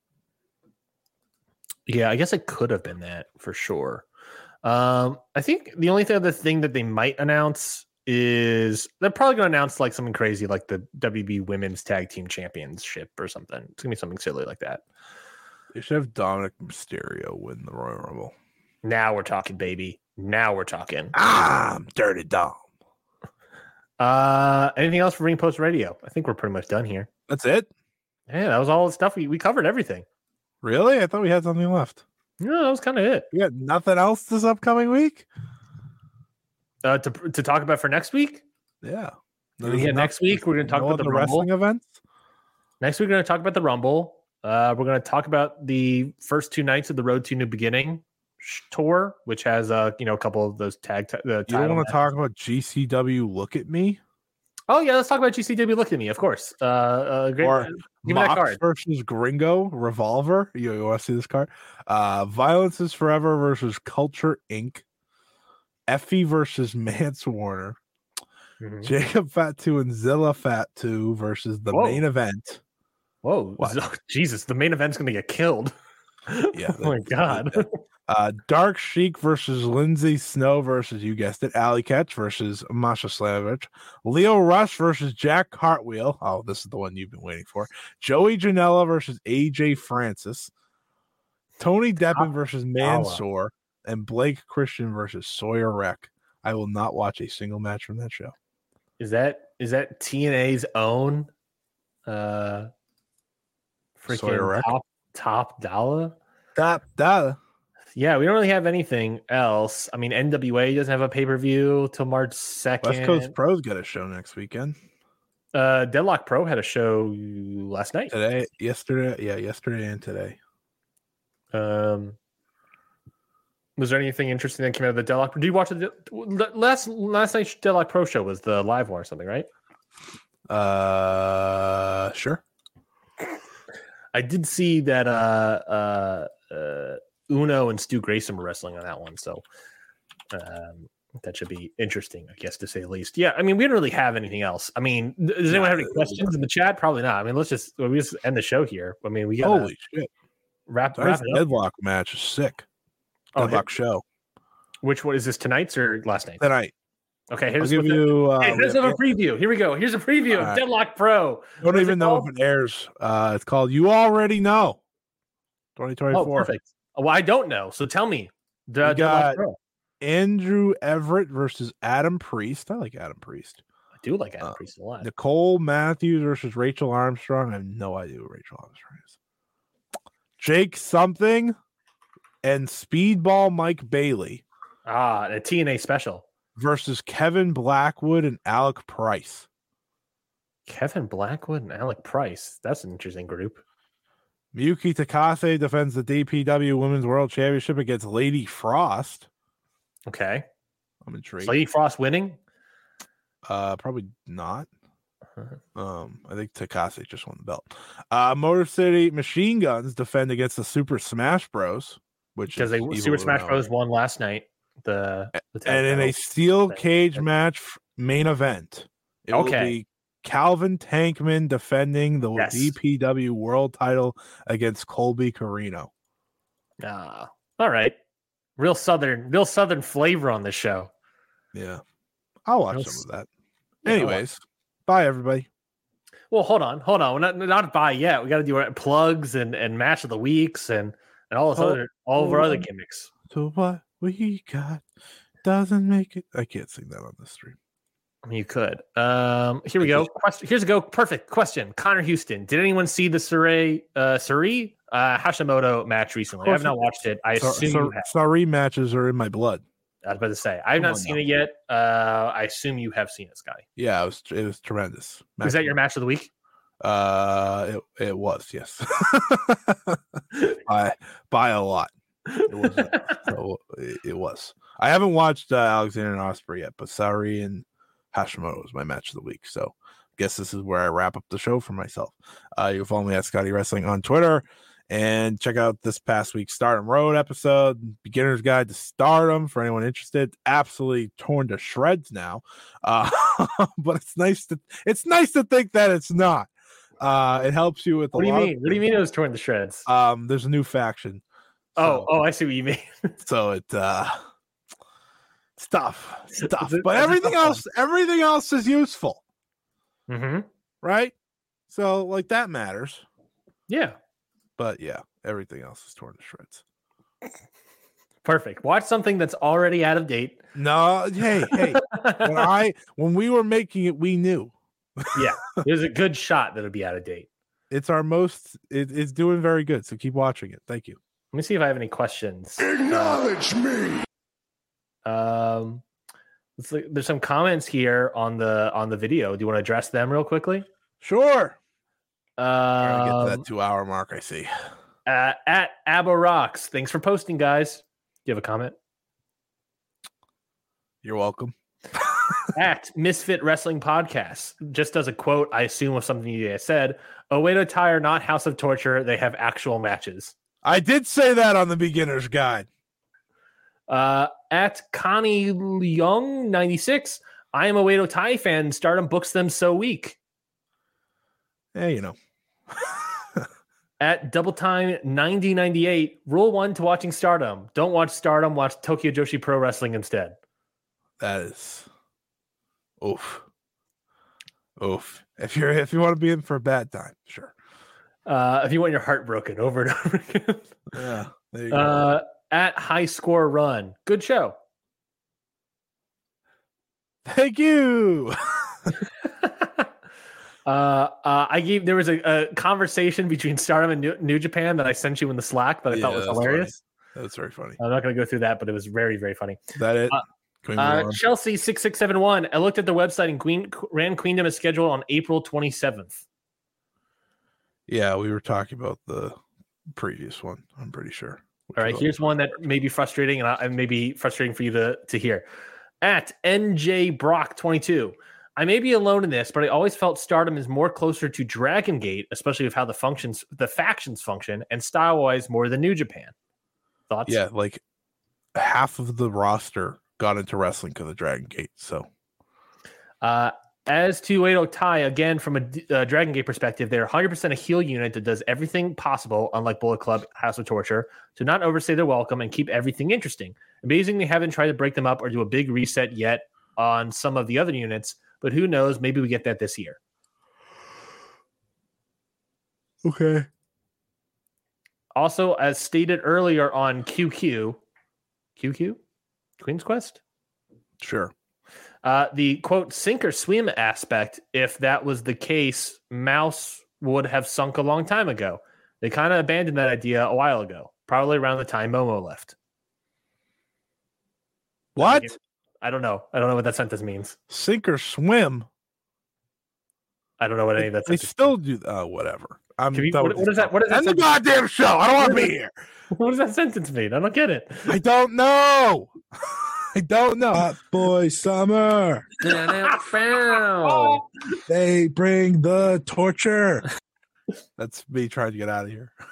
Yeah, I guess it could have been that for sure. Um, I think the only thing other thing that they might announce is they're probably going to announce like something crazy like the WB Women's Tag Team Championship or something. It's gonna be something silly like that. They should have Dominic Mysterio win the Royal Rumble. Now we're talking, baby. Now we're talking. I'm Dirty Dom. Uh, anything else for Ring Post Radio? I think we're pretty much done here. That's it. Yeah, that was all the stuff we we covered. Everything. Really? I thought we had something left. No, that was kind of it. We got nothing else this upcoming week. Uh, to to talk about for next week. Yeah. Yeah, next week we're gonna talk no about the Rumble. wrestling events. Next week we're going to talk about the Rumble. Uh, we're going to talk about the first two nights of the Road to New Beginning tour, which has uh you know a couple of those tag. T- the You don't want to talk about GCW? Look at me. Oh yeah, let's talk about GCW. Look at me, of course. Uh, uh great. Or give me that Mox card. versus Gringo Revolver. You, you want to see this card? Uh, Violence is Forever versus Culture Inc. Effie versus Mance Warner. Mhm. Jacob Fatu and Zilla Fatu versus the Whoa. main event. Whoa, What? Jesus! The main event's to get killed. Yeah, oh my God. Uh, Dark Sheik versus Lindsay Snow versus you guessed it, Allie Katch versus Masha Slamovich, Leo Rush versus Jack Cartwheel. Oh, this is the one you've been waiting for. Joey Janela versus AJ Francis, Tony Deppen versus Mansoor, and Blake Christian versus Sawyer Wreck. I will not watch a single match from that show. Is that is that TNA's own uh freaking top top dollar? That that Yeah, we don't really have anything else. I mean, NWA doesn't have a pay per view till March second. West. Coast Pros got a show next weekend. Uh, Deadlock Pro had a show last night. Today, yesterday, yeah, yesterday and today. Um, was there anything interesting that came out of the Deadlock? Did you watch the last last night's Deadlock Pro show? Was the live one or something, right? Uh, sure. I did see that uh uh uh Uno and Stu Grayson were wrestling on that one, so um that should be interesting, I guess to say the least. Yeah, I mean we don't really have anything else. I mean, does anyone have any questions in the chat? Probably not. I mean, let's just we just end the show here. I mean, we got Holy shit! wrap, wrap it up. deadlock match is sick. Oh, Deadlock show Which one is this tonight's or last night? tonight. Okay, here's give you. Uh, Hey, here's we- a preview. Here we go. Here's a preview of Alright. Deadlock Pro. don't even know called? if it airs. Uh, it's called "You Already Know." 2024. Oh, perfect. Well, I don't know. So tell me. The We got- Andrew Everett versus Adam Priest. I like Adam Priest. I do like Adam uh, Priest a lot. Nicole Matthews versus Rachel Armstrong. I have no idea who Rachel Armstrong is. Jake something and Speedball Mike Bailey Ah, a TNA special. versus Kevin Blackwood and Alec Price. Kevin Blackwood and Alec Price. That's an interesting group. Miyuki Takase defends the DPW Women's World Championship against Lady Frost. Okay. I'm Is intrigued. Lady Frost winning? Uh, probably not. Uh-huh. Um, I think Takase just won the belt. Uh, Motor City Machine Guns defend against the Super Smash Bros. Which Because they Super Smash. Bros. won last night. The, the and in a steel cage match main event. It will Okay. be Calvin Tankman defending the Yes. DPW World Title against Colby Corino. Ah, all right. Real southern, real southern flavor on the show. Yeah, I'll watch That's- some of that. Anyways, bye everybody. Well, hold on, hold on. We're not not by yet. We got to do our plugs and and match of the weeks and and all this Oh, other all of our other gimmicks. So what we got doesn't make it. I can't sing that on the stream. You could. Um, here we go. Question. Here's a go. Perfect question. Connor Houston. Did anyone see the Sarai uh Suri uh Hashimoto match recently? I have not watched it. I So, assume so, you matches are in my blood. I was about to say I have Come not seen now. it yet. Uh, I assume you have seen it, Scotty. Yeah, it was it was tremendous. Is that your match of the week? Uh, it, it was yes, by by a lot. It was. so it, it was. I haven't watched uh, Alexander and Ospreay yet, but Sari and Hashimoto was my match of the week. So I guess this is where I wrap up the show for myself. Uh, you can follow me at Scotty Wrestling on Twitter and check out this past week's Stardom Road episode, Beginner's Guide to Stardom for anyone interested. Absolutely torn to shreds now, uh, but it's nice to it's nice to think that it's not. Uh, it helps you with. a What do you mean? What do you mean it was torn to shreds? Um, there's a new faction. oh, oh, I see what you mean. so it uh stuff, stuff. it- But everything the else, everything else is useful, Mm-hmm. right? So like that matters. Yeah. But yeah, everything else is torn to shreds. Perfect. Watch something that's already out of date. No, hey, hey. when I when we were making it, we knew yeah, There's a good shot that it'll be out of date. it's our most. It, it's doing very good. So keep watching it. Thank you. Let me see if I have any questions. Acknowledge me. Um, let's look- there's some comments here on the on the video. Do you want to address them real quickly? Sure. Trying to get to Um, that two hour mark. I see. uh, at Abba Rocks, thanks for posting, guys. Do you have a comment? You're welcome. at Misfit Wrestling Podcast just does a quote, I assume of something you guys said. Oedo Tai are not House of Torture. They have actual matches. I did say that on the beginner's guide. Uh, at Connie Young 96, I am a Oedo Tai fan. Stardom books them so weak. Hey, you know. At Double Time 9098, rule one to watching Stardom. Don't watch Stardom, watch Tokyo Joshi Pro Wrestling instead. That is oof. Oof. If you're if you want to be in for a bad time, sure. Uh, if you want your heart broken over and over again. Yeah. There you go. Uh, at High Score Run, good show. Thank you. uh, uh, I gave there was a, a conversation between Stardom and New, New Japan that I sent you in the Slack that I thought was that's hilarious. That's very funny. I'm not going to go through that, but it was very very funny. Is that it? Uh, Can we move Uh. Chelsea six six seven one. I looked at the website and Queen ran Queendom is scheduled on April 27th. Yeah, we were talking about the previous one. I'm pretty sure. All right, here's one that may be frustrating and, I, and may be frustrating for you to, to hear. At NJ Brock 22, I may be alone in this, but I always felt Stardom is more closer to Dragon Gate, especially with how the functions, the factions function, and style wise more than New Japan. Thoughts? Yeah, like half of the roster got into wrestling because of Dragon Gate. So Uh, as to Oedo Tai, again, from a uh, Dragon Gate perspective, they're 100% a heel unit that does everything possible, unlike Bullet Club, House of Torture, to not overstay their welcome and keep everything interesting. Amazing they haven't tried to break them up or do a big reset yet on some of the other units, but who knows? Maybe we get that this year. okay. Also, as stated earlier on QQ, QQ, Queen's Quest, Sure. Uh, the quote sink or swim aspect, if that was the case, Mouse would have sunk a long time ago. They kind of abandoned that idea a while ago, probably around the time Momo left. What? I don't know. I don't know what that sentence means. Sink or swim? I don't know what any of that They still do. Uh, whatever. I'm. You- what- what is that- what is that End the goddamn show. I don't want to be here. What does that sentence mean? I don't get it. I don't know. I don't know. Hot boy summer. They bring the torture. That's me trying to get out of here.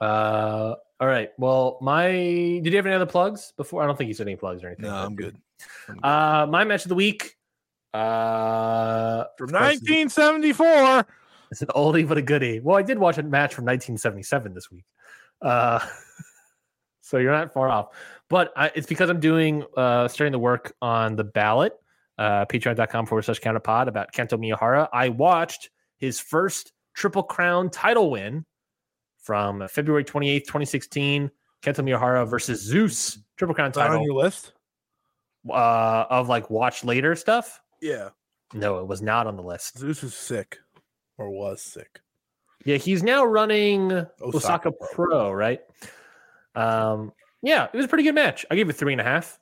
Uh, all right. Well, my did you have any other plugs before? I don't think you said any plugs or anything. No, I'm good. I'm good. Uh, my match of the week. Uh, From 1974. It's an oldie but a goodie. Well, I did watch a match from 1977 this week. Uh, so you're not far off. But I, it's because I'm doing, uh, starting to work on the ballot, uh, patreon.com forward slash counterpod about Kento Miyahara. I watched his first Triple Crown title win from February 28th, 2016. Kento Miyahara versus Zeus Triple Crown Is that on your list? uh, of like watch later stuff. Yeah. No, it was not on the list. Zeus is sick or was sick. Yeah, he's now running Osaka, Osaka Pro. Pro. right? Um, yeah, it was a pretty good match. I gave it three and a half.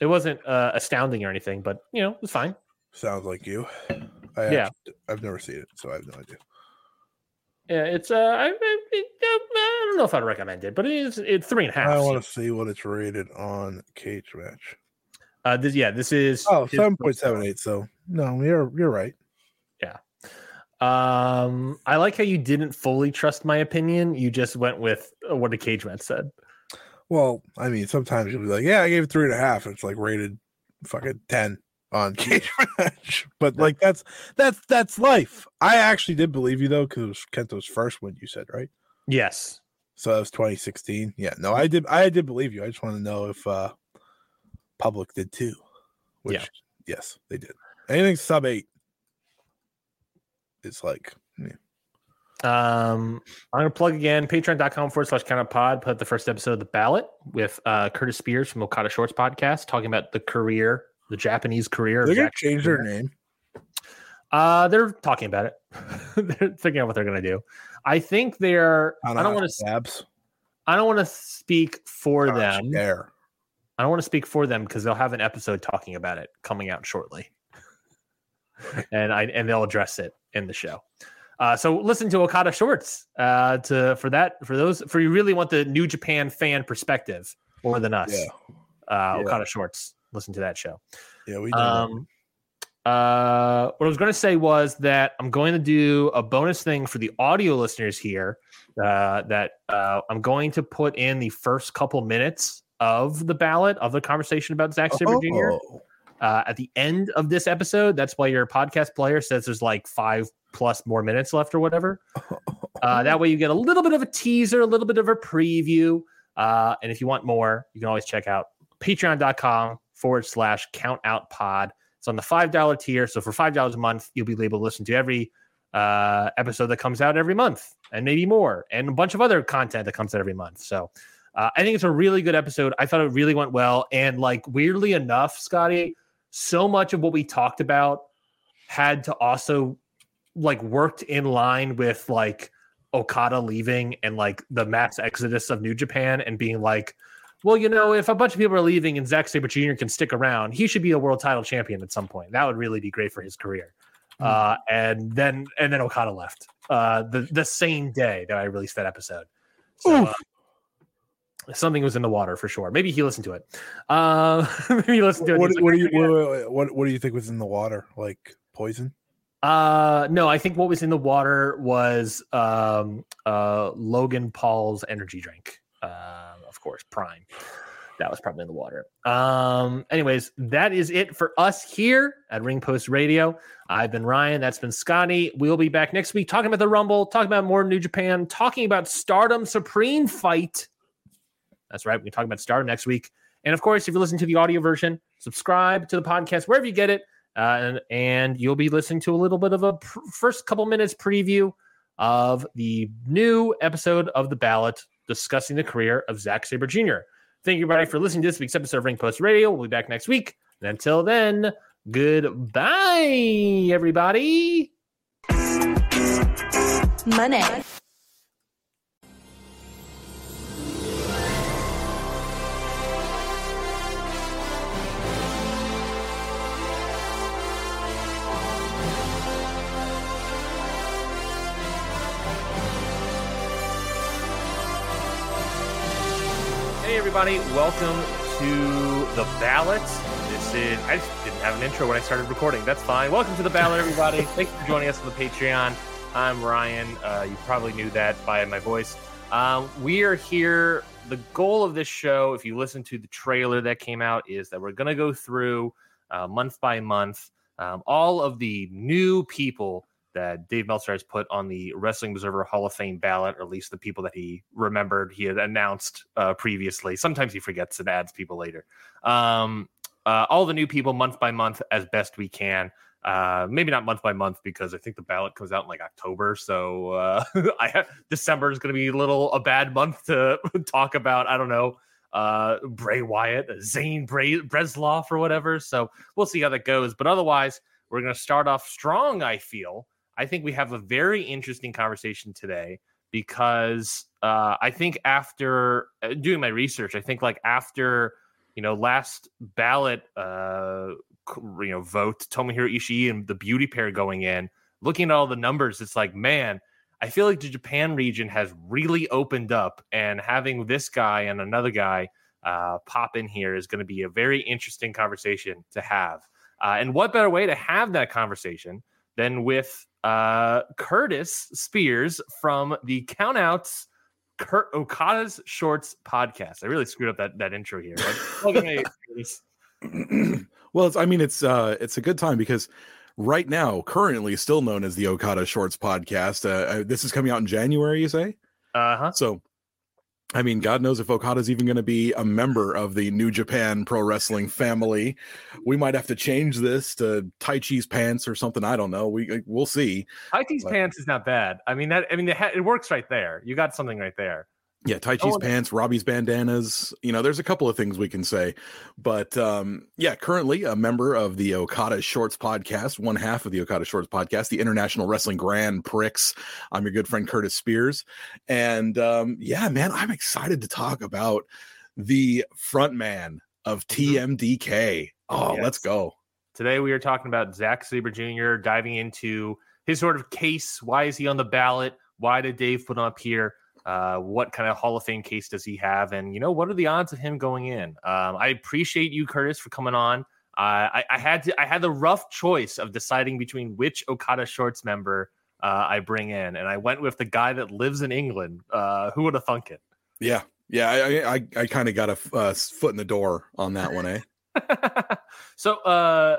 It wasn't uh, astounding or anything, but you know, it was fine. Sounds like you. I Yeah. actually- I've never seen it, so I have no idea. Yeah, it's uh, I, I, I don't know if I'd recommend it, but it is it's three and a half. I want to see what it's rated on Cage Match. Uh, this, yeah, this is Oh, 7.78. So no, you're you're right. Yeah. Um, I like how you didn't fully trust my opinion. You just went with uh, what the cage match said. Well, I mean, sometimes you'll be like, yeah, I gave it three and a half. And it's like rated fucking 10 on Cage Match. But like that's that's that's life. I actually did believe you though, because it was Kento's first win, you said, right? Yes. So that was 2016. Yeah, no, I did I did believe you. I just want to know if uh Public did too. Which Yeah. yes, they did. Anything sub eight is like. Um, I'm gonna plug again patreon.com forward slash count pod. Put the first episode of the ballot with uh Curtis Spears from Okada Shorts podcast talking about the career, the Japanese career. they're gonna change their name. Uh, they're talking about it. they're figuring out what they're gonna do. I think they're. I don't want to. I don't want to speak for Gosh, them. There. I don't want to speak for them because they'll have an episode talking about it coming out shortly, and I and they'll address it in the show. Uh, so listen to Okada Shorts uh, to for that for those for you really want the New Japan fan perspective more than us. Yeah. Uh, Yeah. Okada Shorts. Listen to that show. Yeah, we do. Um, uh, what I was going to say was that I'm going to do a bonus thing for the audio listeners here. Uh, that uh, I'm going to put in the first couple minutes of the ballot of the conversation about Zack Sabre Jr. Uh, at the end of this episode. That's why your podcast player says there's like five plus more minutes left or whatever. Uh, that way you get a little bit of a teaser, a little bit of a preview. Uh, and if you want more, you can always check out patreon.com forward slash count out pod. It's on the $5 tier. So for $5 a month, you'll be able to listen to every uh, episode that comes out every month and maybe more and a bunch of other content that comes out every month. So uh, I think it's a really good episode. I thought it really went well. And like, weirdly enough, Scotty, so much of what we talked about had to also like worked in line with like Okada leaving and like the mass exodus of New Japan and being like, well, you know, if a bunch of people are leaving and Zack Sabre Jr. can stick around, he should be a world title champion at some point. That would really be great for his career. Uh, and then and then Okada left uh, the the same day that I released that episode. So, uh, something was in the water for sure. Maybe he listened to it. Uh, maybe he listened to it. what, like, do you forget." what, what- what what do you think was in the water? Like poison? Uh no, I think what was in the water was um uh Logan Paul's energy drink. Um of course, Prime. That was probably in the water. Um anyways, that is it for us here at Ring Post Radio. I've been Ryan, that's been Scotty. We'll be back next week talking about the Rumble, talking about more New Japan, talking about Stardom Supreme fight. That's right, we can talk about Stardom next week. And of course, if you listen to the audio version, subscribe to the podcast wherever you get it. Uh, and, and you'll be listening to a little bit of a pr- first couple minutes preview of the new episode of the ballot discussing the career of Zack Sabre Jr. Thank you, everybody, for listening to this week's episode of Ring Post Radio. We'll be back next week. And until then, goodbye, everybody. Money. Everybody, welcome to the ballot. This is, I just didn't have an intro when I started recording. That's fine. Welcome to the ballot, everybody. Thanks for joining us on the Patreon. I'm Ryan. Uh, you probably knew that by my voice. Um, we are here. The goal of this show, if you listen to the trailer that came out, is that we're going to go through uh, month by month um, all of the new people that Dave Meltzer has put on the Wrestling Observer Hall of Fame ballot, or at least the people that he remembered he had announced uh, previously. Sometimes he forgets and adds people later. Um, uh, all the new people month by month as best we can. Uh, maybe not month by month because I think the ballot comes out in like October. So uh, have, December is going to be a little a bad month to talk about. I don't know uh Bray Wyatt, Zane Bray Bresloff or whatever. So we'll see how that goes. But otherwise, we're going to start off strong. I feel. I think we have a very interesting conversation today because uh, I think after uh, doing my research, I think like after you know last ballot uh, you know vote, Tomohiro Ishii and the beauty pair going in, looking at all the numbers, it's like man. I feel like the Japan region has really opened up, and having this guy and another guy uh, pop in here is going to be a very interesting conversation to have. Uh, and what better way to have that conversation than with uh, Curtis Spears from the Countouts Kurt Okada's Shorts podcast. I really screwed up that that intro here. but welcome, hey, Curtis. well, it's, I mean, it's uh, it's a good time because right now, currently still known as the Okada Shorts podcast. Uh, uh, this is coming out in January, you say? Uh-huh. So I mean, God knows if Okada's even going to be a member of the New Japan Pro Wrestling family. We might have to change this to Taichi's pants or something. I don't know. We we'll see. Taichi's But- pants is not bad. I mean that. I mean it, ha- it works right there. You got something right there. Yeah, Taichi's Oh, pants, Robbie's bandanas. You know, there's a couple of things we can say, but um, yeah, currently a member of the Okada Shorts podcast, one half of the Okada Shorts podcast, the International Wrestling Grand Prix. I'm your good friend Curtis Spears, and um, yeah, man, I'm excited to talk about the front man of TMDK. Oh, Yes. let's go. Today we are talking about Zack Sabre Jr. diving into his sort of case. Why is he on the ballot? Why did Dave put him up here? Uh, what kind of Hall of Fame case does he have? And you know, what are the odds of him going in? Um, I appreciate you, Curtis, for coming on. Uh, I, I had to. I had the rough choice of deciding between which Okada Shorts member uh, I bring in, and I went with the guy that lives in England. Uh, who would have thunk it? Yeah, yeah, I I, I kind of got a uh, foot in the door on that one, eh? so uh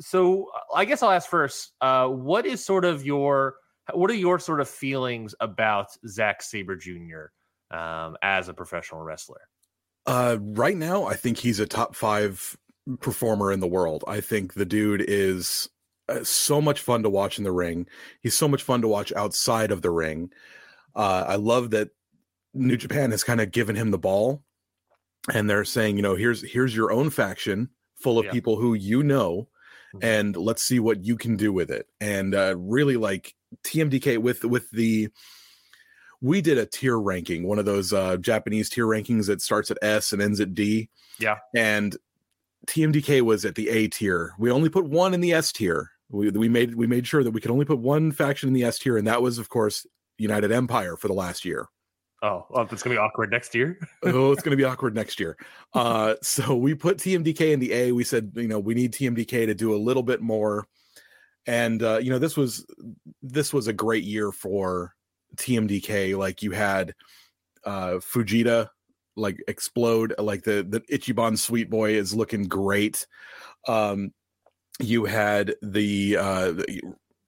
so i guess i'll ask first uh what is sort of your what are your sort of feelings about Zack Sabre Jr. Um, as a professional wrestler? Uh, right now, I think he's a top five performer in the world. I think the dude is uh, so much fun to watch in the ring. He's so much fun to watch outside of the ring. Uh, I love that New Japan has kind of given him the ball, and they're saying, you know, here's here's your own faction full of Yeah. people who you know. And let's see what you can do with it. And uh, really, like TMDK with with the we did a tier ranking, one of those uh, Japanese tier rankings that starts at S and ends at D. Yeah. And TMDK was at the A tier. We only put one in the S tier. We, we made we made sure that we could only put one faction in the S tier, and that was, of course, United Empire for the last year. Oh, well, it's gonna be awkward next year. oh, it's going to be awkward next year. Uh, so we put TMDK in the A. We said, you know, we need TMDK to do a little bit more. And uh, you know, this was this was a great year for TMDK. Like you had uh Fujita like explode, like the the Ichiban Sweet Boy is looking great. Um you had the uh the,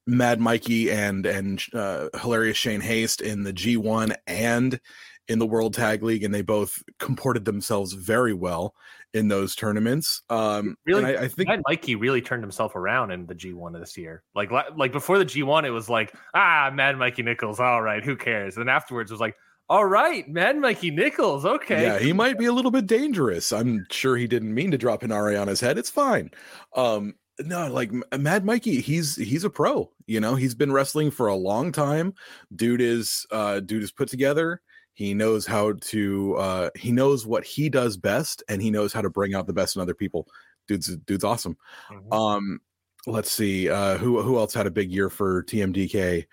Mad Mikey and and uh, hilarious Shane Haste in the G1 and in the World Tag League, and they both comported themselves very well in those tournaments. Um, Really? and I, I think Mad Mikey really turned himself around in the G1 this year. Like, like before the G1, it was like, ah, Mad Mikey Nichols, all right, who cares? And afterwards, it was like, all right, Mad Mikey Nichols, okay. Yeah, he might be a little bit dangerous. I'm sure he didn't mean to drop an RA on his head. It's fine. Um, no, like Mad Mikey, he's he's a pro. You know, he's been wrestling for a long time. Dude is uh dude is put together. He knows how to uh he knows what he does best and he knows how to bring out the best in other people. Dude's dude's awesome. Mhm. Um, let's see. Uh, who who else had a big year for TMDK?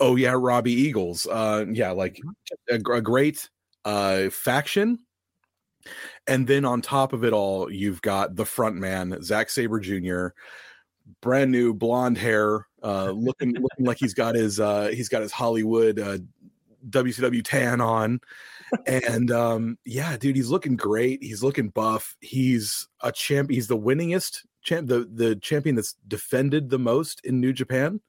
Oh yeah, Robbie Eagles. Uh, yeah, like a, a great uh faction. And then on top of it all, you've got the front man, Zack Sabre Jr., brand new blonde hair, uh, looking looking like he's got his uh, he's got his Hollywood uh, WCW tan on, and um, yeah, dude, he's looking great. He's looking buff. He's a champ. He's the winningest champ, the the champion that's defended the most in New Japan.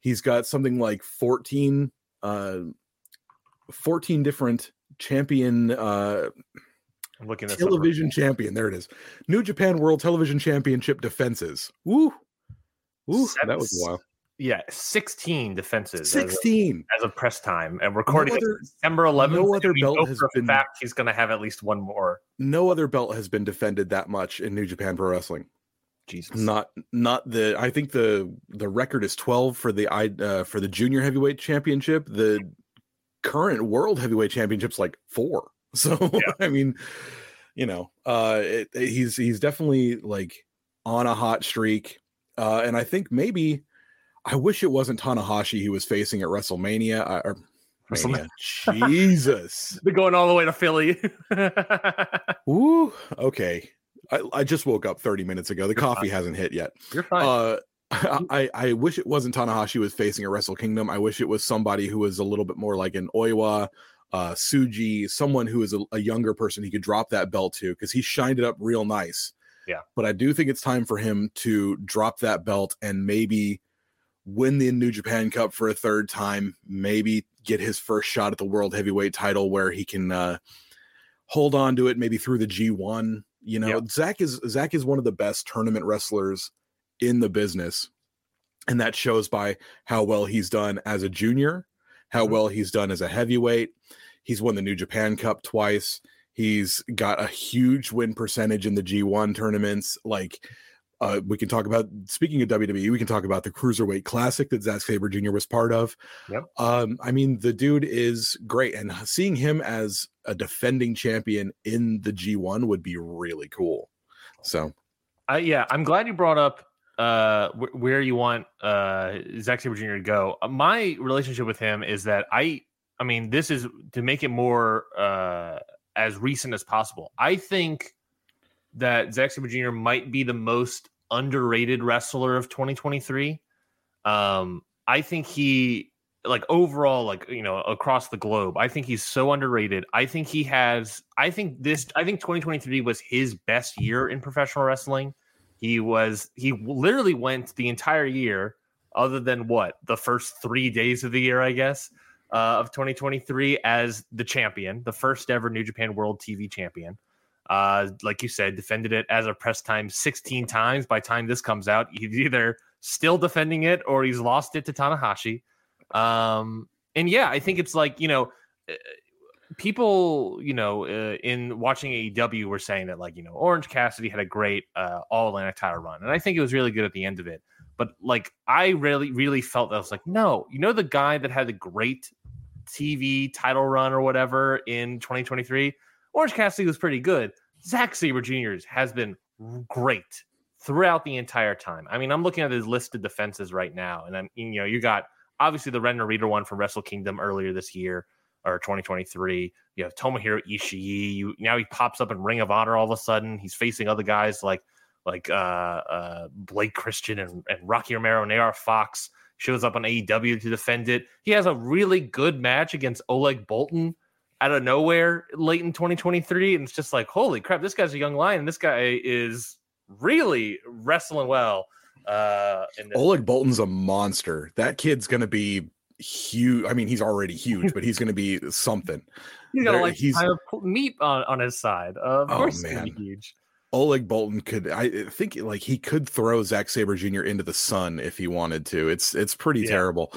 He's got something like fourteen, uh, fourteen different champion uh I'm looking at television champion. There it is. New Japan World Television Championship defenses. Woo. Woo. That was a while. Yeah, 16 defenses as of- 16. as of press time and recording other- December 11th. no other belt has been- fact he's going to have at least one more. No other belt has been defended that much in New Japan Pro Wrestling. Jesus. Not not the I think the the record is 12 for the I uh, for the junior heavyweight championship. The current world heavyweight championship's like 4. So I mean, you know, uh it, it- he's he's definitely like on a hot streak. Uh and I think maybe I wish it wasn't Tanahashi he was facing at WrestleMania. uh, Or, WrestleMania. Mania. Jesus. They're going all the way to Philly. Woo. Okay. I, I just woke up 30 minutes ago. The You're coffee fine. hasn't hit yet. You're fine. Uh, I, I wish it wasn't Tanahashi was facing a Wrestle Kingdom. I wish it was somebody who was a little bit more like an Oiwa, uh, Tsuji, someone who is a, a younger person he could drop that belt to because he shined it up real nice. Yeah. But I do think it's time for him to drop that belt and maybe win the New Japan Cup for a third time, maybe get his first shot at the World Heavyweight title where he can uh, hold on to it maybe through the G1. You know, Yep. Zack is Zack is one of the best tournament wrestlers in the business. And that shows by how well he's done as a junior, how well he's done as a heavyweight. He's won the New Japan Cup twice. He's got a huge win percentage in the G1 tournaments. Like, uh, we can talk about speaking of WWE, we can talk about the Cruiserweight Classic that Zack Sabre Jr. was part of. Yep. Um, I mean, the dude is great, and seeing him as a defending champion in the G1 would be really cool. So, I, yeah, I'm glad you brought up uh wh- where you want uh Zack Sabre Jr. to go. Uh, My relationship with him is that I I mean this is to make it more uh as recent as possible. I think that Zack Sabre Jr. might be the most underrated wrestler of 2023. Um I think he like overall like you know across the globe i think he's so underrated i think he has i think this i think 2023 was his best year in professional wrestling he was he literally went the entire year other than what the first three days of the year i guess uh, of 2023 as the champion the first ever new japan world tv champion. Uh, like you said defended it as a press time 16 times. By time this comes out he's either still defending it or he's lost it to tanahashi. Um, and yeah, I think it's like, you know, uh, people, you know, uh, in watching AEW were saying that like, you know, Orange Cassidy had a great uh, all Atlantic title run. And I think it was really good at the end of it. But like, I really, really felt that I was like, no, you know, the guy that had the great TV title run or whatever in 2023, Orange Cassidy was pretty good. Zack Sabre Jr. has been great throughout the entire time. I mean, I'm looking at his listed defenses right now, and I'm, you know, you got obviously the Ren Narita one from Wrestle Kingdom earlier this year or 2023. You have Tomohiro Ishii. You now he pops up in Ring of Honor all of a sudden. He's facing other guys like like uh, uh, Blake Christian and, and Rocky Romero and AR Fox. Shows up on AEW to defend it. He has a really good match against Oleg Boltin out of nowhere late in 2023, and it's just like, holy crap, this guy's a young lion, this guy is really wrestling well. Uh, Oleg Boltin's a monster. That kid's going to be huge. I mean, he's already huge, but he's going to be something. He's got like he's- kind of pl- meat on, on his side. Of Oh, course, man. huge. Oleg Boltin could, I think, like he could throw Zack Sabre Jr. into the sun if he wanted to. It's it's pretty Yeah. terrible.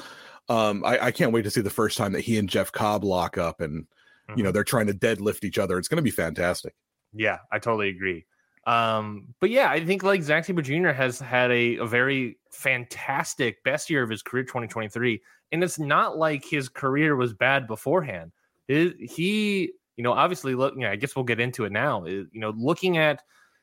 Um, I, I can't wait to see the first time that he and Jeff Cobb lock up, and you Mm-hmm. know they're trying to deadlift each other. It's going to be fantastic. Yeah, I totally agree. Um, but yeah, I think like Zack Sabre Jr. has had a, a very fantastic best year of his career, 2023. And it's not like his career was bad beforehand. It, he, you know, obviously, look, you know, I guess we'll get into it now. Is, you know, looking at,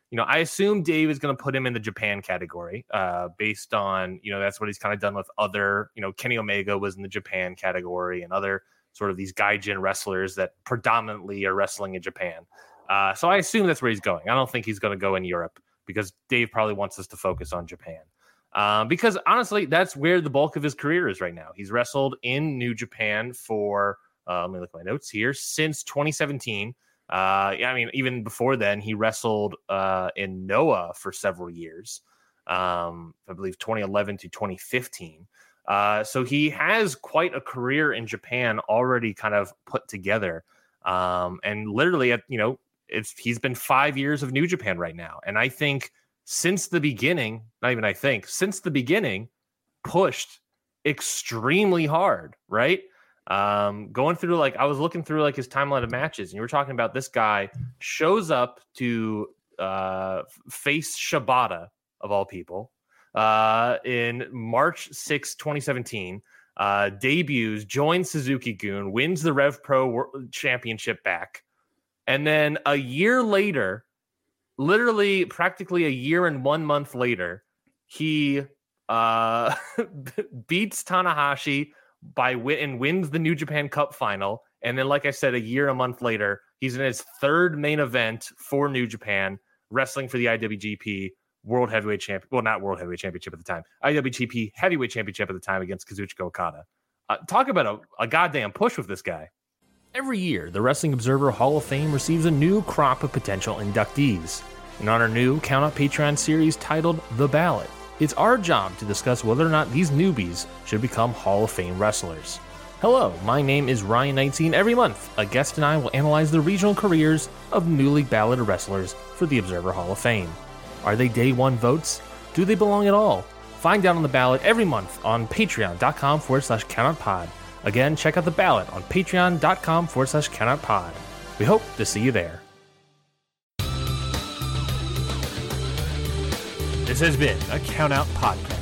you know, I assume Dave is going to put him in the Japan category, uh, based on, you know, that's what he's kind of done with other, you know, Kenny Omega was in the Japan category and other sort of these gaijin wrestlers that predominantly are wrestling in Japan. Uh, so I assume that's where he's going. I don't think he's going to go in Europe because Dave probably wants us to focus on Japan. Uh, because honestly, that's where the bulk of his career is right now. He's wrestled in New Japan for, uh, let me look at my notes here, since 2017. Uh, I mean, even before then, he wrestled uh, in Noah for several years. Um, I believe 2011 to 2015. Uh, so he has quite a career in Japan already kind of put together. Um, and literally at, you know, it's he's been five years of New Japan right now. And I think since the beginning, not even I think, since the beginning, pushed extremely hard, right? Um, going through like I was looking through like his timeline of matches, and you were talking about this guy shows up to uh face Shibata of all people uh in March 6, 2017 uh, debuts, joins Suzuki-gun, wins the Rev Pro Wor- Championship back, and then a year later, literally practically a year and one month later, he uh, beats Tanahashi by win and wins the New Japan Cup final. And then, like I said, a year, a month later, he's in his third main event for New Japan, wrestling for the IWGP World Heavyweight Champion. Well, not World Heavyweight Championship at the time, IWGP Heavyweight Championship at the time against Kazuchika Okada. Uh, talk about a, a goddamn push with this guy. Every year, the Wrestling Observer Hall of Fame receives a new crop of potential inductees. And on our new Count Up Patreon series titled The Ballot, It's our job to discuss whether or not these newbies should become Hall of Fame wrestlers. Hello, my name is Ryan 19. Every month, a guest and I will analyze the regional careers of newly balloted wrestlers for the Observer Hall of Fame. Are they day one votes? Do they belong at all? Find out on the ballot every month on patreon.com forward slash countoutpod. Again, check out the ballot on patreon.com forward slash countoutpod. We hope to see you there. This has been a Count Out Podcast.